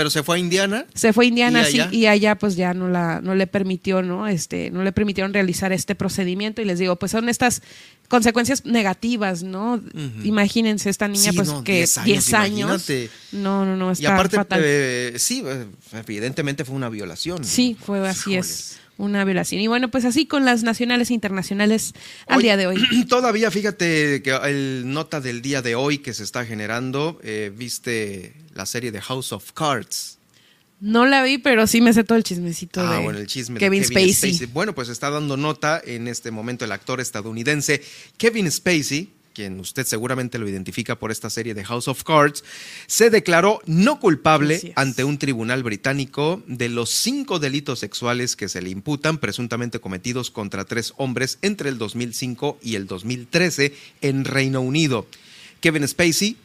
pero se fue a Indiana. Se fue a Indiana, sí, y allá pues ya no la, no le permitió, ¿no? Este, no le permitieron realizar este procedimiento. Y les digo, pues son estas consecuencias negativas, ¿no? Imagínense esta niña, pues que 10 años. no, no, no, está y aparte, eh, sí, evidentemente fue una violación. Sí, fue así es una violación. Y bueno, pues así con las nacionales e internacionales al día de hoy. Todavía, fíjate que el nota del día de hoy que se está generando, eh, viste la serie de House of Cards. No la vi, pero sí me sé todo el chismecito ah, de bueno, el chisme Kevin, de Kevin Spacey. Bueno, pues está dando nota en este momento el actor estadounidense Kevin Spacey, quien usted seguramente lo identifica por esta serie de House of Cards, se declaró no culpable ante un tribunal británico de los cinco delitos sexuales que se le imputan, presuntamente cometidos contra tres hombres entre el 2005 y el 2013 en Reino Unido. Kevin Spacey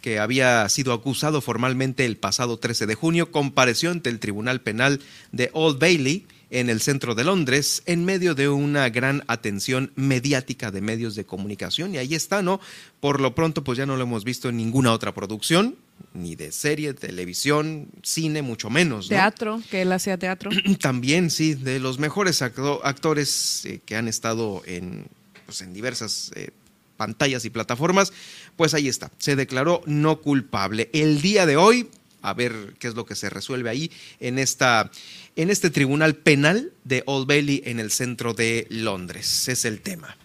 que había sido acusado formalmente el pasado 13 de junio, compareció ante el Tribunal Penal de Old Bailey en el centro de Londres en medio de una gran atención mediática de medios de comunicación y ahí está, ¿no? Por lo pronto pues ya no lo hemos visto en ninguna otra producción, ni de serie, televisión, cine, mucho menos. ¿no? Teatro, que él hacía teatro. También, sí, de los mejores acto- actores eh, que han estado en, pues, en diversas eh, pantallas y plataformas, pues ahí está, se declaró no culpable. El día de hoy, a ver qué es lo que se resuelve ahí en, esta, en este tribunal penal de Old Bailey en el centro de Londres. Es el tema.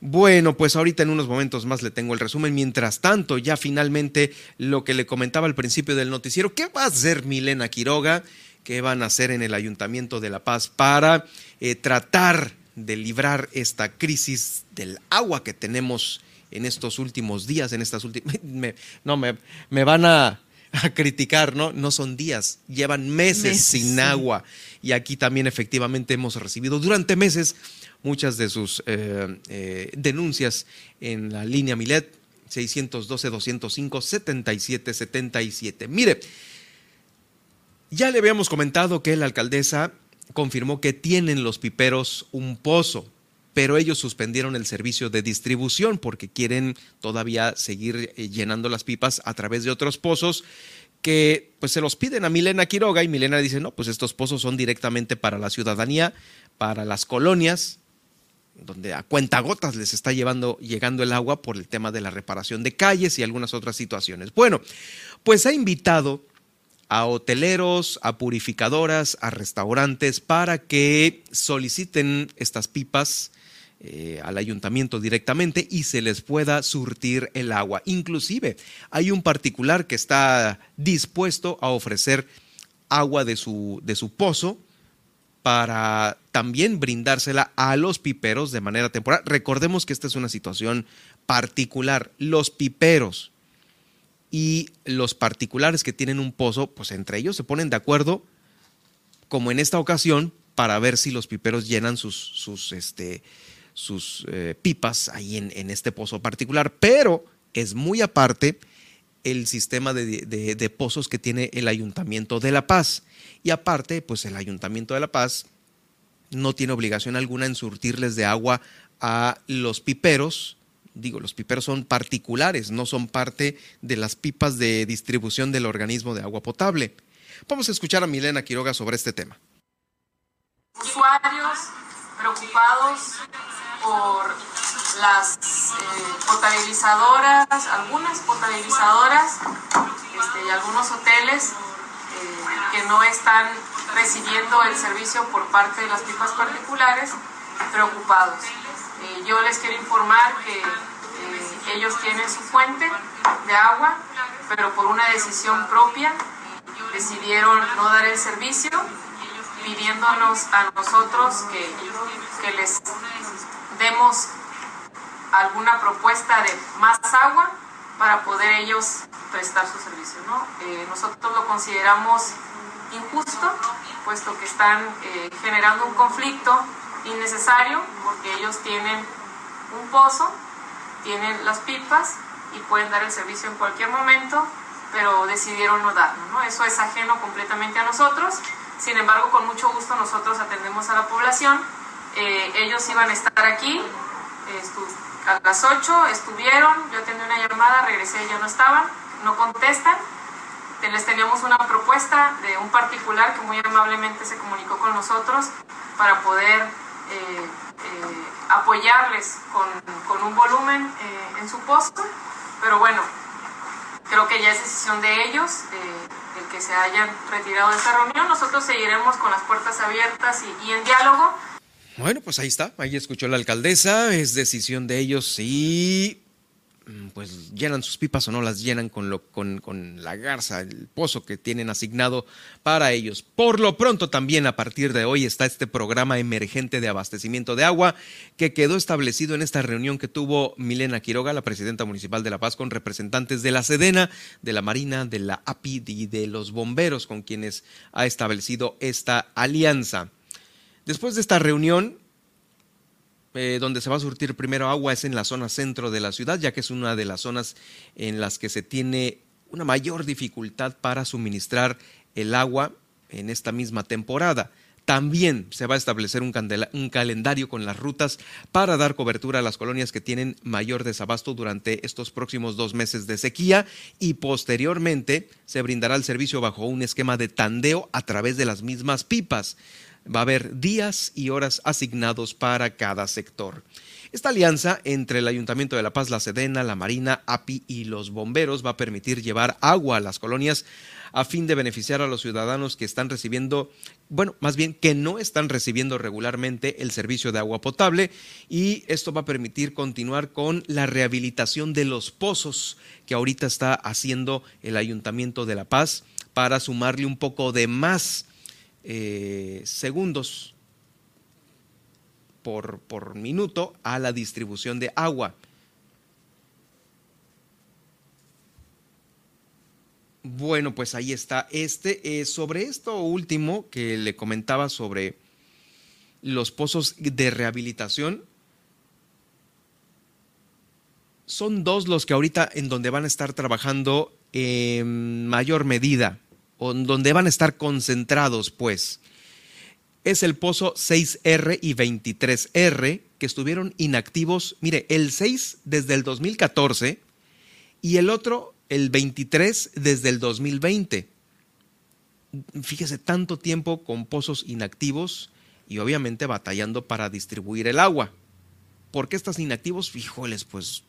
Bueno, pues ahorita en unos momentos más le tengo el resumen. Mientras tanto, ya finalmente lo que le comentaba al principio del noticiero, ¿qué va a hacer Milena Quiroga? ¿Qué van a hacer en el Ayuntamiento de La Paz para eh, tratar de librar esta crisis del agua que tenemos en estos últimos días, en estas últimas... no, me, me van a, a criticar, ¿no? No son días, llevan meses, Meses, sin sí. agua. Y aquí también efectivamente hemos recibido durante meses muchas de sus eh, eh, denuncias en la línea Milet 612-205-7777. Mire, ya le habíamos comentado que la alcaldesa confirmó que tienen los piperos un pozo, pero ellos suspendieron el servicio de distribución porque quieren todavía seguir eh, llenando las pipas a través de otros pozos que pues se los piden a Milena Quiroga y Milena dice, no, pues estos pozos son directamente para la ciudadanía, para las colonias, donde a cuentagotas les está llevando, llegando el agua por el tema de la reparación de calles y algunas otras situaciones. Bueno, pues ha invitado a hoteleros, a purificadoras, a restaurantes para que soliciten estas pipas eh, al ayuntamiento directamente y se les pueda surtir el agua. Inclusive hay un particular que está dispuesto a ofrecer agua de su, de su pozo para también brindársela a los piperos de manera temporal. Recordemos que esta es una situación particular. Los piperos y los particulares que tienen un pozo, pues entre ellos se ponen de acuerdo, como en esta ocasión, para ver si los piperos llenan sus, sus, este, sus eh, pipas ahí en, este pozo particular. Pero es muy aparte el sistema de, de- de pozos que tiene el Ayuntamiento de La Paz. Y aparte, pues el Ayuntamiento de La Paz no tiene obligación alguna en surtirles de agua a los piperos. Digo, los piperos son particulares, no son parte de las pipas de distribución del organismo de agua potable. Vamos a escuchar a Milena Quiroga sobre este tema. usuarios preocupados por las eh, potabilizadoras, algunas potabilizadoras este, y algunos hoteles eh, que no están recibiendo el servicio por parte de las pipas particulares, preocupados. Eh, yo les quiero informar que ellos tienen su fuente de agua, pero por una decisión propia decidieron no dar el servicio pidiéndonos a nosotros que, que les demos alguna propuesta de más agua para poder ellos prestar su servicio. ¿no? Eh, nosotros lo consideramos injusto, puesto que están eh, generando un conflicto innecesario, porque ellos tienen un pozo, tienen las pipas y pueden dar el servicio en cualquier momento, pero decidieron no darlo. ¿no? Eso es ajeno completamente a nosotros. Sin embargo, con mucho gusto nosotros atendemos a la población. Eh, ellos iban a estar aquí a las 8, estuvieron, yo atendí una llamada, regresé, ya no estaban, no contestan. Te- Les teníamos una propuesta de un particular que muy amablemente se comunicó con nosotros para poder eh, eh, apoyarles con, un volumen en su posto, pero bueno, creo que ya es decisión de ellos, el que se hayan retirado de esta reunión. Nosotros seguiremos con las puertas abiertas y, en diálogo. Bueno, pues ahí está, ahí escuchó la alcaldesa, es decisión de ellos si pues llenan sus pipas o no las llenan con, lo, con, con, la garza, el pozo que tienen asignado para ellos. Por lo pronto también a partir de hoy está este programa emergente de abastecimiento de agua que quedó establecido en esta reunión que tuvo Milena Quiroga, la presidenta municipal de La Paz, con representantes de la Sedena, de la Marina, de la API y de los bomberos con quienes ha establecido esta alianza. Después de esta reunión, eh, donde se va a surtir primero agua es en la zona centro de la ciudad, ya que es una de las zonas en las que se tiene una mayor dificultad para suministrar el agua en esta misma temporada. También se va a establecer un, un, calendario con las rutas para dar cobertura a las colonias que tienen mayor desabasto durante estos próximos dos meses de sequía y posteriormente se brindará el servicio bajo un esquema de tandeo a través de las mismas pipas va a haber días y horas asignados para cada sector. Esta alianza entre el Ayuntamiento de La Paz, la Sedena, la Marina, API y los bomberos va a permitir llevar agua a las colonias a fin de beneficiar a los ciudadanos que están recibiendo, bueno, más bien que no están recibiendo regularmente el servicio de agua potable y esto va a permitir continuar con la rehabilitación de los pozos que ahorita está haciendo el Ayuntamiento de La Paz para sumarle un poco de más eh, segundos por, por minuto a la distribución de agua. Bueno, pues ahí está. Este, sobre esto último que le comentaba sobre los pozos de rehabilitación, son dos los que ahorita en donde van a estar trabajando en mayor medida donde van a estar concentrados, pues. Es el pozo 6R y 23R que estuvieron inactivos, mire, el 6 desde el 2014 y el otro, el 23, desde el 2020. Fíjese, tanto tiempo con pozos inactivos y obviamente batallando para distribuir el agua. ¿Por qué estás inactivos? Fíjoles, pues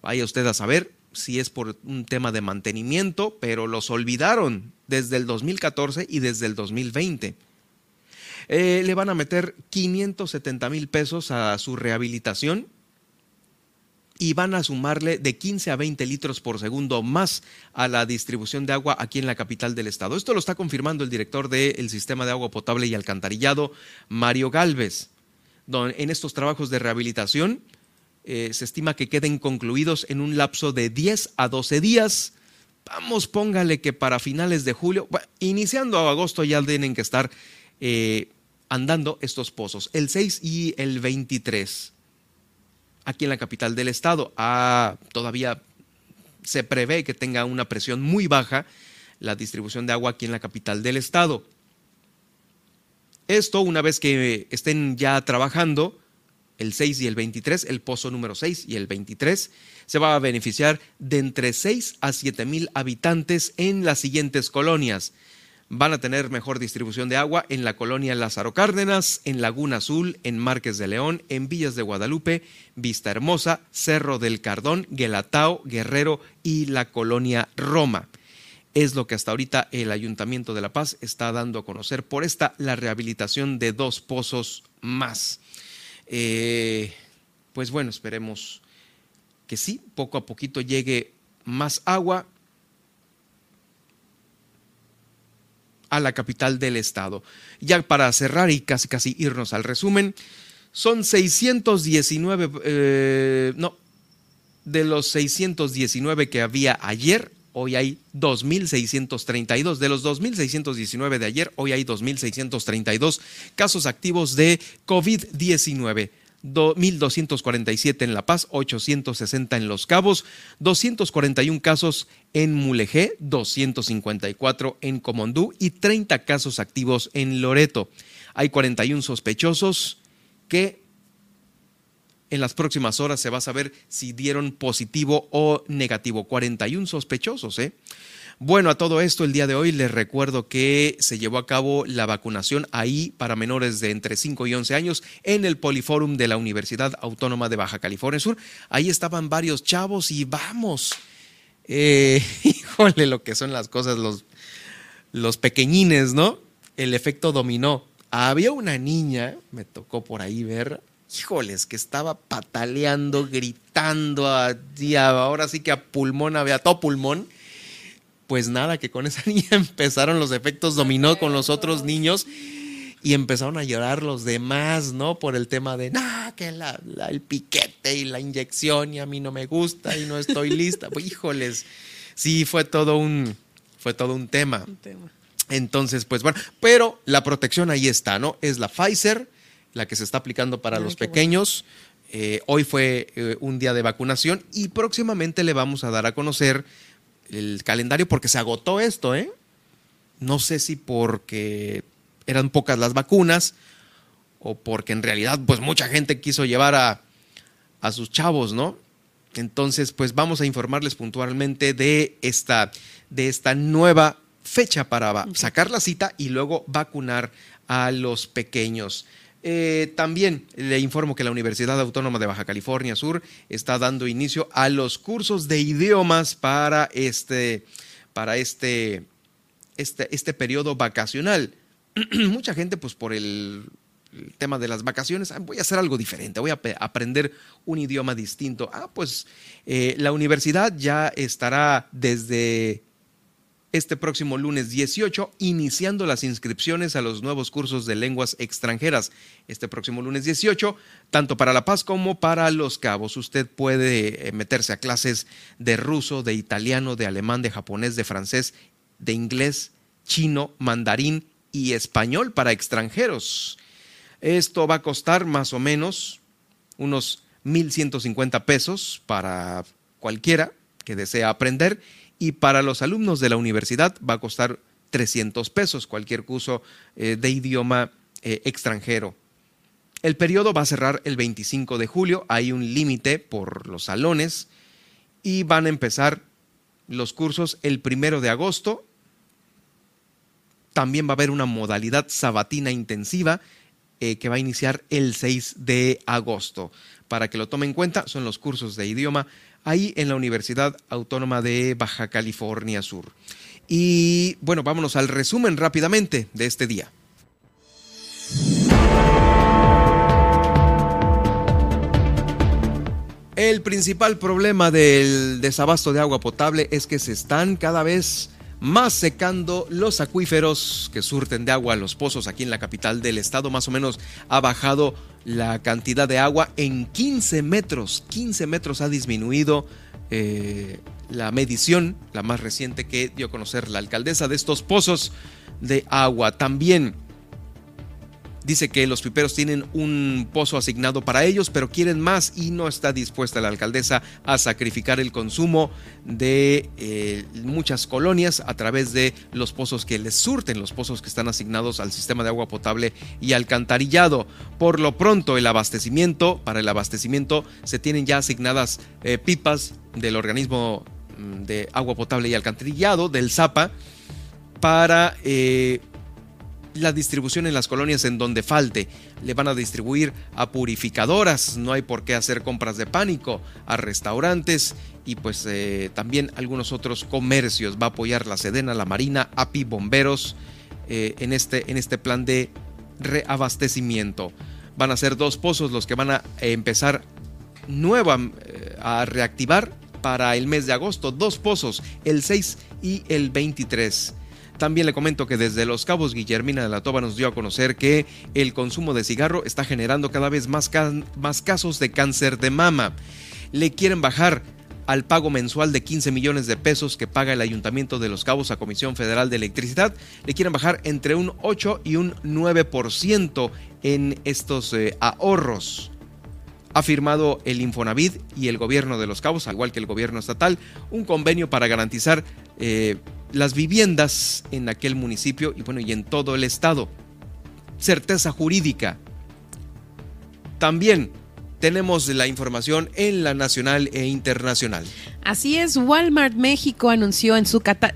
vaya usted a saber, si es por un tema de mantenimiento, pero los olvidaron desde el 2014 y desde el 2020. Eh, le van a meter 570 mil pesos a su rehabilitación y van a sumarle de 15 a 20 litros por segundo más a la distribución de agua aquí en la capital del estado. Esto lo está confirmando el director del sistema de agua potable y alcantarillado, Mario Galvez. En estos trabajos de rehabilitación, eh, se estima que queden concluidos en un lapso de 10 a 12 días. Vamos, póngale que para finales de julio, iniciando agosto ya tienen que estar eh, andando estos pozos, el 6 y el 23, aquí en la capital del estado. Ah, todavía se prevé que tenga una presión muy baja la distribución de agua aquí en la capital del estado. Esto, una vez que estén ya trabajando, el 6 y el 23, el pozo número 6 y el 23, se va a beneficiar de entre 6 a 7 mil habitantes en las siguientes colonias. Van a tener mejor distribución de agua en la colonia Lázaro Cárdenas, en Laguna Azul, en Márquez de León, en Villas de Guadalupe, Vista Hermosa, Cerro del Cardón, Guelatao, Guerrero y la colonia Roma. Es lo que hasta ahorita el Ayuntamiento de La Paz está dando a conocer por esta la rehabilitación de dos pozos más. Eh, pues bueno, esperemos que sí, poco a poquito llegue más agua a la capital del estado. Ya para cerrar y casi casi irnos al resumen, son 619, eh, no, de los 619 que había ayer, hoy hay 2.632. De los 2.619 de ayer, hoy hay 2.632 casos activos de COVID-19. 1.247 en La Paz, 860 en Los Cabos, 241 casos en Mulegé, 254 en Comondú y 30 casos activos en Loreto. Hay 41 sospechosos que en las próximas horas se va a saber si dieron positivo o negativo. 41 sospechosos, ¿eh? Bueno, a todo esto, el día de hoy les recuerdo que se llevó a cabo la vacunación ahí para menores de entre 5 y 11 años en el Poliforum de la Universidad Autónoma de Baja California Sur. Ahí estaban varios chavos y vamos. Eh, híjole, lo que son las cosas, los los pequeñines, ¿no? El efecto dominó. Había una niña, me tocó por ahí ver, híjoles, que estaba pataleando, gritando, a, ahora sí que a pulmón, había todo pulmón. Pues nada, que con esa niña empezaron los efectos dominó con los otros niños y empezaron a llorar los demás, ¿no? Por el tema de, nah, que el piquete y la inyección y a mí no me gusta y no estoy lista. pues, híjoles, sí, fue todo un, fue todo un tema. Un tema. Entonces, pues bueno, pero la protección ahí está, ¿no? Es la Pfizer, la que se está aplicando para los pequeños. Eh, hoy fue eh, un día de vacunación y próximamente le vamos a dar a conocer el calendario porque se agotó esto, ¿eh? No sé si porque eran pocas las vacunas o porque en realidad pues mucha gente quiso llevar a, a sus chavos, ¿no? Entonces pues vamos a informarles puntualmente de esta, de esta nueva fecha para sacar la cita y luego vacunar a los pequeños. Eh, también le informo que la Universidad Autónoma de Baja California Sur está dando inicio a los cursos de idiomas para este, para este, este, este periodo vacacional. Mucha gente, pues por el, tema de las vacaciones, ah, voy a hacer algo diferente, voy a aprender un idioma distinto. Ah, pues eh, la universidad ya estará desde este próximo lunes 18, iniciando las inscripciones a los nuevos cursos de lenguas extranjeras. Este próximo lunes 18, tanto para La Paz como para Los Cabos. Usted puede eh, meterse a clases de ruso, de italiano, de alemán, de japonés, de francés, de inglés, chino, mandarín y español para extranjeros. Esto va a costar más o menos unos 1.150 pesos para cualquiera que desea aprender y para los alumnos de la universidad va a costar 300 pesos cualquier curso eh, de idioma eh, extranjero. El periodo va a cerrar el 25 de julio, hay un límite por los salones y van a empezar los cursos el primero de agosto. También va a haber una modalidad sabatina intensiva eh, que va a iniciar el 6 de agosto. Para que lo tomen en cuenta, son los cursos de idioma ahí en la Universidad Autónoma de Baja California Sur. Y bueno, vámonos al resumen rápidamente de este día. El principal problema del desabasto de agua potable es que se están cada vez más secando los acuíferos que surten de agua a los pozos aquí en la capital del estado. Más o menos ha bajado la cantidad de agua en 15 metros. 15 metros ha disminuido eh, la medición, la más reciente que dio a conocer la alcaldesa de estos pozos de agua. También Dice que los piperos tienen un pozo asignado para ellos, pero quieren más y no está dispuesta la alcaldesa a sacrificar el consumo de eh, muchas colonias a través de los pozos que les surten, los pozos que están asignados al sistema de agua potable y alcantarillado. Por lo pronto, el abastecimiento, para el abastecimiento se tienen ya asignadas eh, pipas del organismo mm, de agua potable y alcantarillado, del ZAPA, para... Eh, la distribución en las colonias en donde falte. Le van a distribuir a purificadoras, no hay por qué hacer compras de pánico, a restaurantes y pues eh, también algunos otros comercios. Va a apoyar la Sedena, la Marina, API, bomberos eh, en, este, en este plan de reabastecimiento. Van a ser dos pozos los que van a empezar nueva eh, a reactivar para el mes de agosto. Dos pozos, el 6 y el 23. También le comento que desde Los Cabos Guillermina de la Toba nos dio a conocer que el consumo de cigarro está generando cada vez más, casos de cáncer de mama. Le quieren bajar al pago mensual de 15 millones de pesos que paga el Ayuntamiento de Los Cabos a Comisión Federal de Electricidad, le quieren bajar entre un 8 y un 9% en estos eh, ahorros. Ha firmado el Infonavit y el gobierno de Los Cabos, al igual que el gobierno estatal, un convenio para garantizar eh, las viviendas en aquel municipio y bueno, y en todo el estado. Certeza jurídica. También tenemos la información en la nacional e internacional. Así es, Walmart México anunció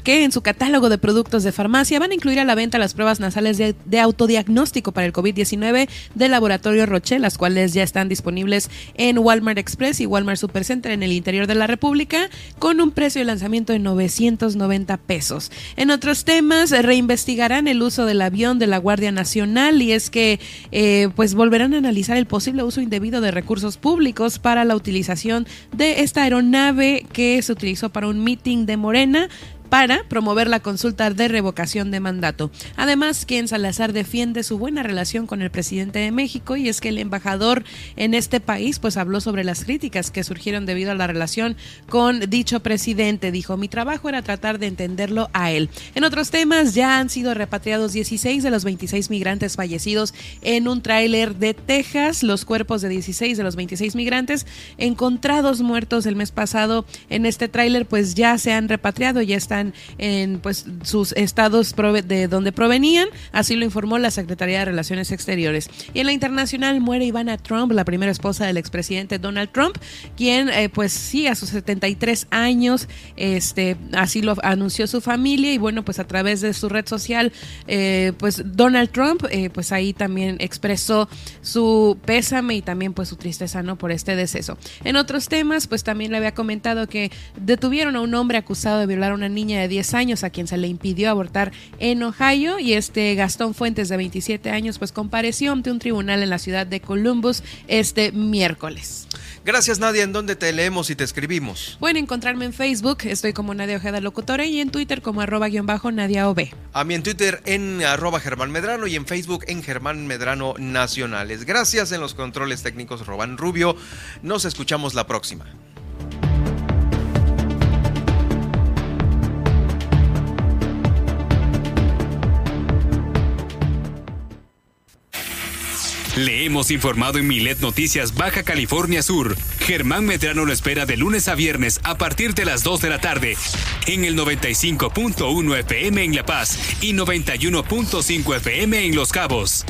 que en su catálogo de productos de farmacia van a incluir a la venta las pruebas nasales de, autodiagnóstico para el COVID-19 del laboratorio Roche, las cuales ya están disponibles en Walmart Express y Walmart Supercenter en el interior de la República, con un precio de lanzamiento de 990 pesos. En otros temas, reinvestigarán el uso del avión de la Guardia Nacional y es que eh, pues volverán a analizar el posible uso indebido de recursos públicos para la utilización de esta aeronave que se utilizó para un meeting de Morena para promover la consulta de revocación de mandato. Además, quien Salazar defiende su buena relación con el presidente de México y es que el embajador en este país pues habló sobre las críticas que surgieron debido a la relación con dicho presidente. Dijo, mi trabajo era tratar de entenderlo a él. En otros temas, ya han sido repatriados 16 de los 26 migrantes fallecidos en un tráiler de Texas. Los cuerpos de 16 de los 26 migrantes encontrados muertos el mes pasado en este tráiler pues ya se han repatriado, ya están en pues sus estados de donde provenían, así lo informó la Secretaría de Relaciones Exteriores. Y en la internacional muere Ivana Trump, la primera esposa del expresidente Donald Trump, quien eh, pues sí a sus 73 años, este así lo anunció su familia y bueno pues a través de su red social eh, pues Donald Trump eh, pues ahí también expresó su pésame y también pues su tristeza no por este deceso. En otros temas pues también le había comentado que detuvieron a un hombre acusado de violar a una niña de 10 años a quien se le impidió abortar en Ohio y este Gastón Fuentes de 27 años pues compareció ante un tribunal en la ciudad de Columbus este miércoles. Gracias Nadia, ¿en dónde te leemos y te escribimos? Pueden encontrarme en Facebook, estoy como Nadia Ojeda Locutora y en Twitter como arroba guion bajo Nadia OB. A mí en Twitter en arroba Germán Medrano y en Facebook en Germán Medrano Nacionales. Gracias en los controles técnicos Robán Rubio. Nos escuchamos la próxima. Le hemos informado en Milet Noticias Baja California Sur. Germán Medrano lo espera de lunes a viernes a partir de las 2 de la tarde en el 95.1 FM en La Paz y 91.5 FM en Los Cabos.